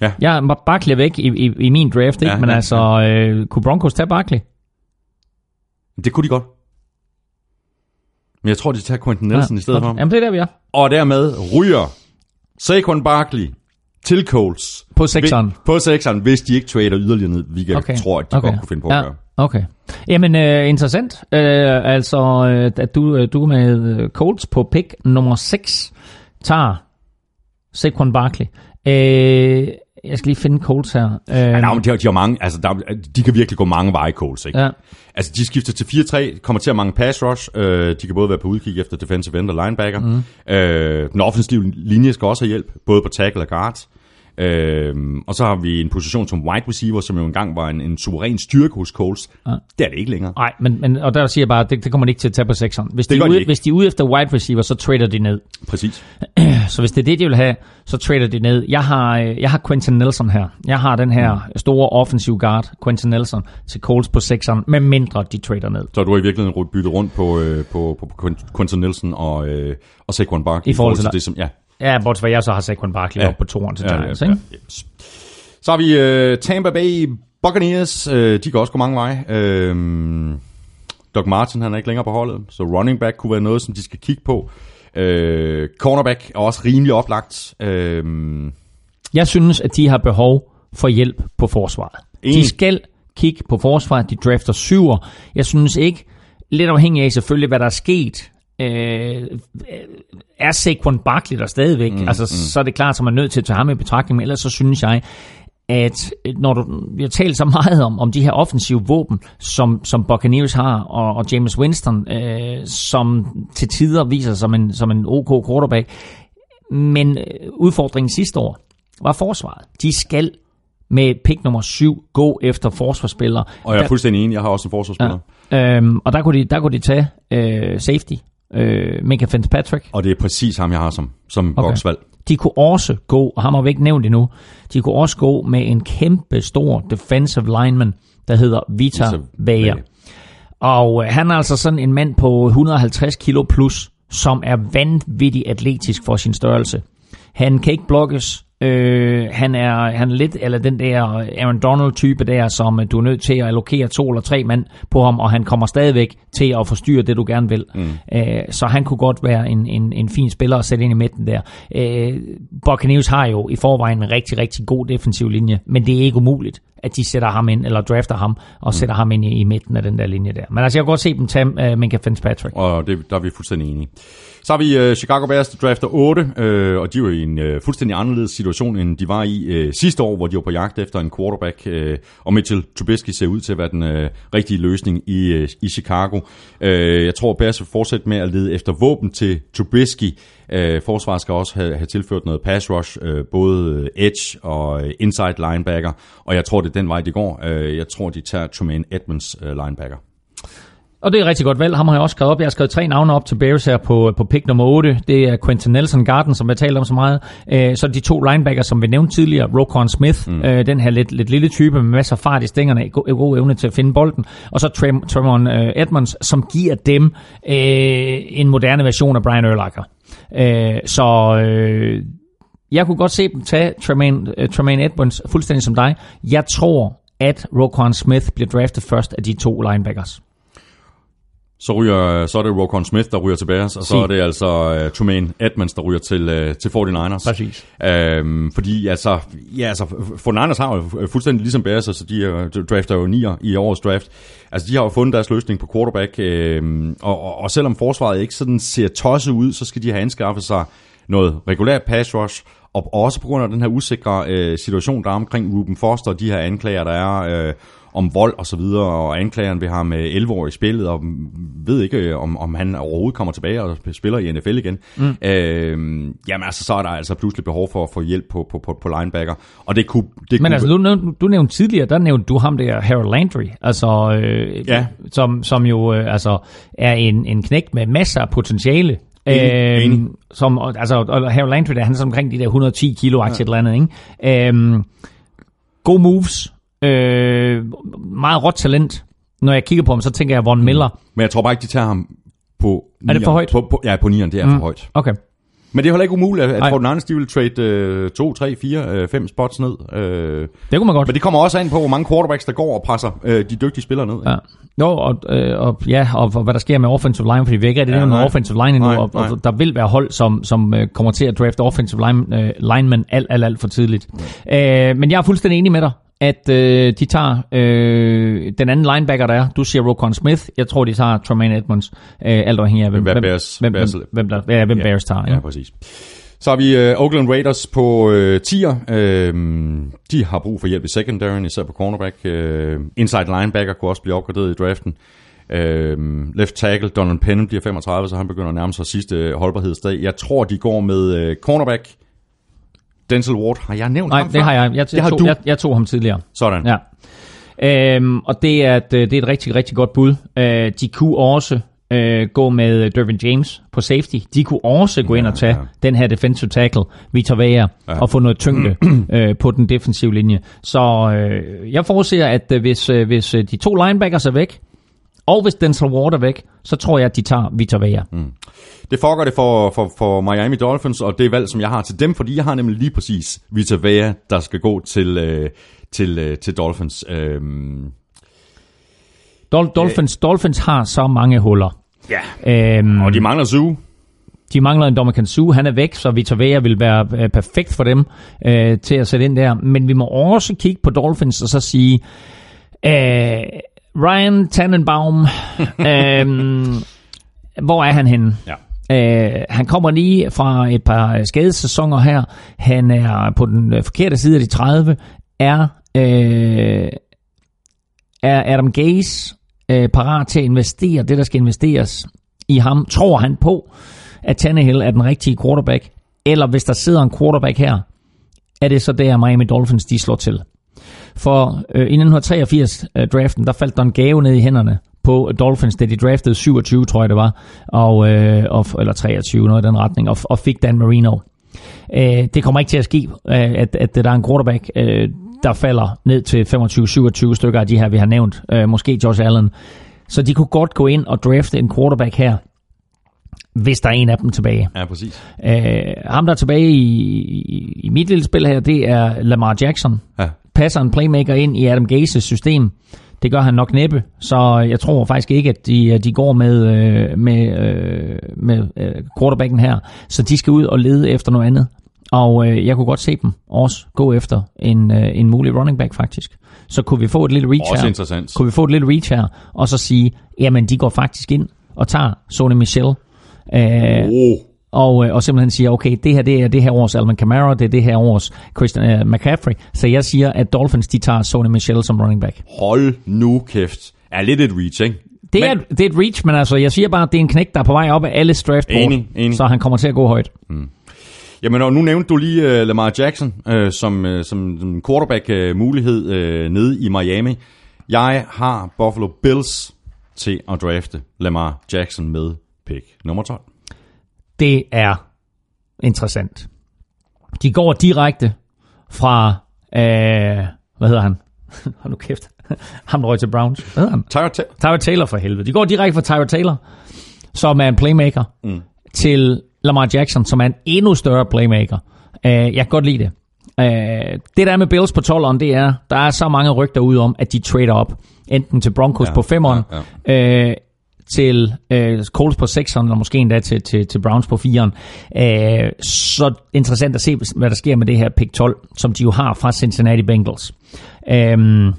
Ja. Jeg er Barkley væk i, i, i min draft, ikke? Ja, men ja, altså, øh, kunne Broncos tage Barkley? Det kunne de godt. Men jeg tror, de tager Quentin Nelson ja, i stedet okay. for. Jamen det er der, vi er. Og dermed ryger Saquon Barkley til Coles. På sekseren. Hvis- På sekseren, hvis de ikke trader yderligere ned, hvilket okay. jeg tror, at de okay. godt kunne finde på ja. at gøre. Okay. Jamen, øh, interessant. Øh, altså, øh, at du, øh, du med øh, Colts på pick nummer 6 tager Saquon Barkley. Øh, jeg skal lige finde Colts her. Øh, Ja, der, er- de, har, de har mange, altså der, er- de kan virkelig gå mange veje, Coles, ikke? ja. Altså, de skifter til 4-3, kommer til at mange pass rush. Øh, de kan både være på udkig efter defensive end og linebacker. Mm. Øh, den offensive linje skal også have hjælp, både på tackle og guard. Øh, og så har vi en position som wide receiver, som jo engang var en, en suveræn styrke hos Coles. Ja. Det er det ikke længere. Nej, men, men, og der siger jeg bare, det, det kommer de ikke til at tage på sekseren. Hvis, Det de er ude, hvis de er ude efter wide receiver, så trader de ned. Præcis. Så hvis det er det, de vil have, så trader de ned. Jeg har, øh, jeg har Quentin Nelson her. Jeg har den her store offensive guard, Quentin Nelson, til Colts på sekseren, med mindre de trader ned. Så du har i virkeligheden byttet rundt på, øh, på, på, på Quentin Nelson og, øh, og Saquon Barkley. I forhold til det, som... Ja, Ja, bortset fra jeg så har Saquon Barkley ja. op på toeren til ja, Giants, ja, ikke? ja, yes. Så har vi øh, Tampa Bay Buccaneers, øh, de kan også gå mange veje. Øh, Doug Martin, han er ikke længere på holdet, så running back kunne være noget, som de skal kigge på. Øh, cornerback er også rimelig oplagt. Øh, Jeg synes, at de har behov for hjælp på forsvaret. Enig. De skal kigge på forsvaret. De drafter syver. Jeg synes ikke, lidt afhængig af selvfølgelig, hvad der er sket, øh, er Saquon Barkley der stadigvæk. Mm, altså, mm. så er det klart, at man er nødt til at tage ham i betragtning. Men ellers så synes jeg, at når du, vi har talt så meget om, om de her offensive våben, som, som Buccaneers har, og, og James Winston, øh, som til tider viser sig som en, som en OK quarterback, men øh, udfordringen sidste år var forsvaret. De skal med pick nummer 7 gå efter forsvarsspillere. og jeg er Der- fuldstændig enig, jeg har også en forsvarsspiller. Ja. Øhm, og der kunne de, der kunne de tage øh, safety, øh, Minka Fitzpatrick. Og det er præcis ham, jeg har som, som Okay. boksvalg. De kunne også gå, og ham har vi ikke nævnt endnu, de kunne også gå med en kæmpe stor defensive lineman, der hedder Vita Vita. Vea. Og øh, han er altså sådan en mand på 150 kilo plus, som er vanvittigt atletisk for sin størrelse. Han kan ikke blokkes. Øh, han, er, han er lidt eller den der Aaron Donald-type der, som du er nødt til at allokere to eller tre mand på ham, og han kommer stadigvæk til at forstyrre det, du gerne vil. Mm. Øh, så han kunne godt være en, en, en fin spiller at sætte ind i midten der. Øh, Buccaneers har jo i forvejen en rigtig, rigtig god defensiv linje, men det er ikke umuligt, at de sætter ham ind, eller drafter ham, og mm. sætter ham ind i, i midten af den der linje der. Men altså, jeg kan godt se dem tage uh, Minka Fitzpatrick. Og det, der er vi fuldstændig enige. Så har vi uh, Chicago Bears, der drafter 8, uh, og de er jo i en uh, fuldstændig anderledes situation, end de var i uh, sidste år, hvor de var på jagt efter en quarterback, uh, og Mitchell Trubisky ser ud til at være den uh, rigtige løsning i, uh, i Chicago. Uh, jeg tror, Bears vil fortsætte med at lede efter våben til Trubisky. Uh, forsvaret skal også have, have tilført noget pass rush, uh, både edge og uh, inside linebacker, og jeg tror, det er den vej, de går. Uh, jeg tror, de tager Tremaine Edmonds uh, linebacker. Og det er et rigtig godt valg. Ham har jeg også skrevet op. Jeg har skrevet tre navne op til Bears her på, på pick nummer 8. Det er Quentin Nelson Garden, som jeg talte om så meget. Øh, så de to linebackers, som vi nævnte tidligere, Rokon Smith, mm. øh, den her lidt, lidt lille type med masser af fart i stængerne, god, god evne til at finde bolden. Og så Trem, Tremon øh, Edmonds, som giver dem øh, en moderne version af Brian Urlacher. Øh, så øh, jeg kunne godt se dem tage Tremaine, uh, Tremaine Edmonds fuldstændig som dig. Jeg tror, at Roquan Smith bliver draftet først af de to linebackers. Så, ryger, så er det Rokon Smith, der ryger til Bears, og så er det altså uh, Tremaine Edmonds, der ryger til, uh, til 49ers. Præcis. Um, fordi altså, ja, altså, 49ers har jo fuldstændig ligesom Bears, altså de uh, drafter jo nier i årets draft. Altså de har jo fundet deres løsning på quarterback, um, og, og, og selvom forsvaret ikke sådan ser tosset ud, så skal de have anskaffet sig noget regulært pass rush, og også på grund af den her usikre øh, situation, der er omkring Ruben Foster, og de her anklager, der er øh, om vold og så videre, og anklageren vil have med 11 år i spillet, og ved ikke, øh, om, om han overhovedet kommer tilbage og spiller i NFL igen. Mm. Øh, jamen altså, så er der altså pludselig behov for at få hjælp på, på, på, på linebacker, og det kunne... Det Men kunne, altså, du, nævnte- du nævnte tidligere, der nævnte du ham der, Harold Landry, altså, øh, Ja. som, som jo øh, altså, er en, en knægt med masser af potentiale. Enig, enig. som, altså, og Harold Landry, der, han er omkring de der 110 kilo aktier eller andet, ikke? Øhm, god moves, øh, meget råt talent. Når jeg kigger på ham, så tænker jeg Von Miller. Men jeg tror bare ikke, de tager ham på... Er det for nieren. højt? På, på, ja, på nieren, det er mm. for højt. Okay. Men det er heller ikke umuligt, at, at 49ers de vil trade øh, 2, 3, 4, 5 spots ned. Øh, Det kunne man godt. men det kommer også an på, hvor mange quarterbacks, der går og presser øh, de dygtige spillere ned. Ja. Jo, og, øh, og, ja, og, og hvad der sker med offensive line, fordi vi ikke rigtig Ja, nævnt noget nej. offensive line endnu, Nej, og, nej. og der vil være hold, som, som øh, kommer til at drafte offensive line, øh, linemen alt, alt, alt for tidligt. Øh, men jeg er fuldstændig enig med dig, at øh, de tager øh, den anden linebacker, der er. Du siger Rokon Smith. Jeg tror, de tager Tremaine Edmonds. Øh, alt afhængig af, hvem, hvem, Bears- hvem, Bears- hvem, hvem, der, ja, hvem Ja. Bears tager. Ja, Ja. præcis. Så har vi øh, Oakland Raiders på øh, tier. Øh, de har brug for hjælp i secondaryen, især på cornerback. Øh, inside linebacker kunne også blive opgraderet i draften. Øh, left tackle, Donald Penn bliver 35, så han begynder at nærme sig sidste holdbarhedsdag. Jeg tror, de går med øh, cornerback. Denzel Ward, har jeg nævnt Nej, ham det før? har jeg. Jeg, Det har tog, du. jeg, jeg tog ham tidligere. Sådan. Ja. Øhm, og det er, et, det er et rigtig, rigtig godt bud. Øh, de kunne også øh, gå med Dervin James på safety. De kunne også gå ind og tage ja. den her defensive tackle, Vitor Vea, ja. og få noget tyngde øh, på den defensive linje. Så øh, jeg forudser, at øh, hvis, øh, hvis øh, de to linebackers er væk, og hvis Denzel Ward er væk, så tror jeg, at de tager Vitor Vea. Mm. Det foregår det for, for, for Miami Dolphins, og det er valg, som jeg har til dem, fordi jeg har nemlig lige præcis Vita Vea, der skal gå til, øh, til, øh, til Dolphins. Øh, Dol- Dolphins, Dolphins har så mange huller. ja. Øhm, Og de mangler Zoo. de mangler en Dominican Sue, han er væk, så Vita Vea vil være øh, perfekt for dem øh, til at sætte ind der. Men vi må også kigge på Dolphins og så sige, øh, Ryan Tannenbaum, øh, hvor er han henne? Ja. Øh, han kommer lige fra et par skadesæsoner her. Han er på den øh, forkerte side af de 30. Er, øh, er Adam Gase øh, parat til at investere det, der skal investeres i ham? Tror han på, at Tannehill er den rigtige quarterback? Eller hvis der sidder en quarterback her, er det så der Miami Dolphins de slår til? For øh, i 1983-draften, der faldt der en gave ned i hænderne på Dolphins, da de draftede 27, tror jeg det var, og, øh, og, eller 23, noget i den retning, og, og fik Dan Marino. Øh, det kommer ikke til at ske, øh, at, at der er en quarterback, øh, der falder ned til 25-27 stykker af de her, vi har nævnt. Øh, måske Josh Allen. Så de kunne godt gå ind og drafte en quarterback her, hvis der er en af dem tilbage. Ja, præcis. Øh, ham, der er tilbage i, i, i mit lille spil her, det er Lamar Jackson. Ja. Passer en playmaker ind i Adam Gases system. Det gør han nok næppe, så jeg tror faktisk ikke, at de, de går med, øh, med, øh, med øh, quarterbacken her. Så de skal ud og lede efter noget andet. Og øh, jeg kunne godt se dem også gå efter en, øh, en mulig running back faktisk. Så kunne vi få et lille reach Også her. interessant. Kunne vi få et lille reach her, og så sige, jamen de går faktisk ind og tager Sony Michel. Øh, Oh. Og, øh, og simpelthen siger, okay, det her det er det her års Alvin Kamara, det er det her års Christian uh, McCaffrey. Så jeg siger, at Dolphins de tager Sony Michel som running back. Hold nu kæft. Er lidt et reach, ikke? Det, Men- er, det er et reach, men altså, jeg siger bare, at det er en knæk, der er på vej op af alle draft board, Enig, enig. så han kommer til at gå højt. Jamen, og nu nævnte du lige uh, Lamar Jackson uh, som, uh, som som quarterback-mulighed uh, nede i Miami. Jeg har Buffalo Bills til at drafte Lamar Jackson med pick nummer 12. Det er interessant. De går direkte fra, øh, hvad hedder han? Hold nu kæft. Ham røg til Browns. Hvad hedder han? Tyra Taylor. Tyra Taylor for helvede. De går direkte fra Tyra Taylor, som er en playmaker, mm. til Lamar Jackson, som er en endnu større playmaker. Uh, jeg kan godt lide det. Uh, det der er med Bills på 12'eren, det er, der er så mange rygter ud om, at de trader op. Enten til Broncos Ja, på 5'eren, ja, ja, ja. Til uh, Colts på 6'eren, eller måske endda til, til, til Browns på 4'eren. Uh, så interessant at se, hvad der sker med det her pick 12, som de jo har fra Cincinnati Bengals. Uh,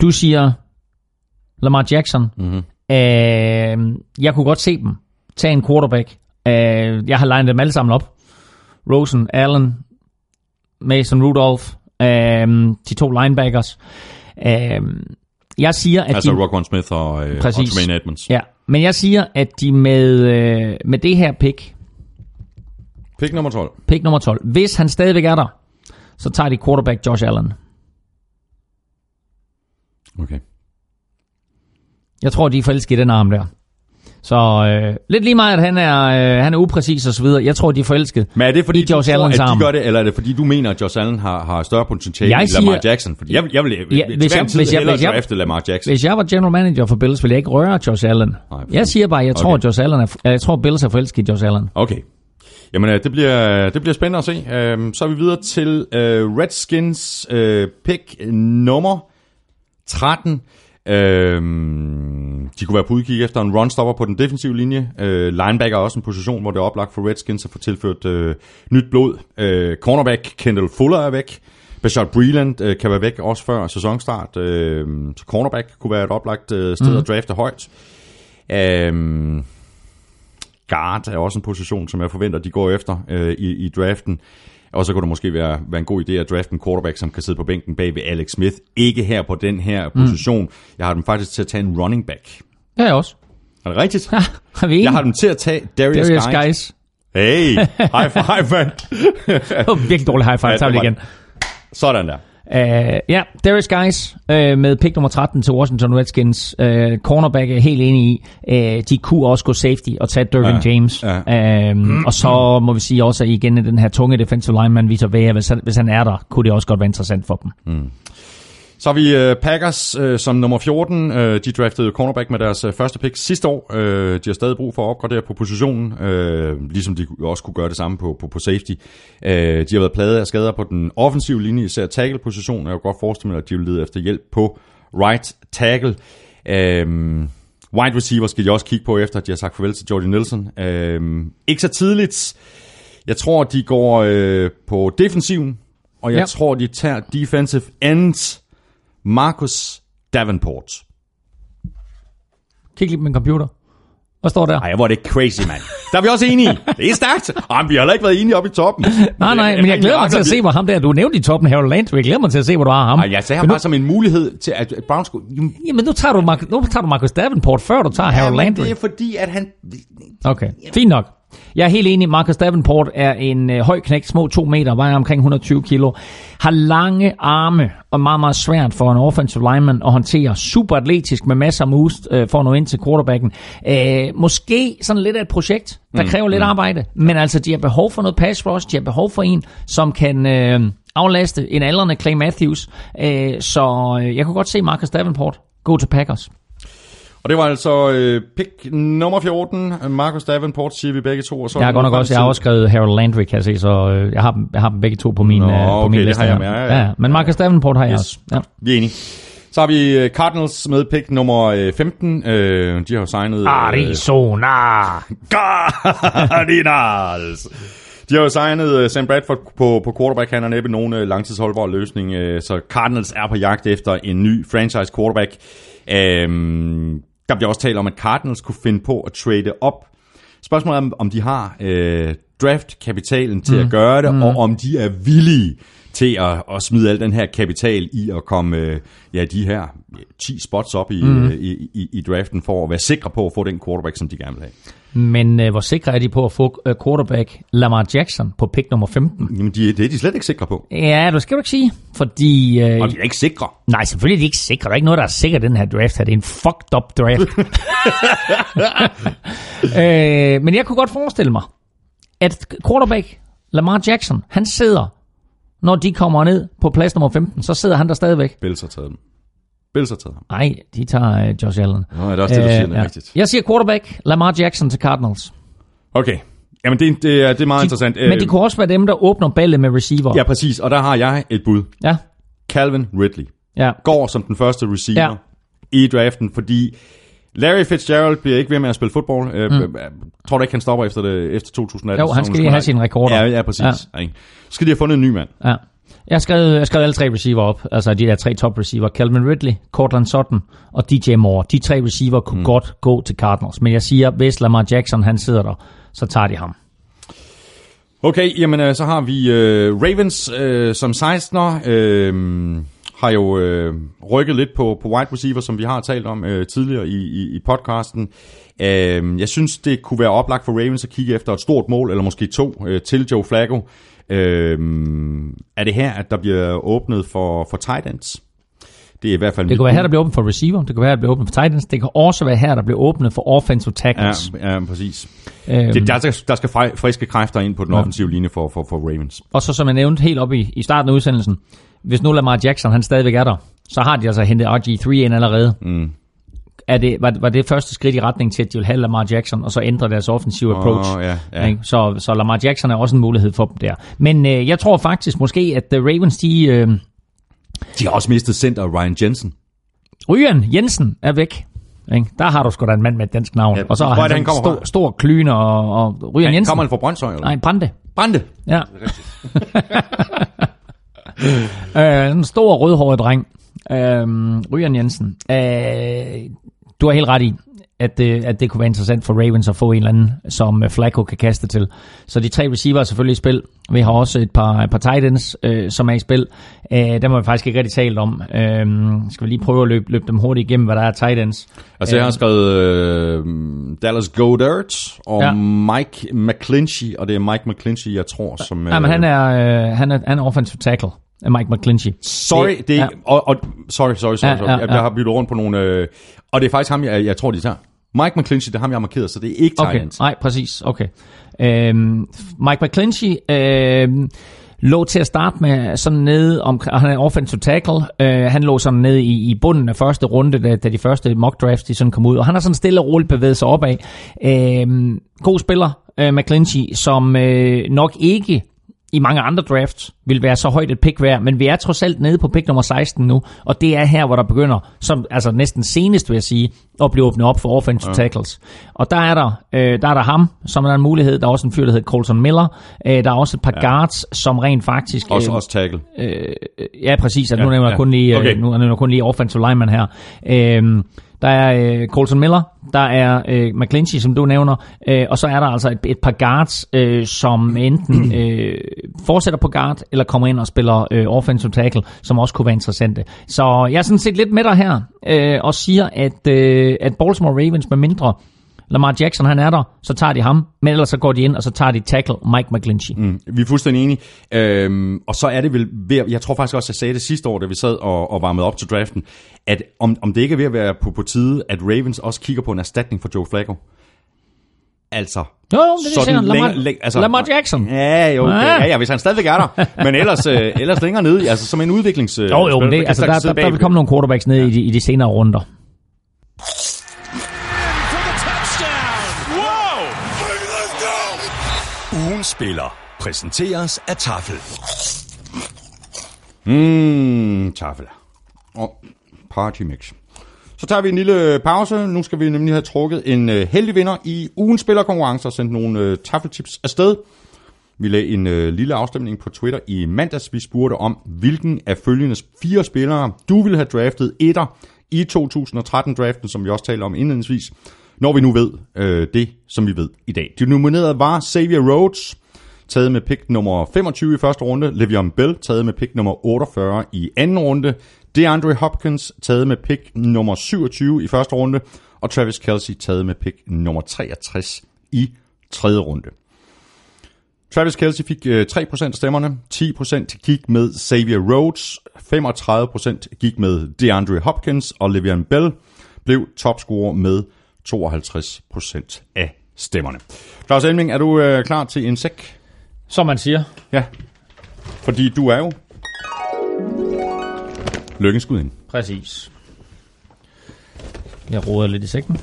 du siger Lamar Jackson. Mm-hmm. Øh, jeg kunne godt se dem tage en quarterback. Øh, jeg har legnet dem alle sammen op. Rosen, Allen, Mason Rudolph, øh, de to linebackers. Øh, jeg siger, at Altså de, Roquan Smith og, og Præcis. Tremaine Edmonds. ja, men jeg siger, at de med, øh, med det her pick, Pick nummer 12. pick nummer 12, hvis han stadigvæk er der, så tager de quarterback Josh Allen. Okay. Jeg tror, de er forelskede i den arm der. Så øh, lidt lige meget, at han er, øh, han er upræcis og så videre. Jeg tror, de er forelskede. Men er det fordi, I Josh du tror, Allens at de gør det, eller er det fordi, du mener, at Josh Allen har, har større potentiale Jeg end Lamar Jackson? Fordi jeg, jeg vil, Ja, hvis jeg- hvis jeg- hvis Lamar Jackson. Hvis jeg var general manager for Bills, ville jeg ikke røre Josh Allen. Nej, jeg siger bare, jeg tror, Okay. at Josh Allen er, jeg tror, Bills er forelsket i Josh Allen. Okay. Jamen, øh, det bliver, det bliver spændende at se. Øhm, Så er vi videre til øh, Redskins øh, pick nummer 13. Øhm, de kunne være på udkig efter en runstopper på den defensive linje. Øh, linebacker er også en position, hvor det er oplagt for Redskins at få tilført øh, nyt blod. Øh, cornerback Kendall Fuller er væk. Bashard Breland øh, kan være væk også før sæsonstart. Øh, så cornerback kunne være et oplagt øh, sted mm. at drafte højt. Øhm, guard er også en position, som jeg forventer, de går efter øh, i, i draften. Og så kunne det måske være, være en god idé at drafte en quarterback, som kan sidde på bænken bag ved Alex Smith. Ikke her på den her position. Mm. Jeg har dem faktisk til at tage en running back. Er jeg også. Er det rigtigt? Ha, er vi enige? Jeg har dem til at tage Darius, Darius Guice. Guys. Hey, high five, man. Det var virkelig dårlig high five. Ja, Ja, det igen. Sådan der. Uh, ja, Darius Guys uh, med pick nummer 13 til Washington Redskins. Uh, cornerback er jeg helt enig i. Uh, de kunne også gå safety og tage Dervin Ja, ja, James. ja. Uh, og så må vi sige også, at igen den her tunge defensive lineman, Vitor Vea, hvis han, hvis han er der, kunne det også godt være interessant for dem. Så har vi øh, Packers øh, som nummer 14. Øh, de draftede cornerback med deres øh, første pick sidste år. Øh, de har stadig brug for at opgradere på positionen, øh, ligesom de også kunne gøre det samme på, på, på safety. Øh, de har været pladet af skader på den offensive linje, især tackle-positionen. Jeg kan godt forestille mig, at de vil lede efter hjælp på right tackle. Øh, wide receiver skal de også kigge på, efter at de har sagt farvel til Jordy Nelson. Øh, ikke så tidligt. Jeg tror, de går øh, på defensiven, og jeg ja. tror, de tager defensive ends Marcus Davenport. Kig lige på min computer. Hvad står der? Ej, hvor er det crazy, mand. Der er vi også enige. Det er stærkt. Ej, vi har heller ikke været enige oppe i toppen. Nej, nej, men jeg glæder mig til at se, hvor ham der, du nævnte i toppen, Harold Landry, jeg glæder mig til at se, hvor du har ham. Ej, jeg sagde ham Men nu, bare som en mulighed til, at Browns skulle... Jamen, nu tager, du, Mark- nu tager du Marcus Davenport, før du tager Harold men Landry. det er fordi, at han... Okay, fint nok. Jeg er helt enig. Marcus Davenport er en øh, høj knægt, små 2 meter, vejer omkring 120 kilo. Har lange arme og meget, meget svært for en offensive lineman at håndtere. Super atletisk med masser af moves øh, for at nå ind til quarterbacken. Øh, måske sådan lidt af et projekt, der kræver lidt arbejde. Men altså, de har behov for noget pass rush. De har behov for en, som kan... Øh, aflaste en aldrende Clay Matthews. Øh, så øh, jeg kunne godt se Marcus Davenport gå til Packers. Og det var altså øh, pick nummer 14. Marcus Davenport siger vi begge to. Og så Jeg har godt nok også, jeg har også skrevet Harold Landry, kan jeg se, så øh, jeg har, jeg har dem begge to på min, Nå, øh, på okay, min det liste har jeg med, ja, ja. Men Marcus Davenport har jeg Yes. også. Ja. Vi er enige. Så har vi øh, Cardinals med pick nummer øh, 15. Øh, de har jo signet... øh, Arizona. Cardinals. De har jo signet øh, Sam Bradford på, på quarterback. Han er næppe nogen øh, langtidsholdbar løsning. øh, Så Cardinals er på jagt efter en ny franchise quarterback. Øhm, der bliver også talt om, at Cardinals kunne finde på at trade op. Spørgsmålet er, om- de har øh, draftkapitalen til mm. at gøre det, mm. og om de er villige til at, at smide al den her kapital i at komme øh, ja, de her ja, 10 spots op i, mm. i, i, i draften for at være sikre på at få den quarterback, som de gerne vil have. Men øh, hvor sikre er de på at få øh, quarterback Lamar Jackson på pick nummer 15? Jamen, de, det er de slet ikke sikre på. Ja, det skal du ikke sige. Fordi... Øh, Og de er ikke sikre. Nej, selvfølgelig er de ikke sikre. Der er ikke noget, der er sikkert den her draft her. Det er en fucked up draft. øh, men jeg kunne godt forestille mig, at quarterback Lamar Jackson, han sidder, når de kommer ned på plads nummer 15, så sidder han der stadigvæk. Bills har taget dem. Bills har taget ham. Nej, de tager øh, Josh Allen. Nå, er det også det, du siger, det er rigtigt. Jeg siger quarterback Lamar Jackson til Cardinals. Okay. Jamen, det, det, er, det er meget De, interessant. men det kunne også være dem, der åbner ballet med receiver. Ja, præcis. Og der har jeg et bud. Ja, Calvin Ridley ja. går som den første receiver Ja. ja. i draften, fordi Larry Fitzgerald bliver ikke ved med at spille fodbold. Mm. Øh, tror du ikke, han stopper efter, det, efter 2018? Jo, han skal lige have sine rekorder. Ja, ja, præcis. Ja. Så skal de have fundet en ny mand. Ja. Jeg har skrevet, jeg har skrevet alle tre receiver op, altså de der tre top receiver. Calvin Ridley, Cortland Sutton og DJ Moore. De tre receiver kunne mm. godt gå til Cardinals. Men jeg siger, hvis Lamar Jackson han sidder der, så tager de ham. Okay, jamen øh, så har vi øh, Ravens øh, som 16'er. Øh, har jo øh, rykket lidt på, på wide receiver, som vi har talt om øh, tidligere i, i, i podcasten. Øh, jeg synes, det kunne være oplagt for Ravens at kigge efter et stort mål, eller måske to, øh, til Joe Flacco. Øh, er det her, at der bliver åbnet for, for tight ends? Det er i hvert fald Det kunne være her, der bliver åbnet for receiver. Det kunne være, der bliver åbnet for Titans. Det kan også være her, der bliver åbnet for offensive tackles. Ja, ja, præcis. Øhm, Det, der, skal, der skal fri- friske kræfter ind på den Ja. offensive linje for, for, for Ravens. Og så som jeg nævnte helt op i, i starten af udsendelsen, hvis nu Lamar Jackson han stadigvæk er der, så har de altså hentet RG3 ind allerede. Mm. Er det, var, var det første skridt i retning til, at de vil have Lamar Jackson, og så ændre deres offensive approach? Ja, ja. Ikke? Så, så Lamar Jackson er også en mulighed for dem der. Men øh, jeg tror faktisk måske, at The Ravens, de... Øh, De har også mistet center Ryan Jensen. Ryan Jensen er væk. Ikke? Der har du sgu da en mand med et dansk navn. Ja, og så har er han, det, han stor, fra? stor klyne og, og Ryan Han, Jensen. kommer han fra Brøndshøj? Eller? Nej, Brande. Brande. Ja. øh, en stor rødhåret dreng. Øh, Ryan Jensen. Øh, du har helt ret i, at det, at det kunne være interessant for Ravens at få en eller anden, som øh, Flacco kan kaste til. Så de tre receiver er selvfølgelig i spil. Vi har også et par, et par tight ends, øh, som er i spil. Øh, dem har vi faktisk ikke rigtig talt om. Øh, skal vi lige prøve at løbe, løbe dem hurtigt igennem, hvad der er tight ends. Altså, jeg har skrevet øh, Dallas Goddard og Ja. Mike McClinchy, og det er Mike McClinchy, jeg tror, som... Ja, men han er, øh, han er, han er offensive tackle. Af Mike McClinchy. Sorry, det er, ja. og, og, sorry, sorry, sorry, Ja, sorry. ja, Jeg, ja. jeg har byttet rundt på nogle... Øh, og det er faktisk ham, jeg, jeg tror, de tager. Mike McClinchy, det er ham, jeg har markeret, så det er ikke Okay, Titans. nej, præcis, okay. Øhm, Mike McClinchy, øhm, lå til at starte med sådan nede om, han er offensive tackle. Øh, han lå sådan nede i, i bunden af første runde, da, da de første mock drafts de sådan kom ud. Og han har sådan stille og roligt bevæget sig opad. Øh, god spiller, øh, McClinchy, som øh, nok ikke i mange andre drafts vil være så højt et pick værd, men vi er trods alt nede på pick nummer 16 nu, og det er her, hvor der begynder, som altså næsten senest vil jeg sige, at blive åbnet op for offensive ja. tackles. Og der er der, øh, der er der ham, som er en mulighed. Der er også en fyr, der hedder Colson Miller. Øh, der er også et par ja. guards, som rent faktisk... Også, også tackle. Øh, ja, præcis. Altså, Ja, nu nævner jeg ja. kun lige, Okay. okay. nu nævner kun lige offensive lineman her. Øh, der er øh, Colson Miller, der er øh, McClinchy, som du nævner, øh, og så er der altså et, et par guards, øh, som enten øh, fortsætter på guard, eller kommer ind og spiller øh, offensive tackle, som også kunne være interessante. Så jeg er sådan set lidt med dig her, øh, og siger, at, øh, at Baltimore Ravens med mindre Lamar Jackson han er der, så tager de ham, men ellers så går de ind, og så tager de tackle Mike McGlinchey. Mm. Vi er fuldstændig enige. Øhm, og så er det vel ved, jeg tror faktisk også, jeg sagde det sidste år, da vi sad og, og varmede op til draften, at om, om det ikke er ved at være på, på tide, at Ravens også kigger på en erstatning for Joe Flacco. Altså, Jo, jo, det er det, jeg siger. Lamar- altså, Lamar Jackson. Ja, jo, okay. Ja. ja, hvis han stadigvæk er der. Men ellers, øh, ellers længere nede, altså som en udviklings... Øh, Jo, jo, men det, altså, der, sidde der, der vil komme nogle quarterbacks ned ja. i, de, i de senere runder. Spiller præsenteres af Tafel. Mmm, tafel. Og party mix. Så tager vi en lille pause. Nu skal vi nemlig have trukket en øh, heldig vinder i ugens spillerkonkurrence og sendt nogle øh, taffeltips afsted. Vi lagde en øh, lille afstemning på Twitter i mandags. Vi spurgte om, hvilken af følgende fire spillere du ville have draftet etter i 2013-draften, som vi også talte om indledningsvis, når vi nu ved øh, det, som vi ved i dag. De nominerede var Xavier Rhodes, taget med pick nummer 25 i første runde, Le'Veon Bell, taget med pick nummer 48 i anden runde, DeAndre Hopkins, taget med pick nummer 27 i første runde, og Travis Kelsey, taget med pick nummer 63 i tredje runde. Travis Kelsey fik øh, 3% af stemmerne, 10% gik med Xavier Rhodes, 35% gik med DeAndre Hopkins, og Le'Veon Bell blev topscorer med 52% af stemmerne. Claus Elming, er du øh, klar til en sæk? Som man siger. Ja. Fordi du er jo lykkenskud ind. Præcis. Jeg roder lidt i sækken.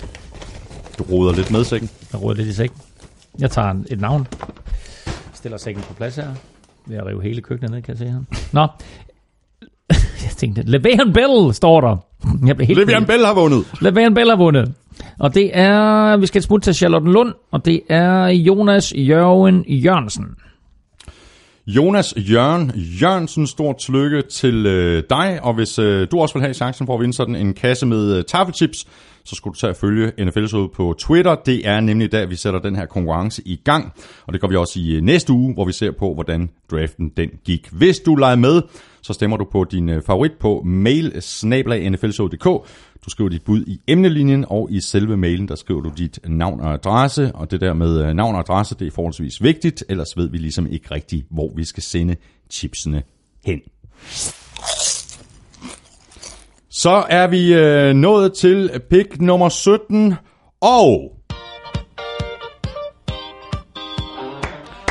Du roder lidt med sækken. Jeg roder lidt i sækken. Jeg tager en- et navn. Stiller sækken på plads her. Ved at rive hele køkkenet ned, kan jeg se her. Nå. jeg tænkte, Le'Veon Bell står der. Jeg blev helt Le'Veon Bell har vundet. Le'Veon Bell har vundet. Og det er, vi skal et smut til Charlottenlund, og det er Jonas Jørgen Jørgensen. Jonas Jørgen Jørgensen, stort tillykke til øh, dig, og hvis øh, du også vil have chancen for at vinde sådan en kasse med øh, taffelchips, så skulle du tage at følge NFL ud på Twitter. Det er nemlig der, vi sætter den her konkurrence i gang, og det gør vi også i øh, næste uge, hvor vi ser på, hvordan draften den gik. Hvis du leger med, så stemmer du på din øh, favorit på mail Du skriver dit bud i emnelinjen, og i selve mailen, der skriver du dit navn og adresse, og det der med øh, navn og adresse, det er forholdsvis vigtigt, ellers ved vi ligesom ikke rigtigt, hvor vi skal sende chipsene hen. Så er vi øh, nået til pick nummer 17, og...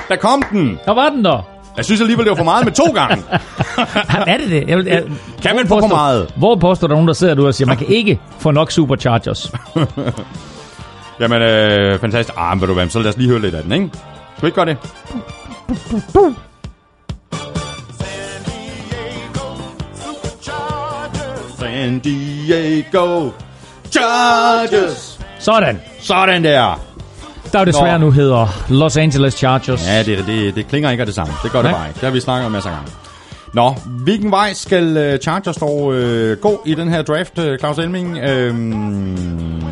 Der kom den! Der var den der. Jeg synes alligevel, det var for meget med to gange. er det det? Jeg, vil- jeg, Kan man få for meget? Hvor påstår der nogen, der sidder du og siger, man kan ikke få nok Superchargers? Jamen, øh, fantastisk. Ah, men ved du hvad, så lad os lige høre lidt af den, ikke? Skal vi ikke gøre det? San Diego Chargers. Sådan. Sådan der. Der er jo desværre Nå. nu hedder Los Angeles Chargers. Ja, det, det, det klinger ikke af det samme. Det gør det Nej. bare ikke. Det har vi snakket om masser af gange. Nå, hvilken vej skal øh, Chargers dog øh, gå i den her draft, øh, Claus Elming? Øhm,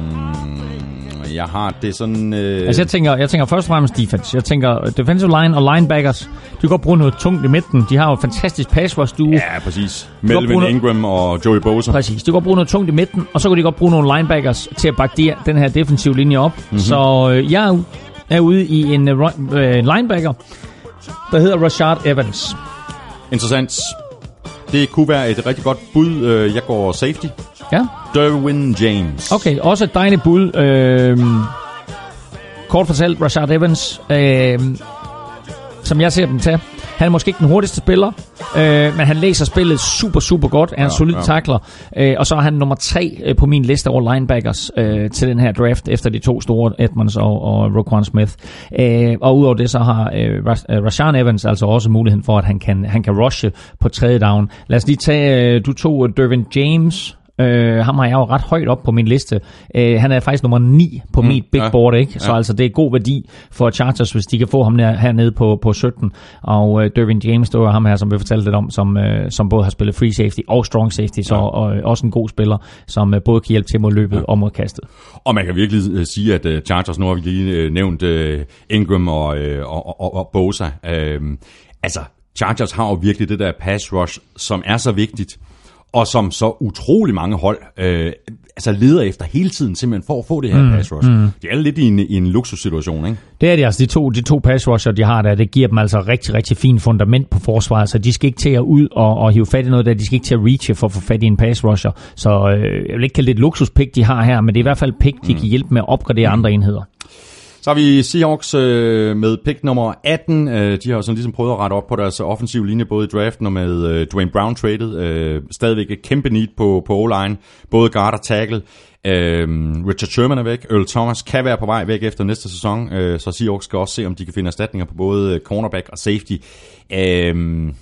jeg har det sådan... Øh, Altså jeg tænker, jeg tænker først og fremmest defense. Jeg tænker øh, defensive line og linebackers. De kan godt bruge noget tungt i midten. De har jo et fantastisk pass rush duo. Ja, præcis. Melvin Ingram og Joey Bosa. Præcis. De kan godt bruge noget tungt i midten, og så kan de godt bruge nogle linebackers til at bakke de, den her defensive linje op. Mhm. Mm-hmm. Så øh, jeg er, er ude i en øh, øh, linebacker, der hedder Rashard Evans. Interessant. Det kunne være et rigtig godt bud. Øh, Jeg går safety. Ja, Derwin James. okay. Også et dejligt bud. Øh, kort fortalt, Rashard Evans, øh, som jeg ser dem tage, Han er måske ikke den hurtigste spiller, øh, men han læser spillet super, super godt. Er en Ja, solid ja. takler. Øh, og så er han nummer tre øh, på min liste over linebackers øh, til den her draft, efter de to store, Edmonds og, og Roquan Smith. Øh, og udover det, så har øh, øh, Rashawn Evans altså også muligheden for, at han kan, han kan rushe på tredje down. Lad os lige tage, øh, du tog øh, Dervin James, Øh, ham har jeg jo ret højt op på min liste. Øh, han er faktisk nummer 9 på mm, mit big ja, board, ikke? Så ja. altså, det er god værdi for Chargers, hvis de kan få ham der, hernede på, på 17. Og øh, Dervin James, det var ham her, som vi fortalte lidt om, som, øh, som både har spillet free safety og strong safety, så Ja. og, øh, også en god spiller, som øh, både kan hjælpe til mod løbet ja. og mod kastet. Og man kan virkelig øh, sige, at øh, Chargers, nu har vi lige øh, nævnt øh, Ingram og, øh, og, og, og Bosa. Øh, altså, Chargers har jo virkelig det der pass rush, som er så vigtigt, og som så utrolig mange hold øh, altså leder efter hele tiden, simpelthen for at få det her mm, pass rush. Mm. Det er lidt i en, i en luksussituation, ikke? Det er de altså, de to, de to pass rusher, de har der, det giver dem altså rigtig, rigtig fint fundament på forsvaret, så de skal ikke til at ud og, og hive fat i noget der, de skal ikke til at reache for at få fat i en pass rusher. Så øh, jeg vil ikke kalde det et luksuspick, de har her, men det er i hvert fald pick, de kan hjælpe med at opgradere andre enheder. Så har vi Seahawks øh, med pick nummer 18. Øh, de har jo sådan ligesom prøvet at rette op på deres offensive linje, både i draften og med øh, Dwayne Brown traded. Øh, stadigvæk et kæmpe need på, på O-line, både guard og tackle. Øh, Richard Sherman er væk. Earl Thomas kan være på vej væk efter næste sæson, øh, så Seahawks skal også se, om de kan finde erstatninger på både øh, cornerback og safety. Øh,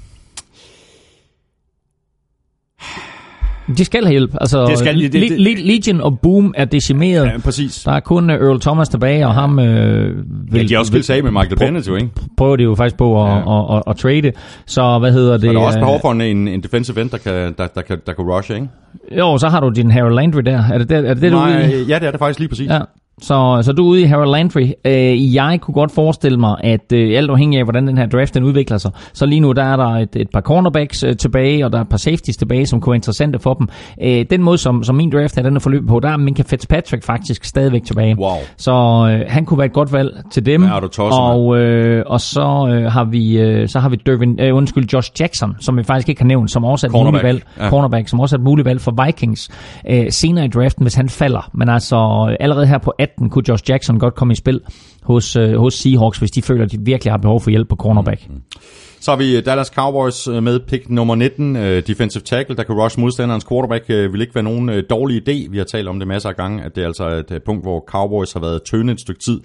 de skal have hjælp. Altså, Det skal de, det- Le- det- Le- Legion og Boom er decimeret. ja, præcis. Der er kun øh, Earl Thomas tilbage, og ham øh, vil, Ja, de har også sig af med Michael Bennett, jo, ikke? prøver de jo faktisk på at, Ja. at, at, at trade. Så hvad hedder det? Og der er også øh, behov for en, en, en defensive end, der kan, der, der, kan, der kan rushe, ikke? Jo, så har du din Harold Landry der. Er det det, er det, det du er? Nej, ja, det er det faktisk lige præcis. Ja. Så, så du er ude i Harold Landry. Øh, jeg kunne godt forestille mig, at øh, alt afhængig af, hvordan den her draft den udvikler sig, så lige nu der er der et, et par cornerbacks øh, tilbage, og der er et par safeties tilbage, som kunne være interessante for dem. Øh, den måde, som, som min draft her, den er forløbet på, der er Minka Fitzpatrick faktisk stadigvæk tilbage. Wow. Så øh, han kunne være et godt valg til dem. Ja, er du tosset, mand. og, øh, og så øh, har vi øh, så har vi Dervin, øh, undskyld, Josh Jackson, som vi faktisk ikke har nævnt, som også er et muligt Cornerback. valg. Ja. Cornerback, som også er et muligt valg for Vikings øh, senere i draften, hvis han falder. Men altså øh, allerede her på 18 kunne Josh Jackson godt komme i spil hos, øh, hos Seahawks, hvis de føler, at de virkelig har behov for hjælp på cornerback. Mm. Så har vi Dallas Cowboys øh, med pick nummer 19, øh, defensive tackle, der kan rush modstanderens quarterback, øh, vil ikke være nogen øh, dårlig idé. Vi har talt om det masser af gange, at det er altså et øh, punkt, hvor Cowboys har været tønde et stykke tid.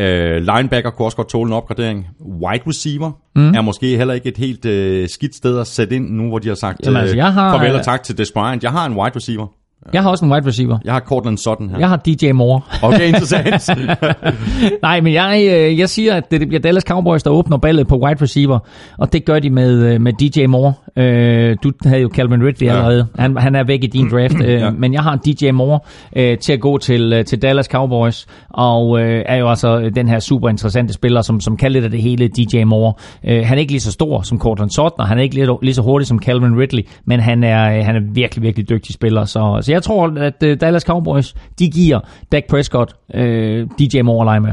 Øh, linebacker kunne også godt tåle en opgradering. Wide receiver mm. er måske heller ikke et helt øh, skidt sted at sætte ind, nu hvor de har sagt Jamen, altså, jeg har- farvel og tak til Des Bryant. Jeg har en wide receiver. Jeg har også en wide receiver. Jeg har Cortland Sutton her. Jeg har DJ Moore. Okay, interessant. Nej, men jeg, øh, jeg siger, at det, bliver Dallas Cowboys, der åbner ballet på wide receiver, og det gør de med, øh, med DJ Moore. Øh, du havde jo Calvin Ridley Ja. allerede. Han, han er væk i din draft, øh, Ja. men jeg har DJ Moore øh, til at gå til, til Dallas Cowboys, og øh, er jo altså den her super interessante spiller, som, som kan lidt af det hele, DJ Moore. Øh, han er ikke lige så stor som Cortland Sutton, og han er ikke lige, lige så hurtig som Calvin Ridley, men han er, han er virkelig, virkelig dygtig spiller. Så, så jeg tror, at øh, Dallas Cowboys, de giver Dak Prescott øh, DJ Moore at lege med.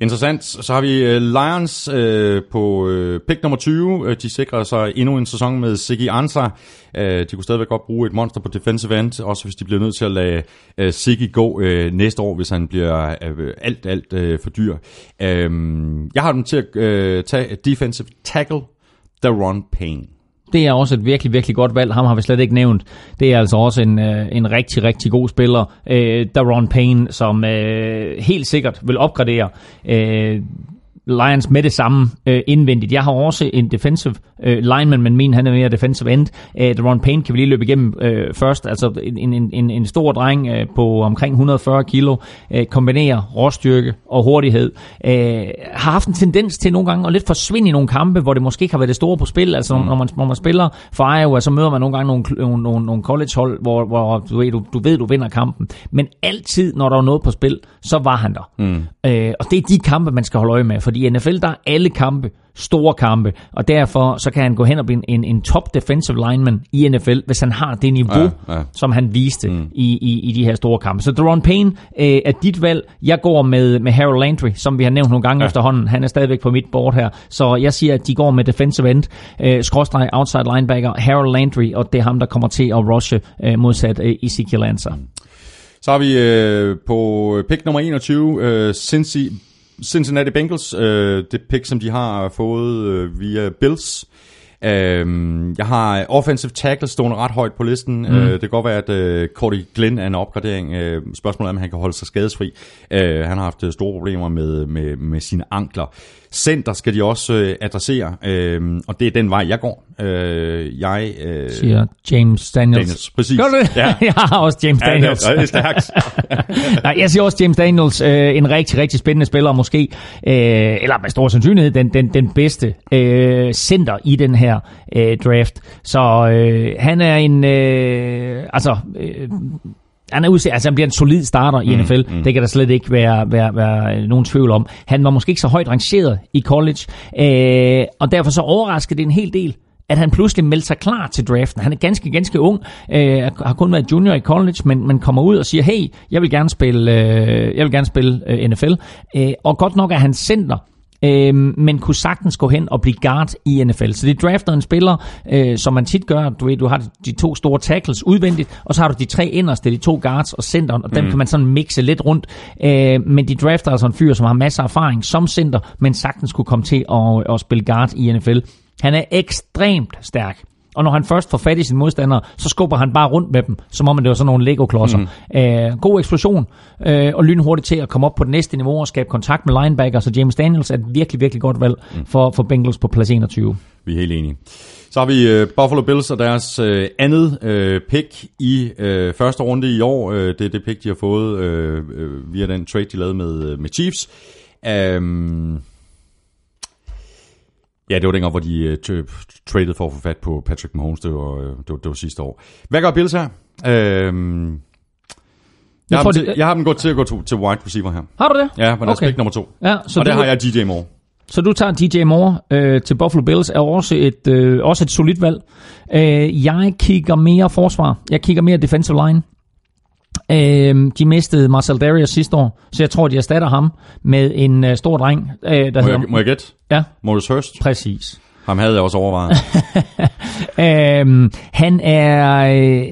Interessant. Så har vi øh, Lions øh, på øh, pick nummer 20. Øh, de sikrer sig endnu en sæson med Siggy Ansah. Øh, De kunne stadigvæk godt bruge et monster på defensive end, også hvis de bliver nødt til at lade øh, Siggy gå øh, næste år, hvis han bliver øh, alt, alt øh, for dyr. Øh, Jeg har dem til at øh, tage defensive tackle, Daron Payne. Det er også et virkelig, virkelig godt valg. Ham har vi slet ikke nævnt. Det er altså også en, øh, en rigtig, rigtig god spiller. Øh, Daron Payne, som øh, helt sikkert vil opgradere øh, Lions med det samme øh, indvendigt. Jeg har også en defensive øh, lineman, men min han er mere defensive end. Øh, Ron Payne kan vi lige løbe igennem øh, først. Altså en, en, en, en stor dreng øh, på omkring 140 kilo, øh, kombinerer råstyrke og hurtighed. Øh, har haft en tendens til nogle gange at lidt forsvinde i nogle kampe, hvor det måske ikke har været det store på spil. Altså når, man, når man spiller for Iowa, så møder man nogle gange nogle, nogle, nogle, nogle collegehold, hvor, hvor du, ved, du, du ved, du vinder kampen. Men altid, når der var noget på spil, så var han der. Mm. Øh, og det er de kampe, man skal holde øje med, fordi i NFL, der er alle kampe store kampe, og derfor så kan han gå hen og blive en, en, top defensive lineman i NFL, hvis han har det niveau, Ja, ja, ja. ja. som han viste mm. i, i, i de her store kampe. Så Deron Payne øh, er dit valg. Jeg går med, med Harold Landry, som vi har nævnt nogle gange ja. efterhånden. Han er stadigvæk på mit board her. Så jeg siger, at de går med defensive end, øh, skråstreg outside linebacker, Harold Landry, og det er ham, der kommer til at rushe øh, modsat øh, Ezekiel Ansah. Så har vi øh, på pick nummer 21, øh, Cincy Cincinnati Bengals, øh, det pick, som de har fået øh, via Bills. Øhm, jeg har offensive tackle stående ret højt på listen. Mm. Øh, det kan godt være, at øh, Cody Glenn er en opgradering. Øh, spørgsmålet er, om han kan holde sig skadesfri. Øh, han har haft øh, store problemer med, med, med sine ankler. Center skal de også øh, adressere, øh, og det er den vej, jeg går. Øh, jeg øh, Siger James Daniels. Daniels, præcis. Gør du det? Ja. jeg har også James Ja, Daniels. er, det er stærkt. Nej, jeg siger også James Daniels, øh, en rigtig, rigtig spændende spiller, måske, øh, eller med stor sandsynlighed, den, den, den bedste øh, center i den her øh, draft. Så øh, han er en, øh, altså... Øh, han er udset, altså han bliver en solid starter i NFL. Mm, Det kan der slet ikke være, være, være nogen tvivl om. Han var måske ikke så højt rangeret i college, øh, og derfor så overraskede det en hel del, at han pludselig meldte sig klar til draften. Han er ganske, ganske ung, øh, har kun været junior i college, men, men kommer ud og siger, hey, jeg vil gerne spille, øh, jeg vil gerne spille øh, NFL. Øh, og godt nok er han center, øh, men kunne sagtens gå hen og blive guard i NFL. Så de drafter en spiller, øh, som man tit gør. Du, ved, du har de to store tackles udvendigt, og så har du de tre inderste, de to guards og centeren, og dem Mm. kan man sådan mixe lidt rundt. Øh, men de drafter altså en fyr, som har masser af erfaring som center, men sagtens kunne komme til at, at spille guard i NFL. Han er ekstremt stærk. Og når han først får fat i sine modstandere, så skubber han bare rundt med dem, som om det var sådan nogle Lego-klodser. Mm. Øh, god eksplosion, øh, og lynhurtigt til at komme op på det næste niveau og skabe kontakt med linebacker, så James Daniels er et virkelig, virkelig godt valg for, for Bengals på plads 21. Vi er helt enige. Så har vi uh, Buffalo Bills og deres uh, andet uh, pick i første runde i år. Det er det pick, de har fået uh, via den trade, de lavede med, med Chiefs. Um, ja, det var dengang, hvor de uh, traded for at få fat på Patrick Mahomes. Det var, uh, det var, det var sidste år. Hvad gør Bills her? Um, jeg, Jeg har til, jeg har dem gået til at gå to, til wide receiver her. Har du det? Ja, deres Okay. pick nummer to. Ja, så, og der har jeg DJ Moore. så du tager DJ Moore øh, til Buffalo Bills, er også et, øh, også et solidt valg. Øh, jeg kigger mere forsvar. Jeg kigger mere defensive line. Øh, de mistede Marcel Darius sidste år, så jeg tror, de erstatter ham med en øh, stor dreng, øh, der Må hedder... jeg, må jeg gætte? Ja, Morris Hurst. præcis. Ham havde jeg også overvejet. Øhm, han er øh,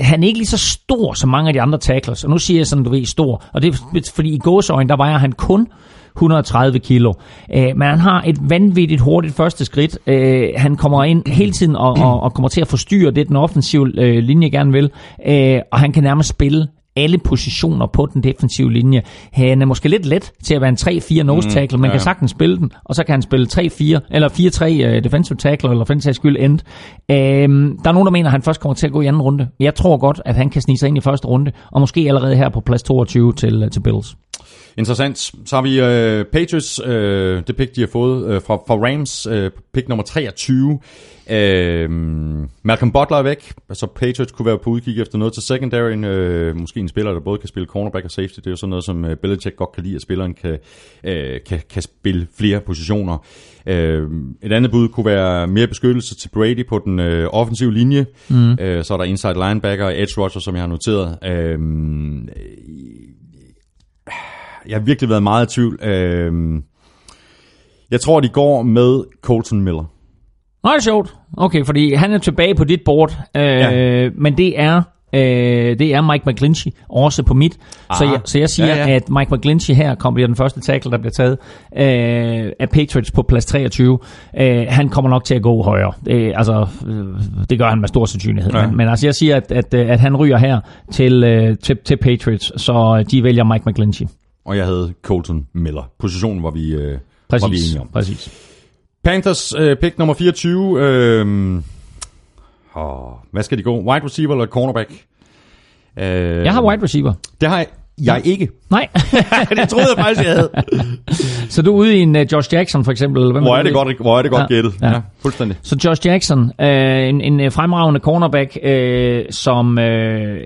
han er ikke lige så stor som mange af de andre tacklers. Og nu siger jeg sådan, du ved, stor. Og det er fordi i gåsøjne, der vejer han kun 130 kilo. Øh, men han har et vanvittigt hurtigt første skridt. Øh, han kommer ind hele tiden og, og, og kommer til at forstyrre det, den offensive øh, linje gerne vil. Øh, og han kan nærmest spille alle positioner på den defensive linje. Han er måske lidt let til at være en 3-4 nose tackle, men ja, kan sagtens spille den, og så kan han spille 3-4, eller 4-3 uh, defensive tackle, eller for den sags skyld end. Øhm, der er nogen, der mener, at han først kommer til at gå i anden runde. Jeg tror godt, at han kan snige sig ind i første runde, og måske allerede her på plads 22 til, uh, til Bills. Interessant. Så har vi øh, Patriots, øh, det pick, de har fået øh, fra, fra Rams, øh, pick nummer 23. Øh, Malcolm Butler er væk, så Patriots kunne være på udkig efter noget til secondary. Øh, måske en spiller, der både kan spille cornerback og safety. Det er jo sådan noget, som øh, Belichick godt kan lide, at spilleren kan, øh, kan, kan spille flere positioner. Øh, et andet bud kunne være mere beskyttelse til Brady på den øh, offensive linje. Mm. Øh, så er der inside linebacker og edge rusher, som jeg har noteret. Øh, jeg har virkelig været meget i tvivl. Øh, jeg tror, de går med Colton Miller. Nå, det er sjovt. Okay, fordi han er tilbage på dit board, øh, Ja. men det er... Øh, det er Mike McGlinchey, også på mit. Så jeg, så jeg siger, Ja, ja, at Mike McGlinchey her kommer bliver den første tackle, der bliver taget øh, af Patriots på plads 23. Øh, han kommer nok til at gå højere. Det, altså, øh, det gør han med stor sandsynlighed. Ja. Men, men altså, jeg siger, at, at, øh, at han ryger her til, øh, til, til Patriots, så de vælger Mike McGlinchey. Og jeg havde Colton Miller. Positionen var vi, øh, var vi Præcis. enige om. Præcis. Panthers øh, pick nummer 24. Øh, åh, hvad skal de gå? Wide receiver eller cornerback? Øh, Jeg har wide receiver. Det har jeg, jeg ikke. Nej. det troede jeg faktisk, jeg havde. så du er ude i en uh, Josh Jackson for eksempel? eller Hvem Hvor er det godt, hvor er det godt Ja, gættet. Ja. ja. fuldstændig. Så Josh Jackson, øh, en, en øh, fremragende cornerback, øh, som øh,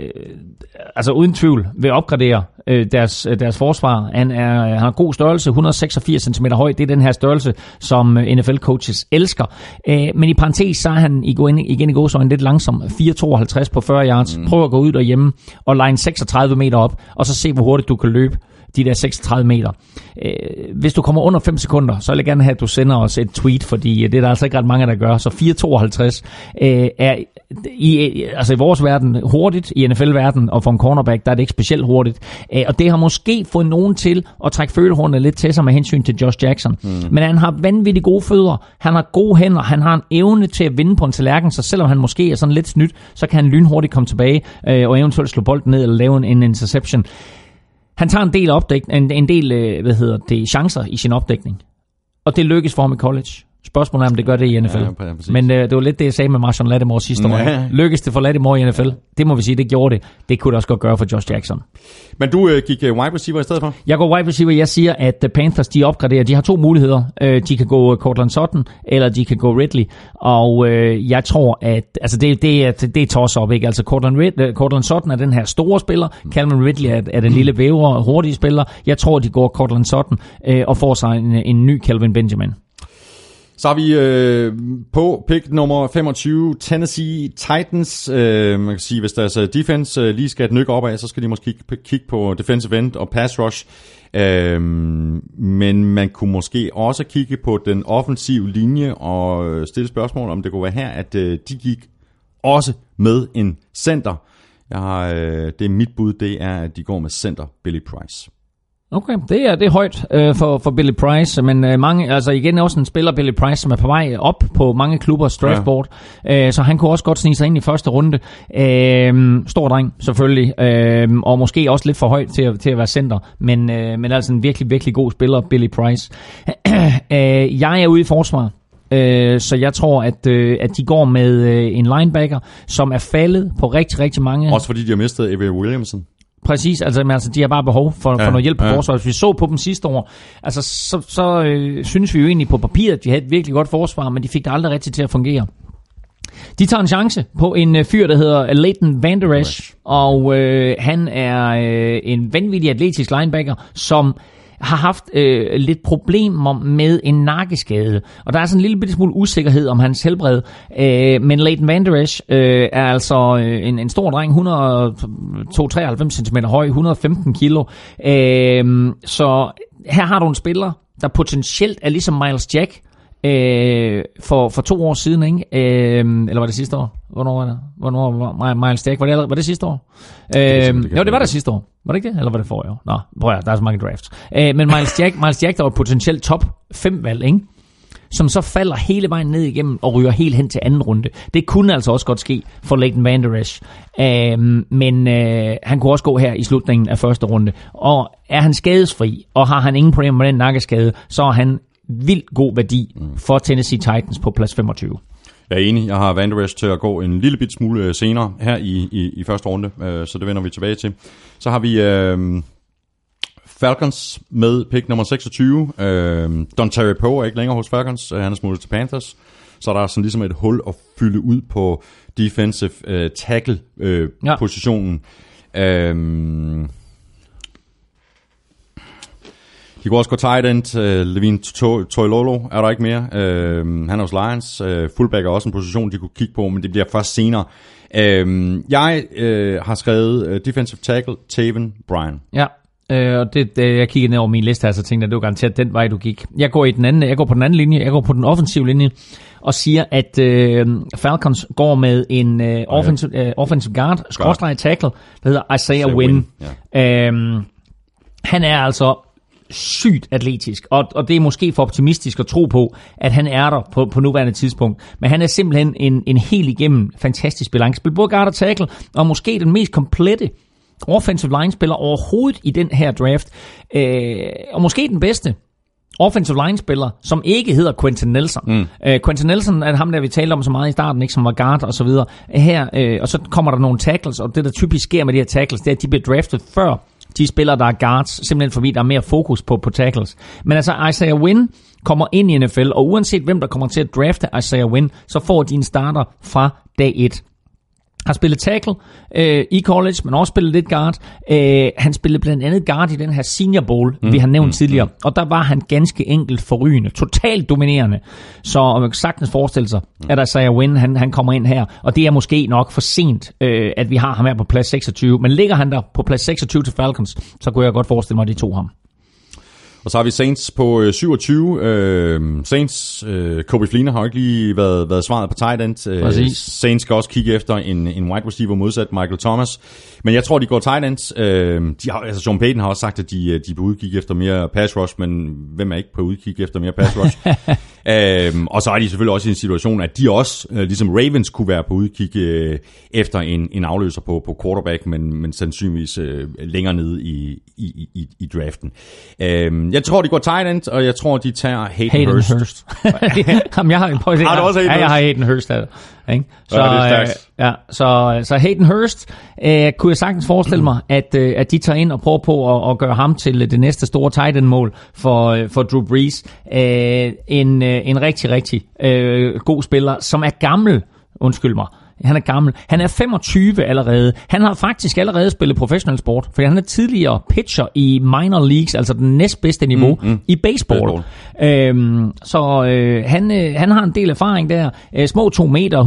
altså uden tvivl vil opgradere øh, deres, øh, deres forsvar. Han, er, han har god størrelse, 186 cm høj. Det er den her størrelse, som NFL-coaches elsker. Øh, men i parentes, så er han igen, igen i gåsøjne lidt langsom. 4,52 på 40 yards. Mm. Prøv at gå ud derhjemme og line 36 meter op, og så se, hvor hurtigt du kan løbe de der 36 meter. Øh, hvis du kommer under 5 sekunder, så vil jeg gerne have, at du sender os et tweet, fordi det er der altså ikke ret mange, der gør. Så 4.52 øh, er i, altså i vores verden hurtigt, i NFL-verden, og for en cornerback, der er det ikke specielt hurtigt. Øh, og det har måske fået nogen til at trække følehornene lidt til sig med hensyn til Josh Jackson. Mm. Men han har vanvittigt gode fødder, han har gode hænder, han har en evne til at vinde på en tallerken, så selvom han måske er sådan lidt snydt, så kan han lynhurtigt komme tilbage øh, og eventuelt slå bolden ned eller lave en, en interception. Han tager en del, opdæk, en, en del øh, hvad hedder det, chancer i sin opdækning. Og det lykkes for ham i college. Spørgsmålet er, om det gør det i NFL. Ja, ja. Men øh, det var lidt det, jeg sagde med Marshawn Lattimore sidste år. Ja. Lykkes det for Lattimore i NFL? Det må vi sige, det gjorde det. Det kunne det også godt gøre for Josh Jackson. Men du øh, gik øh, wide receiver i stedet for? Jeg går wide receiver. Jeg siger, at øh, Panthers de opgraderer. De har to muligheder. Øh, De kan gå Cortland Sutton, eller de kan gå Ridley. Og øh, jeg tror, at altså det, det, er, det er toss op, ikke? Altså Cortland, Rid, øh, Cortland Sutton er den her store spiller. Calvin Ridley er, er den lille vævre, hurtige spiller. Jeg tror, de går Cortland Sutton øh, og får sig en, en ny Calvin Benjamin. Så har vi øh, på pick nummer 25, Tennessee Titans. Øh, man kan sige, hvis deres øh, defense øh, lige skal et nykke opad, så skal de måske kigge, på defensive end og pass rush. Øh, men man kunne måske også kigge på den offensive linje og øh, stille spørgsmål, om det kunne være her, at øh, de gik også med en center. Jeg har, øh, det er mit bud, det er, at de går med center Billy Price. Okay, det er, det er højt øh, for, for Billy Price, men øh, mange, altså igen også en spiller, Billy Price, som er på vej op på mange klubbers draftboard, ja. øh, så han kunne også godt snige sig ind i første runde. Øh, stor dreng, selvfølgelig, øh, og måske også lidt for højt til at, til at være center, men, øh, men altså en virkelig, virkelig god spiller, Billy Price. øh, jeg er ude i forsvar. Øh, så jeg tror, at, øh, at de går med øh, en linebacker, som er faldet på rigtig, rigtig mange Også fordi de har mistet Avery Williamson. Præcis, altså, men altså de har bare behov for, ja, for noget hjælp på ja. forsvaret. Hvis vi så på dem sidste år, altså, så, så øh, synes vi jo egentlig på papiret, at de havde et virkelig godt forsvar, men de fik det aldrig rigtigt til at fungere. De tager en chance på en øh, fyr, der hedder Leighton Van Der Esch, og øh, han er øh, en vanvittig atletisk linebacker, som har haft øh, lidt problemer med en nakkeskade. Og der er sådan en lille bitte smule usikkerhed om hans helbred. Øh, men Leighton Van Der Esch øh, er altså øh, en, en stor dreng, 193 cm høj, 115 kilo. Øh, så her har du en spiller, der potentielt er ligesom Miles Jack, øh, for, for to år siden, ikke? Øh, eller var det sidste år? Hvornår var det? Hvornår var Miles Jack? Var det, allerede- var det sidste år? Øh, simpelthen ikke. jo, det var det sidste år. Var det ikke det? Eller var det forrige år? Nå, prøv at, der er så mange drafts. Øh, men Miles Jack, Miles Jack, der var potentielt top 5 valg, ikke? som så falder hele vejen ned igennem og ryger helt hen til anden runde. Det kunne altså også godt ske for Leighton Van Der Esch. Øhm, men øh, han kunne også gå her i slutningen af første runde. Og er han skadesfri, og har han ingen problemer med den nakkeskade, så er han vildt god værdi for Tennessee Titans på plads 25. Jeg er enig. Jeg har Van Der Esch til at gå en lille bit smule øh, senere her i, i, i første runde, øh, så det vender vi tilbage til. Så har vi øh, Falcons med pick nummer 26. Øh, Don Terry Poe er ikke længere hos Falcons. Øh, han er smuttet til Panthers. Så er der sådan ligesom et hul at fylde ud på defensive øh, tackle øh, Ja. ja. positionen. Øh, de kunne også gå tight end. Levin To- Toilolo er der ikke mere. Uh, han er hos Lions. Uh, fullback er også en position, de kunne kigge på, men det bliver først senere. Uh, jeg uh, har skrevet uh, defensive tackle Taven Bryan. Ja, øh, og det, det, jeg kiggede ned over min liste her, så tænkte jeg, det var garanteret den vej, du gik. Jeg går, i den anden, jeg går på den anden linje, jeg går på den offensive linje, og siger, at øh, Falcons går med en øh, offensive, øh, offensive guard, skråstrej tackle, der hedder Isaiah Wynn. Wynn, Øhm, han er altså sygt atletisk, og, og det er måske for optimistisk at tro på, at han er der på, på nuværende tidspunkt. Men han er simpelthen en, en helt igennem fantastisk spille både guard og tackle, og måske den mest komplette offensive line spiller overhovedet i den her draft. Øh, og måske den bedste offensive line spiller, som ikke hedder Quentin Nelson. Mm. Øh, Quentin Nelson er ham, der vi talte om så meget i starten, ikke, som var guard og så videre. Her, øh, og så kommer der nogle tackles, og det der typisk sker med de her tackles, det er, at de bliver draftet før de spillere, der er guards, simpelthen fordi der er mere fokus på, på tackles. Men altså, Isaiah Wynn kommer ind i NFL, og uanset hvem der kommer til at drafte Isaiah Wynn, så får de en starter fra dag 1 har spillet tackle øh, i college, men også spillet lidt guard. Øh, han spillede blandt andet guard i den her Senior Bowl, mm, vi har nævnt mm, tidligere, og der var han ganske enkelt forrygende, totalt dominerende. Så man kan sagtens forestille sig, at der Isaiah Wynn, han, han kommer ind her, og det er måske nok for sent, øh, at vi har ham her på plads 26, men ligger han der på plads 26 til Falcons, så kunne jeg godt forestille mig, at de to ham. Og så har vi Saints på øh, 27. Øh, Saints, øh, Kobe Fleener har jo ikke lige været, været svaret på tight end. Øh. Saints skal også kigge efter en, en wide receiver modsat Michael Thomas. Men jeg tror, de går tight ends. Øh, de har, altså Sean Payton har også sagt, at de, øh, de er på udkig efter mere pass rush, men hvem er ikke på udkig efter mere pass rush? øhm, og så er de selvfølgelig også i en situation, at de også, øh, ligesom Ravens, kunne være på udkig øh, efter en, en afløser på, på quarterback, men, men sandsynligvis øh, længere nede i, i, i, i draften. Øhm, jeg tror, de går tight end, og jeg tror, de tager Hayden, Hayden Hurst. Hurst. Jamen, jeg har, prøv at se, Har du også Hayden ja, jeg har Hurst? Hayden Hurst. Der, ikke? Så, Ja, det er øh, ja, så, så Hayden Hurst øh, kunne jeg sagtens forestille mig, at, øh, at de tager ind og prøver på at, at gøre ham til øh, det næste store tight end mål for, øh, for Drew Brees. Øh, en, øh, en rigtig, rigtig øh, god spiller, som er gammel, undskyld mig, han er gammel. Han er 25 allerede. Han har faktisk allerede spillet professional sport, for han er tidligere pitcher i minor leagues, altså den næstbedste niveau mm, mm. i baseball. baseball. Øhm, så øh, han, øh, han har en del erfaring der. Øh, små 2 meter,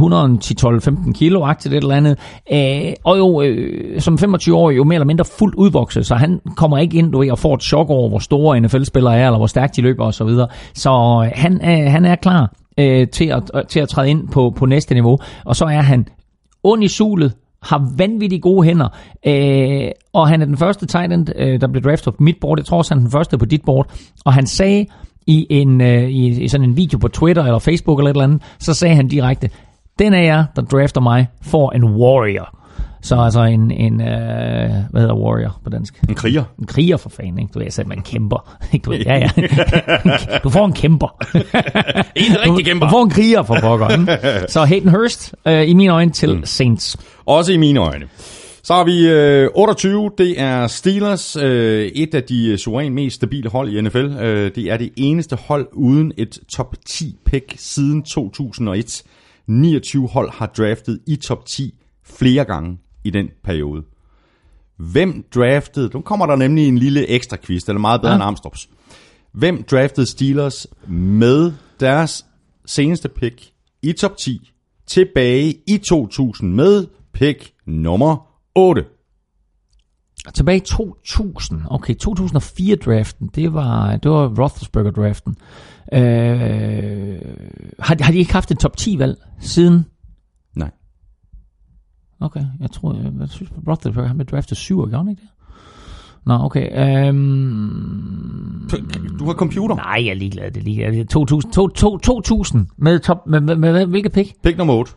110-12-15 kilo, agtigt et eller andet. Øh, og jo, øh, som 25-årig, jo mere eller mindre fuldt udvokset, så han kommer ikke ind du ved, og får et chok over, hvor store NFL-spillere er, eller hvor stærkt de løber osv. Så, videre. så øh, han, øh, han er klar øh, til, at, øh, til at træde ind på, på næste niveau. Og så er han ond i sulet, har vanvittigt gode hænder, øh, og han er den første tight end, øh, der blev draftet på mit board. Jeg tror også, han er den første på dit board. Og han sagde i, en, øh, i, i sådan en video på Twitter eller Facebook eller et eller andet, så sagde han direkte, den af jer, der drafter mig, får en warrior. Så altså en, en øh, hvad hedder warrior på dansk? En kriger. En kriger for fanden, ikke? Du ved, jeg sagde, man kæmper. Du ja, ja. Du får en kæmper. En rigtig kæmper. Du får en kriger for pokker. ikke? Så Hayden Hurst, øh, i mine øjne, til mm. Saints. Også i mine øjne. Så har vi øh, 28, det er Steelers, øh, et af de øh, suverænt mest stabile hold i NFL. Øh, det er det eneste hold uden et top 10 pick siden 2001. 29 hold har draftet i top 10 flere gange i den periode. Hvem draftede, nu kommer der nemlig en lille ekstra quiz, den er meget bedre ja. End Armstrongs. Hvem draftede Steelers med deres seneste pick i top 10 tilbage i 2000 med pick nummer 8? Tilbage i 2000. Okay, 2004-draften, det var, det var Roethlisberger-draften. Øh, har, har de ikke haft et top 10-valg siden? Okay, jeg tror, jeg, jeg synes, Roethlisberger han blev draftet 7 år, gjorde han ikke det? Nå, okay. Øhm, Du har computer. nej, jeg er ligeglad. Det er ligeglad. 2000, to, to, 2000 med, top, med, med, med, med hvilket pick? Pick nummer 8.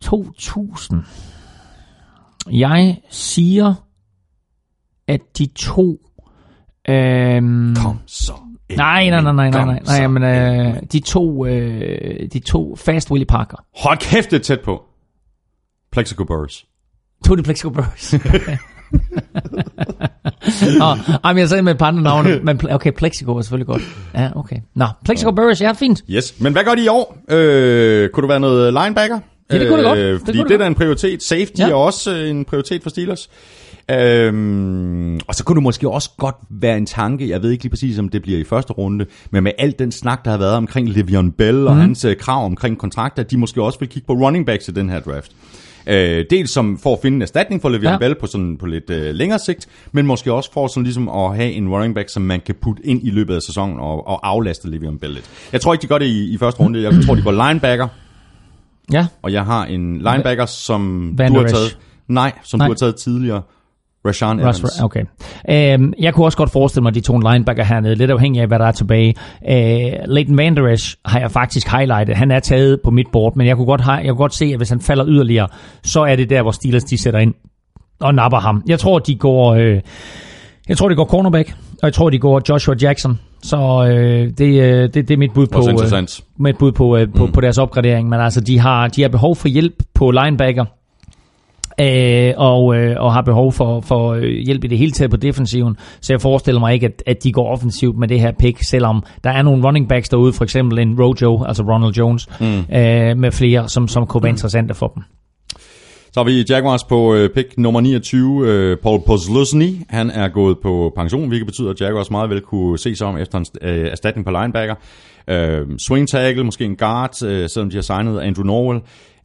2000. Jeg siger, at de to... Øhm, Kom så. Nej, nej, nej, nej, nej, nej, nej, men øh, de to, øh, de to fast Willie Parker. Hold kæft, det er tæt på. Plexico Burris. To de Plexico Burris. Nå, ej, men jeg sagde med et par andre navne, men okay, Plexico var selvfølgelig godt. Ja, okay. Nå, Plexico Burris, ja, fint. Yes, men hvad gør de i år? Øh, kunne du være noget linebacker? Ja, det kunne det godt. Det fordi det, det det er da en prioritet. Safety Ja. er også øh, en prioritet for Steelers. Øhm, og så kunne du måske også godt være en tanke, jeg ved ikke lige præcis, om det bliver i første runde, men med al den snak, der har været omkring Le'Veon Bell og mm. hans øh, krav omkring kontrakter, at de måske også vil kigge på running backs i den her draft. Øh, dels som for at finde en erstatning for Le'Veon Ja. Bell på, sådan, på lidt øh, længere sigt, men måske også for sådan ligesom at have en running back, som man kan putte ind i løbet af sæsonen og, og aflaste Le'Veon Bell lidt. Jeg tror ikke, de gør det i, i første runde. Jeg tror, de går linebacker, Ja, og jeg har en linebacker, som Van du har taget. Nej, som Nej. du har taget tidligere. Rashawn Evans. Russ, okay. Øhm, jeg kunne også godt forestille mig, at de to linebacker hernede, lidt afhængig af, hvad der er tilbage. Øh, Leighton Van Der Esch har jeg faktisk highlightet. Han er taget på mit board, men jeg kunne, godt, ha- jeg kunne godt se, at hvis han falder yderligere, så er det der, hvor Steelers de sætter ind og napper ham. Jeg tror, de går... Øh, jeg tror, de går cornerback, og jeg tror, de går Joshua Jackson. Så øh, det, øh, det, det er mit bud på, øh, et bud på, øh, på, mm. på deres opgradering. Men altså, de har, de har behov for hjælp på linebacker, øh, og, øh, og har behov for, for øh, hjælp i det hele taget på defensiven. Så jeg forestiller mig ikke, at, at de går offensivt med det her pick, selvom der er nogle running backs derude, for eksempel en Rojo, altså Ronald Jones, mm. øh, med flere, som, som kunne være interessante for dem. Så har vi Jaguars på øh, pick nummer 29, øh, Paul Posluszny. Han er gået på pension, hvilket betyder, at Jaguars meget vel kunne se sig om efter en øh, erstatning på linebacker. Øh, swing tackle, måske en guard, øh, selvom de har signet Andrew Norwell.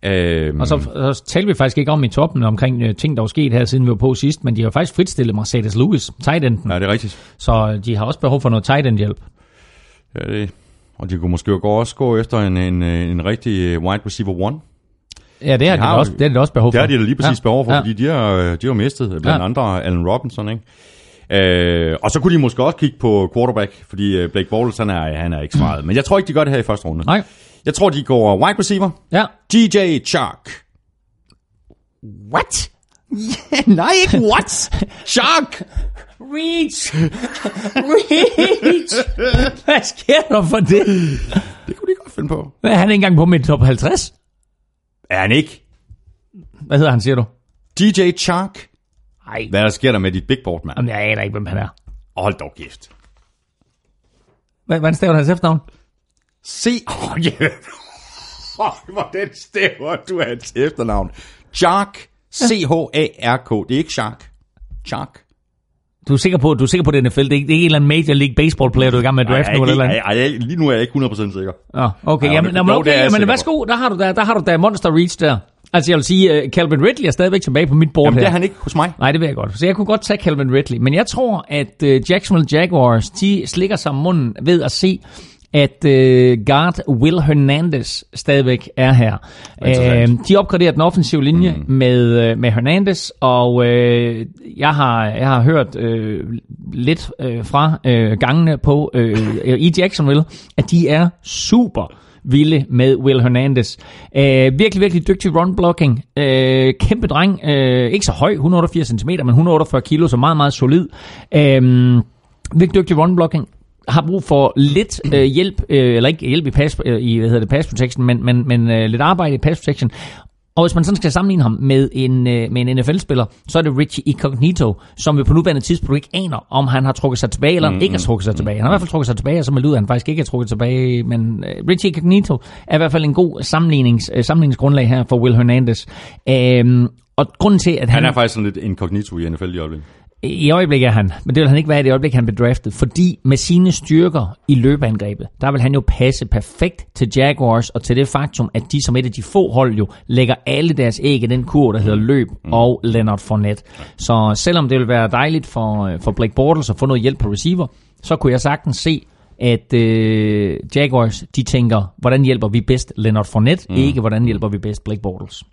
Øh, Og så, så talte vi faktisk ikke om i toppen omkring øh, ting, der var sket her, siden vi var på sidst, men de har faktisk fritstillet Mercedes Lewis, tight enden. Ja, det er rigtigt. Så de har også behov for noget tight end hjælp. Ja, det, og de kunne måske også gå efter en, en, en rigtig wide receiver one. Ja, det har de, har da jo- også, det er de også behov for. Det har de da lige præcis ja. behov for, ja. fordi de har, de har mistet blandt Ja. andre Allen Robinson, ikke? Øh, og så kunne de måske også kigge på quarterback, fordi øh, Blake Bortles, han er, han er ikke svaret. Men jeg tror ikke, de gør det her i første runde. Nej. Jeg tror, de går wide receiver. Ja. DJ Chark. What? Nej, ikke what? Chark! Reach! Reach! Hvad sker der for det? Det kunne de godt finde på. Hvad, han er ikke engang på mit top 50. Er han ikke? Hvad hedder han, siger du? DJ Chark. Nej, Hvad der sker der med dit big board, mand? Jamen, jeg aner ikke, hvem han er. Hold dog gift. Hvad, hvordan staver hans efternavn? Se. Åh, oh, yeah. oh, hvordan stæver du hans efternavn? Chark. C-H-A-R-K. Det er ikke Shark. Chark. Du er sikker på, du er sikker på, det er NFL? Det er ikke, det er ikke en eller anden Major League Baseball player, du er i gang med at draft Ej, nu, eller ej, eller ej, ej, lige nu er jeg ikke 100% sikker. Okay, Ja, jamen, men- jamen, okay, jamen værsgo, der har du da, der har du da Monster Reach der. Altså jeg vil sige, uh, Calvin Ridley er stadigvæk tilbage på mit board Jamen, her. det er han ikke hos mig. Nej, det ved jeg godt. Så jeg kunne godt tage Calvin Ridley. Men jeg tror, at uh, Jacksonville Jaguars, de slikker sig munden ved at se, at uh, guard Will Hernandez stadigvæk er her. Uh, de opgraderer den offensive linje mm. med, uh, med Hernandez, og uh, jeg, har, jeg har hørt uh, lidt uh, fra uh, gangene på uh, i Jacksonville, at de er super vilde med Will Hernandez. Øh, virkelig, virkelig dygtig run blocking. Øh, kæmpe dreng. Øh, ikke så høj, 188 cm, men 148 kilo, så meget, meget solid. Øh, virkelig dygtig run blocking har brug for lidt øh, hjælp, øh, eller ikke hjælp i, pass, øh, i hvad hedder det, pass protection, men, men, men øh, lidt arbejde i pass protection. Og hvis man sådan skal sammenligne ham med en, øh, med en NFL-spiller, så er det Richie Incognito, som vi på nuværende tidspunkt ikke aner, om han har trukket sig tilbage, eller mm, ikke har trukket sig tilbage. Han har i hvert fald trukket sig tilbage, og så melder ud, at han faktisk ikke har trukket tilbage. Men øh, Richie Incognito er i hvert fald en god sammenlignings, øh, sammenligningsgrundlag her for Will Hernandez. Øhm, og grunden til, at han... Han er faktisk sådan lidt incognito i NFL i øjeblikket. I øjeblikket er han, men det vil han ikke være i det øjeblik, han blev draftet, fordi med sine styrker i løbeangrebet, der vil han jo passe perfekt til Jaguars, og til det faktum, at de som et af de få hold jo lægger alle deres æg i den kur, der hedder løb og Leonard Fournette. Så selvom det vil være dejligt for, øh, for Blake Bortles at få noget hjælp på receiver, så kunne jeg sagtens se, at øh, Jaguars, de tænker, hvordan hjælper vi bedst Leonard Fournette, mm. ikke hvordan hjælper vi bedst Blake Bortles.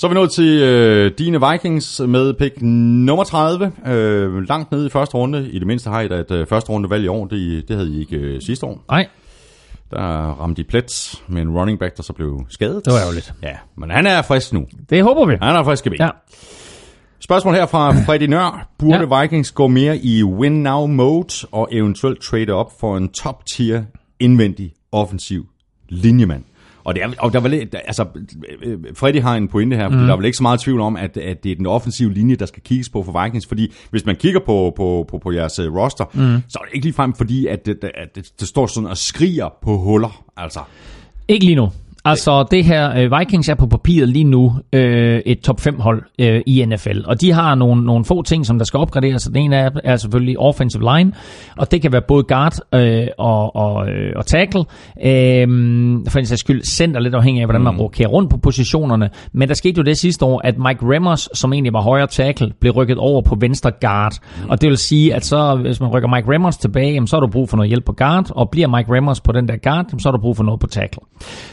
Så er vi nået til øh, dine Vikings med pick nummer 30. Øh, langt nede i første runde. I det mindste har I da et øh, første runde valg i år. Det, det havde I ikke øh, sidste år. Nej, Der ramte de plet med en running back, der så blev skadet. det var ærgerligt. Ja, men han er frisk nu. Det håber vi. Han er frisk i ben. Ja. Spørgsmål her fra Freddy Nør. Burde ja. Vikings gå mere i win-now-mode og eventuelt trade op for en top-tier indvendig offensiv linjemand? Og, det er, og der var lidt, altså, øh, Freddy har en pointe her, fordi mm. der er vel ikke så meget tvivl om, at, at det er den offensive linje, der skal kigges på for Vikings, fordi hvis man kigger på, på, på, på jeres øh, roster, mm. så er det ikke ligefrem fordi, at det, at det, det står sådan og skriger på huller, altså. Ikke lige nu. Altså det her, øh, Vikings er på papiret lige nu øh, et top 5 hold øh, i NFL, og de har nogle, nogle få ting, som der skal opgraderes. Den ene er, er selvfølgelig offensive line, og det kan være både guard øh, og, og, øh, og tackle. Øh, for en sags skyld center lidt afhængig af, hvordan man rokerer rundt på positionerne. Men der skete jo det sidste år, at Mike Remmers, som egentlig var højre tackle, blev rykket over på venstre guard. Og det vil sige, at så hvis man rykker Mike Remmers tilbage, jamen, så har du brug for noget hjælp på guard, og bliver Mike Remmers på den der guard, jamen, så har du brug for noget på tackle.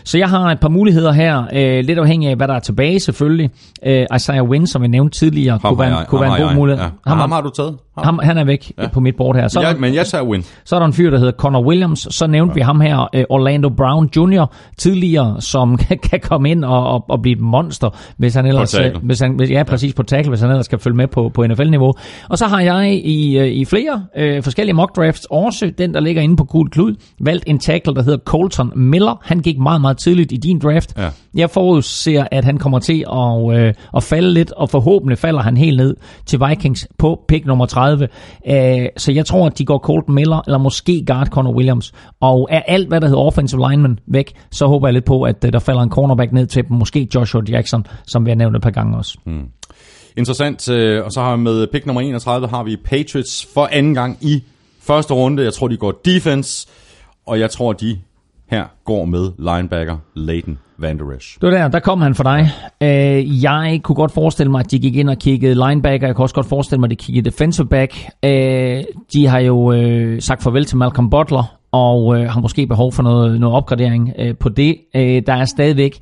Så jeg har et par muligheder her, øh, lidt afhængig af, hvad der er tilbage selvfølgelig. Øh, Isaiah Wynn, som jeg nævnte tidligere, kunne være, har jeg- kunne være ham en har god mulighed. Ja. Ham, Ham, ham, har du taget? Ham. han er væk ja. på mit board her. Så, Ja, men jeg tager win. så er der en fyr, der hedder Connor Williams. Så nævnte ja. vi ham her, øh, Orlando Brown Jr. tidligere, som kan, kan komme ind og, og, og blive et monster, hvis han ellers... øh, Hvis han, ja, præcis på tackle, hvis han ellers skal følge med på, på NFL-niveau. Og så har jeg i, øh, i flere øh, forskellige mock drafts også den, der ligger inde på Cool Klud, valgt en tackle, der hedder Colton Miller. Han gik meget, meget tidligt i din draft. Ja. Jeg forudser, at han kommer til at, øh, at falde lidt, og forhåbentlig falder han helt ned til Vikings på pick nummer 30. 31. Øh, så jeg tror, at de går Colton Miller, eller måske guard Connor Williams. Og er alt, hvad der hedder offensive lineman væk, så håber jeg lidt på, at øh, der falder en cornerback ned til dem. Måske Joshua Jackson, som vi har nævnt et par gange også. Mm. Interessant. Øh, og så har vi med pick nummer 31, har vi Patriots for anden gang i første runde. Jeg tror, de går defense, og jeg tror, de her går med linebacker Leighton Vanderish. Der Det var der, der kom han for dig. Øh, jeg kunne godt forestille mig, at de gik ind og kiggede linebacker. Jeg kunne også godt forestille mig, at de kiggede defensive back. Øh, de har jo øh, sagt farvel til Malcolm Butler, og øh, har måske behov for noget, noget opgradering øh, på det. Øh, der er stadigvæk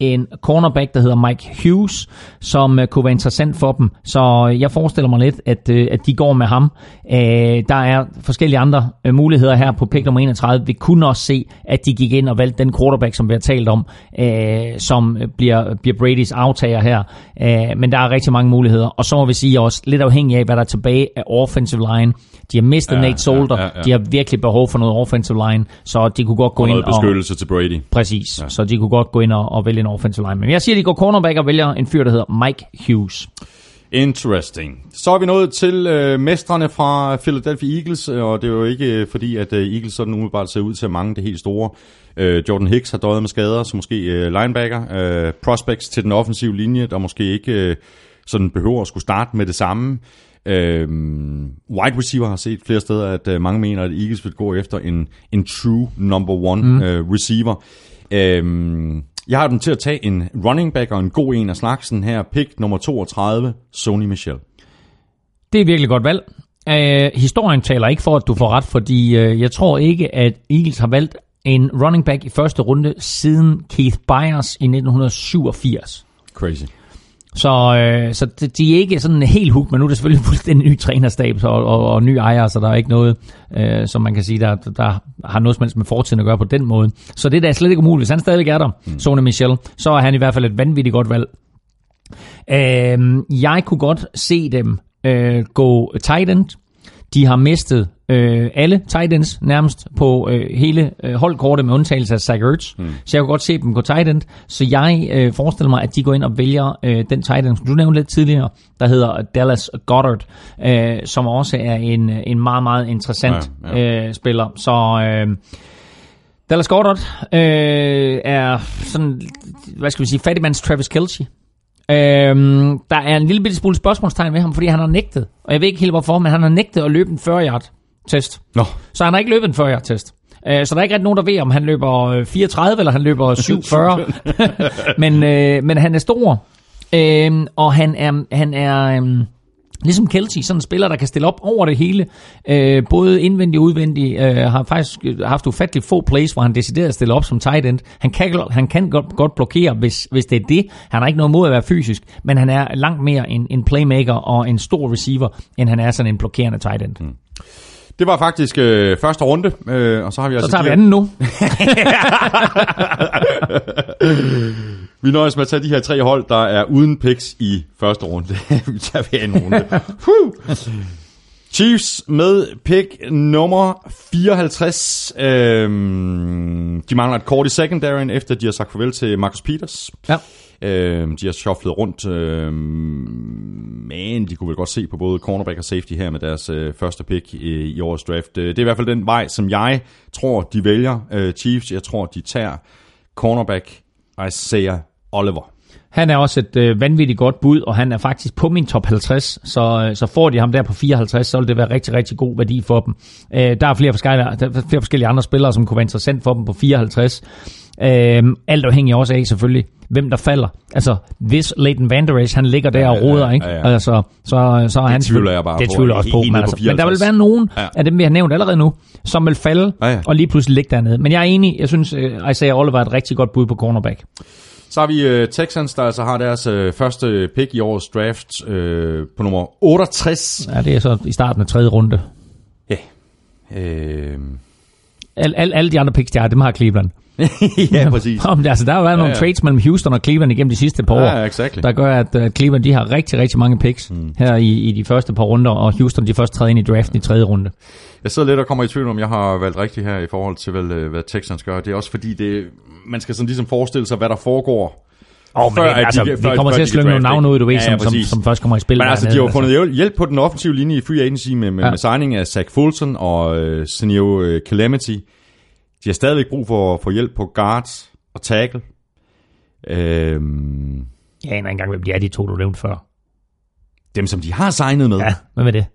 en cornerback, der hedder Mike Hughes, som uh, kunne være interessant for dem. Så jeg forestiller mig lidt, at, uh, at de går med ham. Uh, der er forskellige andre muligheder her på pick nummer 31. Vi kunne også se, at de gik ind og valgte den quarterback, som vi har talt om, uh, som bliver, bliver Bradys aftager her. Uh, men der er rigtig mange muligheder. Og så må vi sige også, lidt afhængig af, hvad der er tilbage af offensive line. De har mistet ja, Nate Solder. Ja, ja, ja. De har virkelig behov for noget offensive line, så de kunne godt gå og ind noget beskyttelse til Brady. Præcis, ja. så de kunne godt gå ind og, og vælge en offensive line. Men jeg siger, at de går cornerback og vælger en fyr, der hedder Mike Hughes. Interesting. Så er vi nået til øh, mestrene fra Philadelphia Eagles, og det er jo ikke øh, fordi, at øh, Eagles sådan umiddelbart ser ud til at mange det helt store. Øh, Jordan Hicks har døjet med skader, så måske øh, linebacker. Øh, prospects til den offensive linje, der måske ikke øh, sådan behøver at skulle starte med det samme. Øh, wide receiver har set flere steder, at øh, mange mener, at Eagles vil gå efter en, en true number one mm. øh, receiver. Øh, jeg har dem til at tage en running back og en god en af slagsen her. Pick nummer 32, Sony Michel. Det er virkelig godt valg. Uh, historien taler ikke for, at du får ret, fordi uh, jeg tror ikke, at Eagles har valgt en running back i første runde siden Keith Byers i 1987. Crazy. Så, øh, så de, er ikke sådan helt hooked, men nu er det selvfølgelig fuldstændig ny trænerstab og, og, og ny ejer, så der er ikke noget, øh, som man kan sige, der, der har noget som helst med fortiden at gøre på den måde. Så det er da slet ikke umuligt. Hvis han stadig er der, mm. Sony Michel, så er han i hvert fald et vanvittigt godt valg. Øh, jeg kunne godt se dem øh, gå tight end. De har mistet øh, alle tight ends nærmest på øh, hele øh, holdkortet med undtagelse af Zach Ertz. Mm. Så jeg kunne godt se dem gå tight end. Så jeg øh, forestiller mig, at de går ind og vælger øh, den tight end, som du nævnte lidt tidligere, der hedder Dallas Goddard, øh, som også er en, en meget, meget interessant ja, ja. Øh, spiller. Så... Øh, Dallas Goddard øh, er sådan, hvad skal vi sige, fattigmands Travis Kelce. Øhm, der er en lille bitte smule spørgsmålstegn ved ham, fordi han har nægtet, og jeg ved ikke helt hvorfor, men han har nægtet at løbe en 40 yard test. Nå. Så han har ikke løbet en 40 test. Øh, så der er ikke rigtig nogen, der ved, om han løber 34 eller han løber 47. men, øh, men han er stor, øh, og han er, han er øh, ligesom Kelsey, sådan en spiller, der kan stille op over det hele. Øh, både indvendigt og udvendigt. Øh, har faktisk haft ufattelig få plays, hvor han decideret stille op som tight end. Han kan, han kan godt, godt blokere, hvis, hvis det er det. Han har ikke noget mod at være fysisk, men han er langt mere en, en playmaker og en stor receiver, end han er sådan en blokerende tight end. Mm. Det var faktisk øh, første runde, øh, og så har vi så altså... Så tager vi anden nu. vi nøjes med at tage de her tre hold, der er uden picks i første runde. vi tager vi anden runde. Chiefs med pick nummer 54. Øhm, de mangler et kort i secondaryen, efter de har sagt farvel til Marcus Peters. Ja. Øh, de har shufflet rundt, øh, men de kunne vel godt se på både cornerback og safety her med deres øh, første pick i, i årets draft. Øh, det er i hvert fald den vej, som jeg tror, de vælger øh, Chiefs. Jeg tror, de tager cornerback Isaiah Oliver. Han er også et øh, vanvittigt godt bud, og han er faktisk på min top 50, så, øh, så får de ham der på 54, så vil det være rigtig, rigtig god værdi for dem. Øh, der, er flere forskellige, der er flere forskellige andre spillere, som kunne være interessant for dem på 54. Øh, alt afhængig også af selvfølgelig, hvem der falder. Altså, hvis Leighton Van Der Esch, han ligger der ja, og roder, ikke? Ja, ja. Altså, så, så er han... Det tvivler jeg bare det tvivler også på. Men, altså, men der vil være nogen ja. af dem, vi har nævnt allerede nu, som vil falde ja, ja. og lige pludselig ligge dernede. Men jeg er enig, jeg synes, uh, Isaiah Oliver er et rigtig godt bud på cornerback. Så har vi uh, Texans, der altså har deres uh, første pick i årets draft uh, på nummer 68. Ja, det er så i starten af tredje runde. Ja. Yeah. Uh... Al, al, alle de andre picks, der har, dem har Cleveland. Ja, præcis. Om, altså, der har været ja, nogle ja. trades mellem Houston og Cleveland igennem de sidste par år, ja, exactly. der gør, at, at Cleveland de har rigtig, rigtig mange picks mm. her i, i de første par runder, og Houston de først træder ind i draften i tredje runde. Jeg sidder lidt og kommer i tvivl om, jeg har valgt rigtigt her i forhold til, hvad, hvad Texans gør. Det er også fordi, det, man skal sådan ligesom forestille sig, hvad der foregår Oh, men Før, det, de altså, kan- vi kommer til at de slynge nogle navne ud, du ved? Ja, som, ja, som, præcis. som først kommer i spil. Men altså, de har jo fundet hjælp- hjælp på den offensive linje i free agency med, med, Ja. med signing af Zach Fulton og øh, Senio øh, Calamity. De har stadigvæk brug for, for hjælp på guards og tackle. Øhm, Jeg aner ikke engang, hvem de er, de to, du nævnte før. dem, som de har signet med. Ja, hvem er det?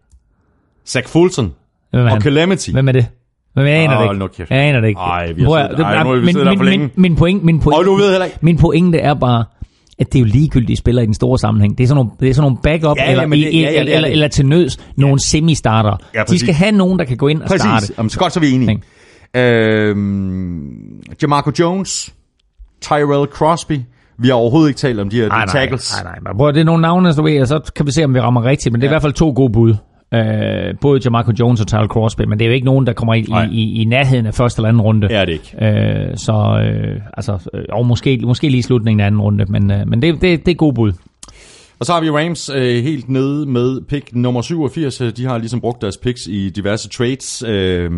Zach Fulton Hvem er og han? Calamity. Hvem er det? Hvem jeg aner Åh, det ikke. kæft. Jeg aner det ikke. Ej, vi har Prøv siddet- ej, nu har vi min- siddet her for længe. min- Min point, min point, Og du ved heller ikke. min pointe er bare, at det er jo ligegyldigt, de spiller i den store sammenhæng. Det er sådan nogle, det er sådan nogle backup, Ja, ja, eller, men det- ja, ja, er eller, eller, eller til nøds, nogle semi-starter. Ja, de skal have nogen, der kan gå ind og starte. Præcis. Jamen, så godt, så er vi enige. Øhm, Jamarco Jones, Tyrell Crosby. Vi har overhovedet ikke talt om de her Nej, de nej, tackles. nej, nej. Men prøv, det er nogle navne, du ved, og så kan vi se, om vi rammer rigtigt. Men det er ja. i hvert fald to gode bud. Øh, både Jamarco Jones og Tyler Crosby, men det er jo ikke nogen, der kommer i, Nej. i, i, nærheden af første eller anden runde. Det er det ikke. Øh, så øh, altså, øh, og måske, måske lige slutningen af anden runde, men, øh, men det, det, det er god bud. Og så har vi Rams øh, helt nede med pick nummer 87. Øh, De har ligesom brugt deres picks i diverse trades. Øh,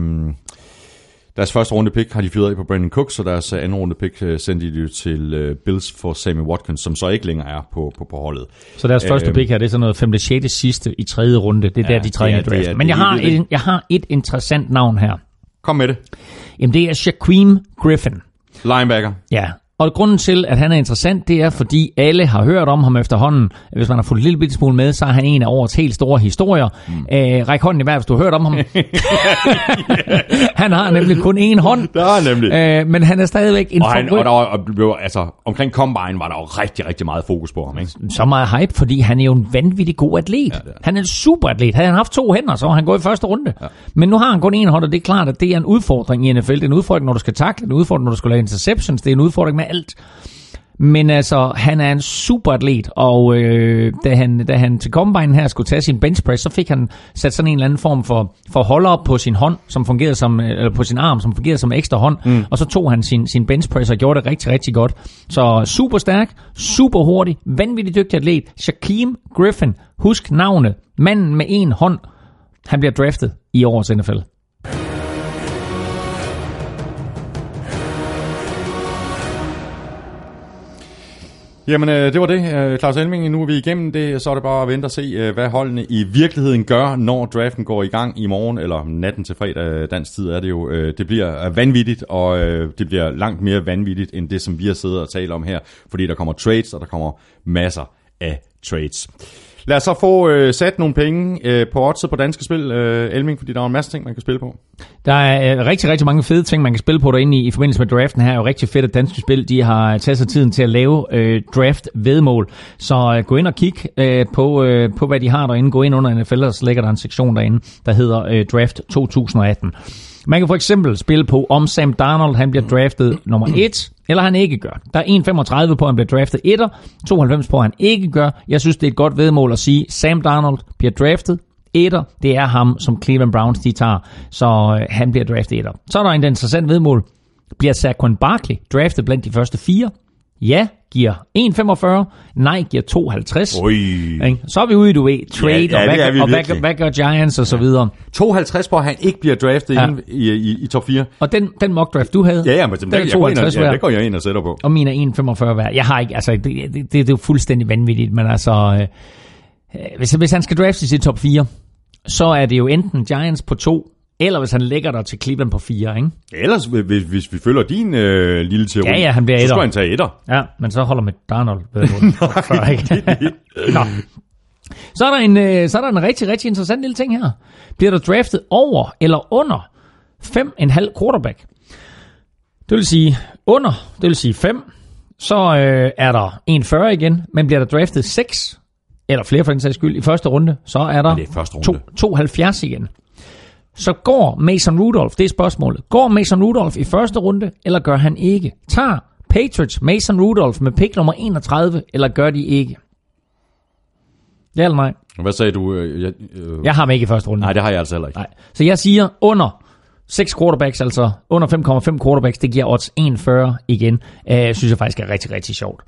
deres første runde pick har de fyret af på Brandon Cooks, og deres øh, anden runde pick øh, sendte de til øh, Bills for Sammy Watkins, som så ikke længere er på, på, på holdet. Så deres første Øhm. pick her, det er sådan noget 5. 6. sidste i tredje runde. Det er Ja, der, de træder er- i draften. Men jeg har, et, jeg har et interessant navn her. Kom med det. Jamen, det er Shaquem Griffin. Linebacker. Ja, og grunden til, at han er interessant, det er, fordi alle har hørt om ham efterhånden. Hvis man har fulgt en lille smule med, så er han en af årets helt store historier. Mm. Øh, ræk hånden i vejret, hvis du har hørt om ham. han har nemlig kun én hånd. Der er nemlig. Øh, men han er stadigvæk en Og, han, og der var, og blev, altså, omkring Combine var der jo rigtig, rigtig meget fokus på ham. Ikke? så meget hype, fordi han er jo en vanvittig god atlet. Ja, er. han er en super atlet. Havde han haft to hænder, så var han gået i første runde. Ja. Men nu har han kun en hånd, og det er klart, at det er en udfordring i NFL. Det er en udfordring, når du skal takle, det er en udfordring, når du skal lave interceptions, det er en udfordring med alt. Men altså, han er en super atlet, og øh, da, han, da han til Combine her skulle tage sin bench press, så fik han sat sådan en eller anden form for, for holder op på sin hånd, som fungerede som, øh, eller på sin arm, som fungerede som ekstra hånd, mm. og så tog han sin, sin bench press og gjorde det rigtig, rigtig godt. Så super stærk, super hurtig, vanvittigt dygtig atlet. Shaquem Griffin, husk navnet, manden med en hånd, han bliver draftet i årets NFL. Jamen, øh, det var det. Øh, Claus Elming, nu er vi igennem det. Så er det bare at vente og se, øh, hvad holdene i virkeligheden gør, når draften går i gang i morgen, eller natten til fredag øh, dansk tid er det jo. Øh, det bliver øh, vanvittigt, og øh, det bliver langt mere vanvittigt, end det, som vi har siddet og talt om her, fordi der kommer trades, og der kommer masser af trades. Lad os så få øh, sat nogle penge øh, på oddset på danske spil, øh, Elming, fordi der er en masse ting, man kan spille på. Der er øh, rigtig, rigtig mange fede ting, man kan spille på derinde i, i forbindelse med draften her. er jo rigtig fedt, at danske spil de har taget sig tiden til at lave øh, draft vedmål. Så øh, gå ind og kig øh, på, øh, på, hvad de har derinde. Gå ind under NFL, og så ligger der en sektion derinde, der hedder øh, Draft 2018. Man kan for eksempel spille på, om Sam Darnold han bliver draftet nummer 1, eller han ikke gør. Der er 1,35 på, at han bliver draftet 1'er, 92 på, at han ikke gør. Jeg synes, det er et godt vedmål at sige, Sam Darnold bliver draftet etter, det er ham, som Cleveland Browns de tager, så øh, han bliver draftet etter. Så er der en interessant vedmål. Bliver Saquon Barkley draftet blandt de første fire? Ja, giver 1,45. Nej, giver 2,50. Ui. Ikke? Så er vi ude i, du ved, trade, Ja, ja, og, hvad, og hvad, hvad gør Giants og så videre. 52 på, at han ikke bliver draftet Ja. i, i, i top 4. Og den, den mock draft, du havde, Ja, ja, men den det, er jeg går ind og, 52 ja, det går jeg ind og sætter på. og min er 1,45 værd. Jeg har ikke, altså, det, det, det, det er jo fuldstændig vanvittigt, men altså, øh, øh, hvis, hvis han skal draftes i top 4, så er det jo enten Giants på 2, eller hvis han lægger der til Cleveland på 4, ikke? Ellers, hvis, hvis vi følger din øh, lille teori, Ja, ja, han bliver så skulle han tage etter. Ja, men så holder med Darnold. Ved du, før, ikke? Nå. Så er, der en, øh, så er der en rigtig, rigtig interessant lille ting her. Bliver der draftet over eller under 5,5 quarterback? Det vil sige under, det vil sige 5. Så øh, er der 1,40 igen, men bliver der draftet 6, eller flere for den sags skyld, i første runde, så er der det er første runde. 2, 2,70 igen. Så går Mason Rudolph, det er spørgsmålet, går Mason Rudolph i første runde, eller gør han ikke? Tager Patriots Mason Rudolph med pick nummer 31, eller gør de ikke? Ja eller nej? Hvad sagde du? Øh, jeg, øh, Jeg har ham ikke i første runde. Nej, det har jeg altså heller ikke. Nej. Så jeg siger under 6 quarterbacks, altså under 5,5 quarterbacks, det giver odds 1,40 igen. Uh, synes jeg faktisk er rigtig, rigtig sjovt.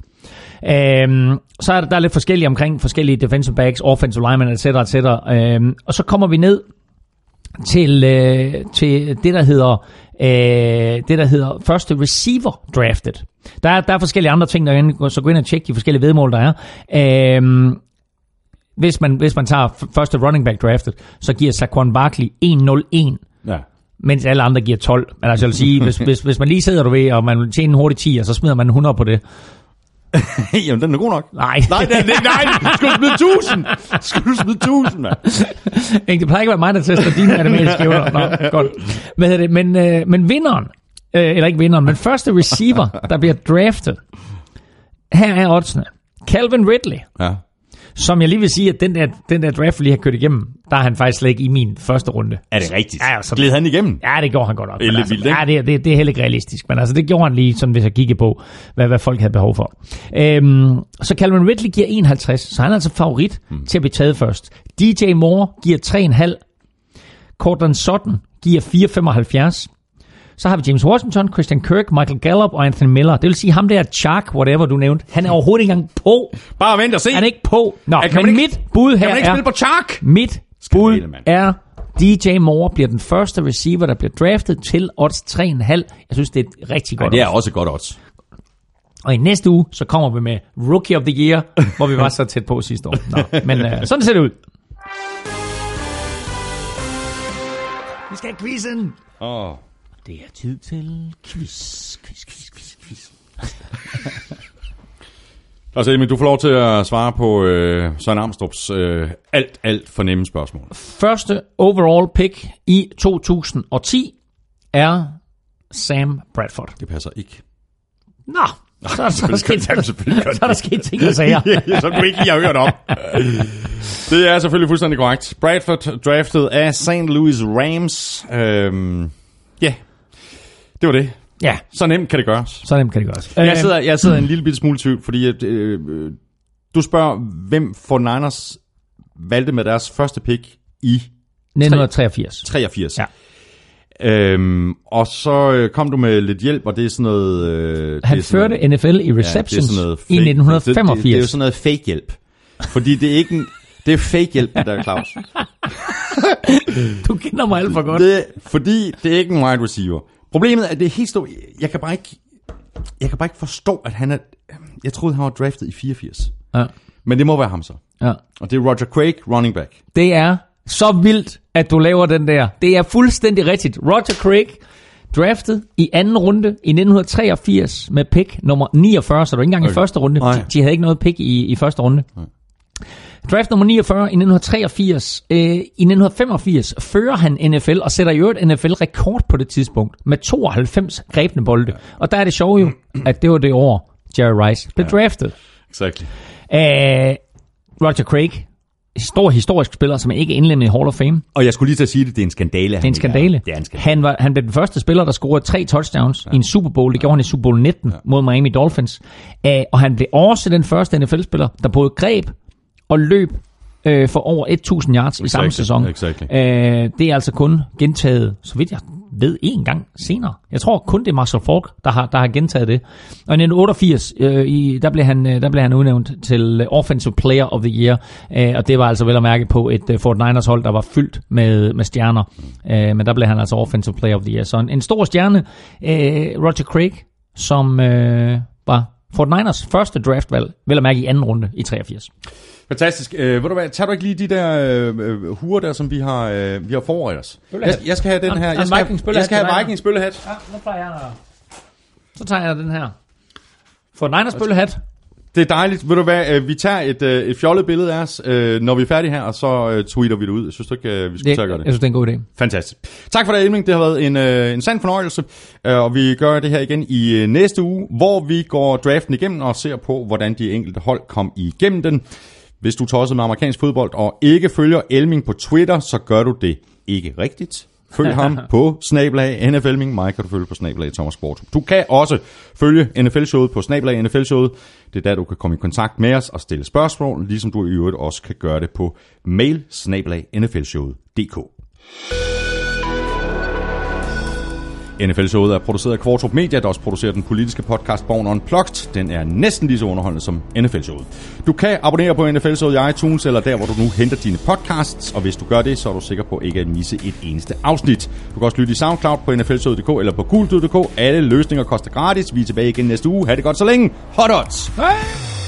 Um, så er der, der er lidt forskellige omkring forskellige defensive backs, offensive linemen, etc. etc. Um, og så kommer vi ned til, øh, til det, der hedder øh, det, der hedder første receiver drafted. Der er, der er forskellige andre ting, der er så gå ind og tjekke de forskellige vedmål, der er. Øhm, hvis, man, hvis man tager første running back draftet, så giver Saquon Barkley 1-0-1 Ja. mens alle andre giver 12. Men altså jeg vil sige, hvis, hvis, hvis man lige sidder du ved, og man vil tjene en hurtig 10, så smider man 100 på det. Jamen, den er god nok. Nej, Nej, det, det, nej, skal du smide 1000? Skal du smide 1000, mand? Ikke, det plejer ikke at være mig, der tester dine matematiske evner. Nå, godt. Hvad hedder det? Men, øh, men vinderen, øh, eller ikke vinderen, men første receiver, der bliver draftet. Her er oddsene. Calvin Ridley, Ja. Som jeg lige vil sige, at den der, den der draft, vi lige har kørt igennem, der er han faktisk slet ikke i min første runde. Er det rigtigt? Ja, så- Gled han igennem? Ja, det gjorde han godt nok. Altså, vildt? Ja, det, det, det er heller ikke realistisk. Men altså, det gjorde han lige, sådan, hvis jeg kigger på, hvad, hvad folk havde behov for. Øhm, så Calvin Ridley giver 51, så han er altså favorit hmm. til at blive taget først. DJ Moore giver 3,5. Cortland Sutton giver 4,75. Så har vi James Washington, Christian Kirk, Michael Gallup og Anthony Miller. Det vil sige, ham der Chark, whatever du nævnte, han er overhovedet ikke engang på. Bare vent og se. Han er ikke på. Nå, kan men ikke- mit bud her Kan man ikke er... spille på Chark? Mit Skandale, bud mand. er, DJ Moore bliver den første receiver, der bliver draftet til odds 3,5. Jeg synes, det er et rigtig godt det er odds. også et godt odds. Og i næste uge, så kommer vi med Rookie of the Year, hvor vi var så tæt på sidste år. Nå, men uh, sådan ser det ud. Vi skal have quizzen. Åh. Det er tid til quiz, quiz, quiz, quiz, quiz. Altså Emil, du får lov til at svare på øh, Søren Amstrup's øh, alt, alt for nemme spørgsmål. Første overall pick i 2010 er Sam Bradford. Det passer ikke. Nå, så, er- så, er der sket, gør så er der sket ting og sager. som du ikke lige har hørt om. det er selvfølgelig fuldstændig korrekt. Bradford draftet af St. Louis Rams. Øhm, ja, det var det. Ja, Så nemt kan det gøres. så nemt kan det gøres. Jeg sidder, jeg sidder en lille bitte smule tvivl, fordi at, øh, øh, du spørger, hvem for Niners valgte med deres første pick i 1983. 83. Ja. Øhm, og så øh, kom du med lidt hjælp, og det er sådan noget... Øh, det Han er sådan førte NFL i Ja, det er receptions sådan noget i fake- 1985. Det, det, det er jo sådan noget fake hjælp. Fordi det er ikke en, det er fake hjælp, det der, Claus. Du kender mig alt for godt. Det, er- fordi det er ikke en wide receiver. Problemet er, at det er helt stort. Jeg kan bare ikke, jeg kan bare ikke forstå, at han er... Jeg troede, han var draftet i 84. Ja. Men det må være ham så. Ja. Og det er Roger Craig, running back. Det er så vildt, at du laver den der. Det er fuldstændig rigtigt. Roger Craig draftet i anden runde i 1983 med pick nummer 49, så det var ikke engang okay. i første runde. Nej. De, de havde ikke noget pick i, i første runde. Draft nummer 49 i 1983. Øh, I 1985 fører han NFL og sætter i øvrigt NFL-rekord på det tidspunkt med 92 grebne bolde. Og der er det sjove jo, at det var det år, Jerry Rice blev draftet. Exactly. Uh, Roger Craig, stor historisk spiller, som er ikke indlemmet i Hall of Fame. Og jeg skulle lige til at sige det, det er en skandale. Det er en skandale. Det er en skandale. Han, var, han blev den første spiller, der scorede tre touchdowns ja. i en Super Bowl. Det gjorde han i Super Bowl 19 ja. mod Miami Dolphins. Uh, og han blev også den første NFL-spiller, der både greb og løb uh, for over 1000 yards i samme Exactly, sæson. exactly. Uh, det er altså kun gentaget, så vidt jeg ved, en gang senere. Jeg tror kun det er Marshall Falk, der har, der har gentaget det. Og i 1988, øh, i, der, blev han, øh, der blev han udnævnt til øh, Offensive Player of the Year, øh, og det var altså vel at mærke på et øh, Fort Niners hold, der var fyldt med, med stjerner. Øh, men der blev han altså Offensive Player of the Year. Så en, en stor stjerne, øh, Roger Craig, som øh, var Fort Niners første draftvalg, vel at mærke i anden runde i 83. Fantastisk. Øh, ved du hvad, tager du ikke lige de der øh, øh, huer der, som vi har, øh, vi har forberedt os? Jeg, jeg skal have den En- her. Jeg skal, have, jeg skal have. Vikings bøllehat. Ja, nu plejer jeg Så tager jeg den her. Fort Niners bøllehat. Det er dejligt. Ved du hvad, øh, vi tager et, øh, et fjollet billede af os, øh, når vi er færdige her, og så øh, tweeter vi det ud. Jeg synes du ikke, øh, vi skulle Det, tage at gøre jeg det? synes, det er en god idé. Fantastisk. Tak for det, Elming. Det har været en, øh, en sand fornøjelse, øh, og vi gør det her igen i øh, næste uge, hvor vi går draften igennem og ser på, hvordan de enkelte hold kom igennem den. Hvis du tosset med amerikansk fodbold og ikke følger Elming på Twitter, så gør du det ikke rigtigt. Følg ham på snabelag NFLming. Mig kan du følge på snabelag Thomas Sport. Du kan også følge NFL-showet på snabelag NFL-showet. Det er der, du kan komme i kontakt med os og stille spørgsmål, ligesom du i øvrigt også kan gøre det på mail snabelag nflshowet.dk. NFL-showet er produceret af Kvartrup Media, der også producerer den politiske podcast Born Unplugged. Den er næsten lige så underholdende som NFL-showet. Du kan abonnere på NFL-showet i iTunes eller der, hvor du nu henter dine podcasts, og hvis du gør det, så er du sikker på ikke at misse et eneste afsnit. Du kan også lytte i SoundCloud på nflshowet.dk eller på gultud.dk. Alle løsninger koster gratis. Vi er tilbage igen næste uge. Ha' det godt så længe. Hot odds! Hey!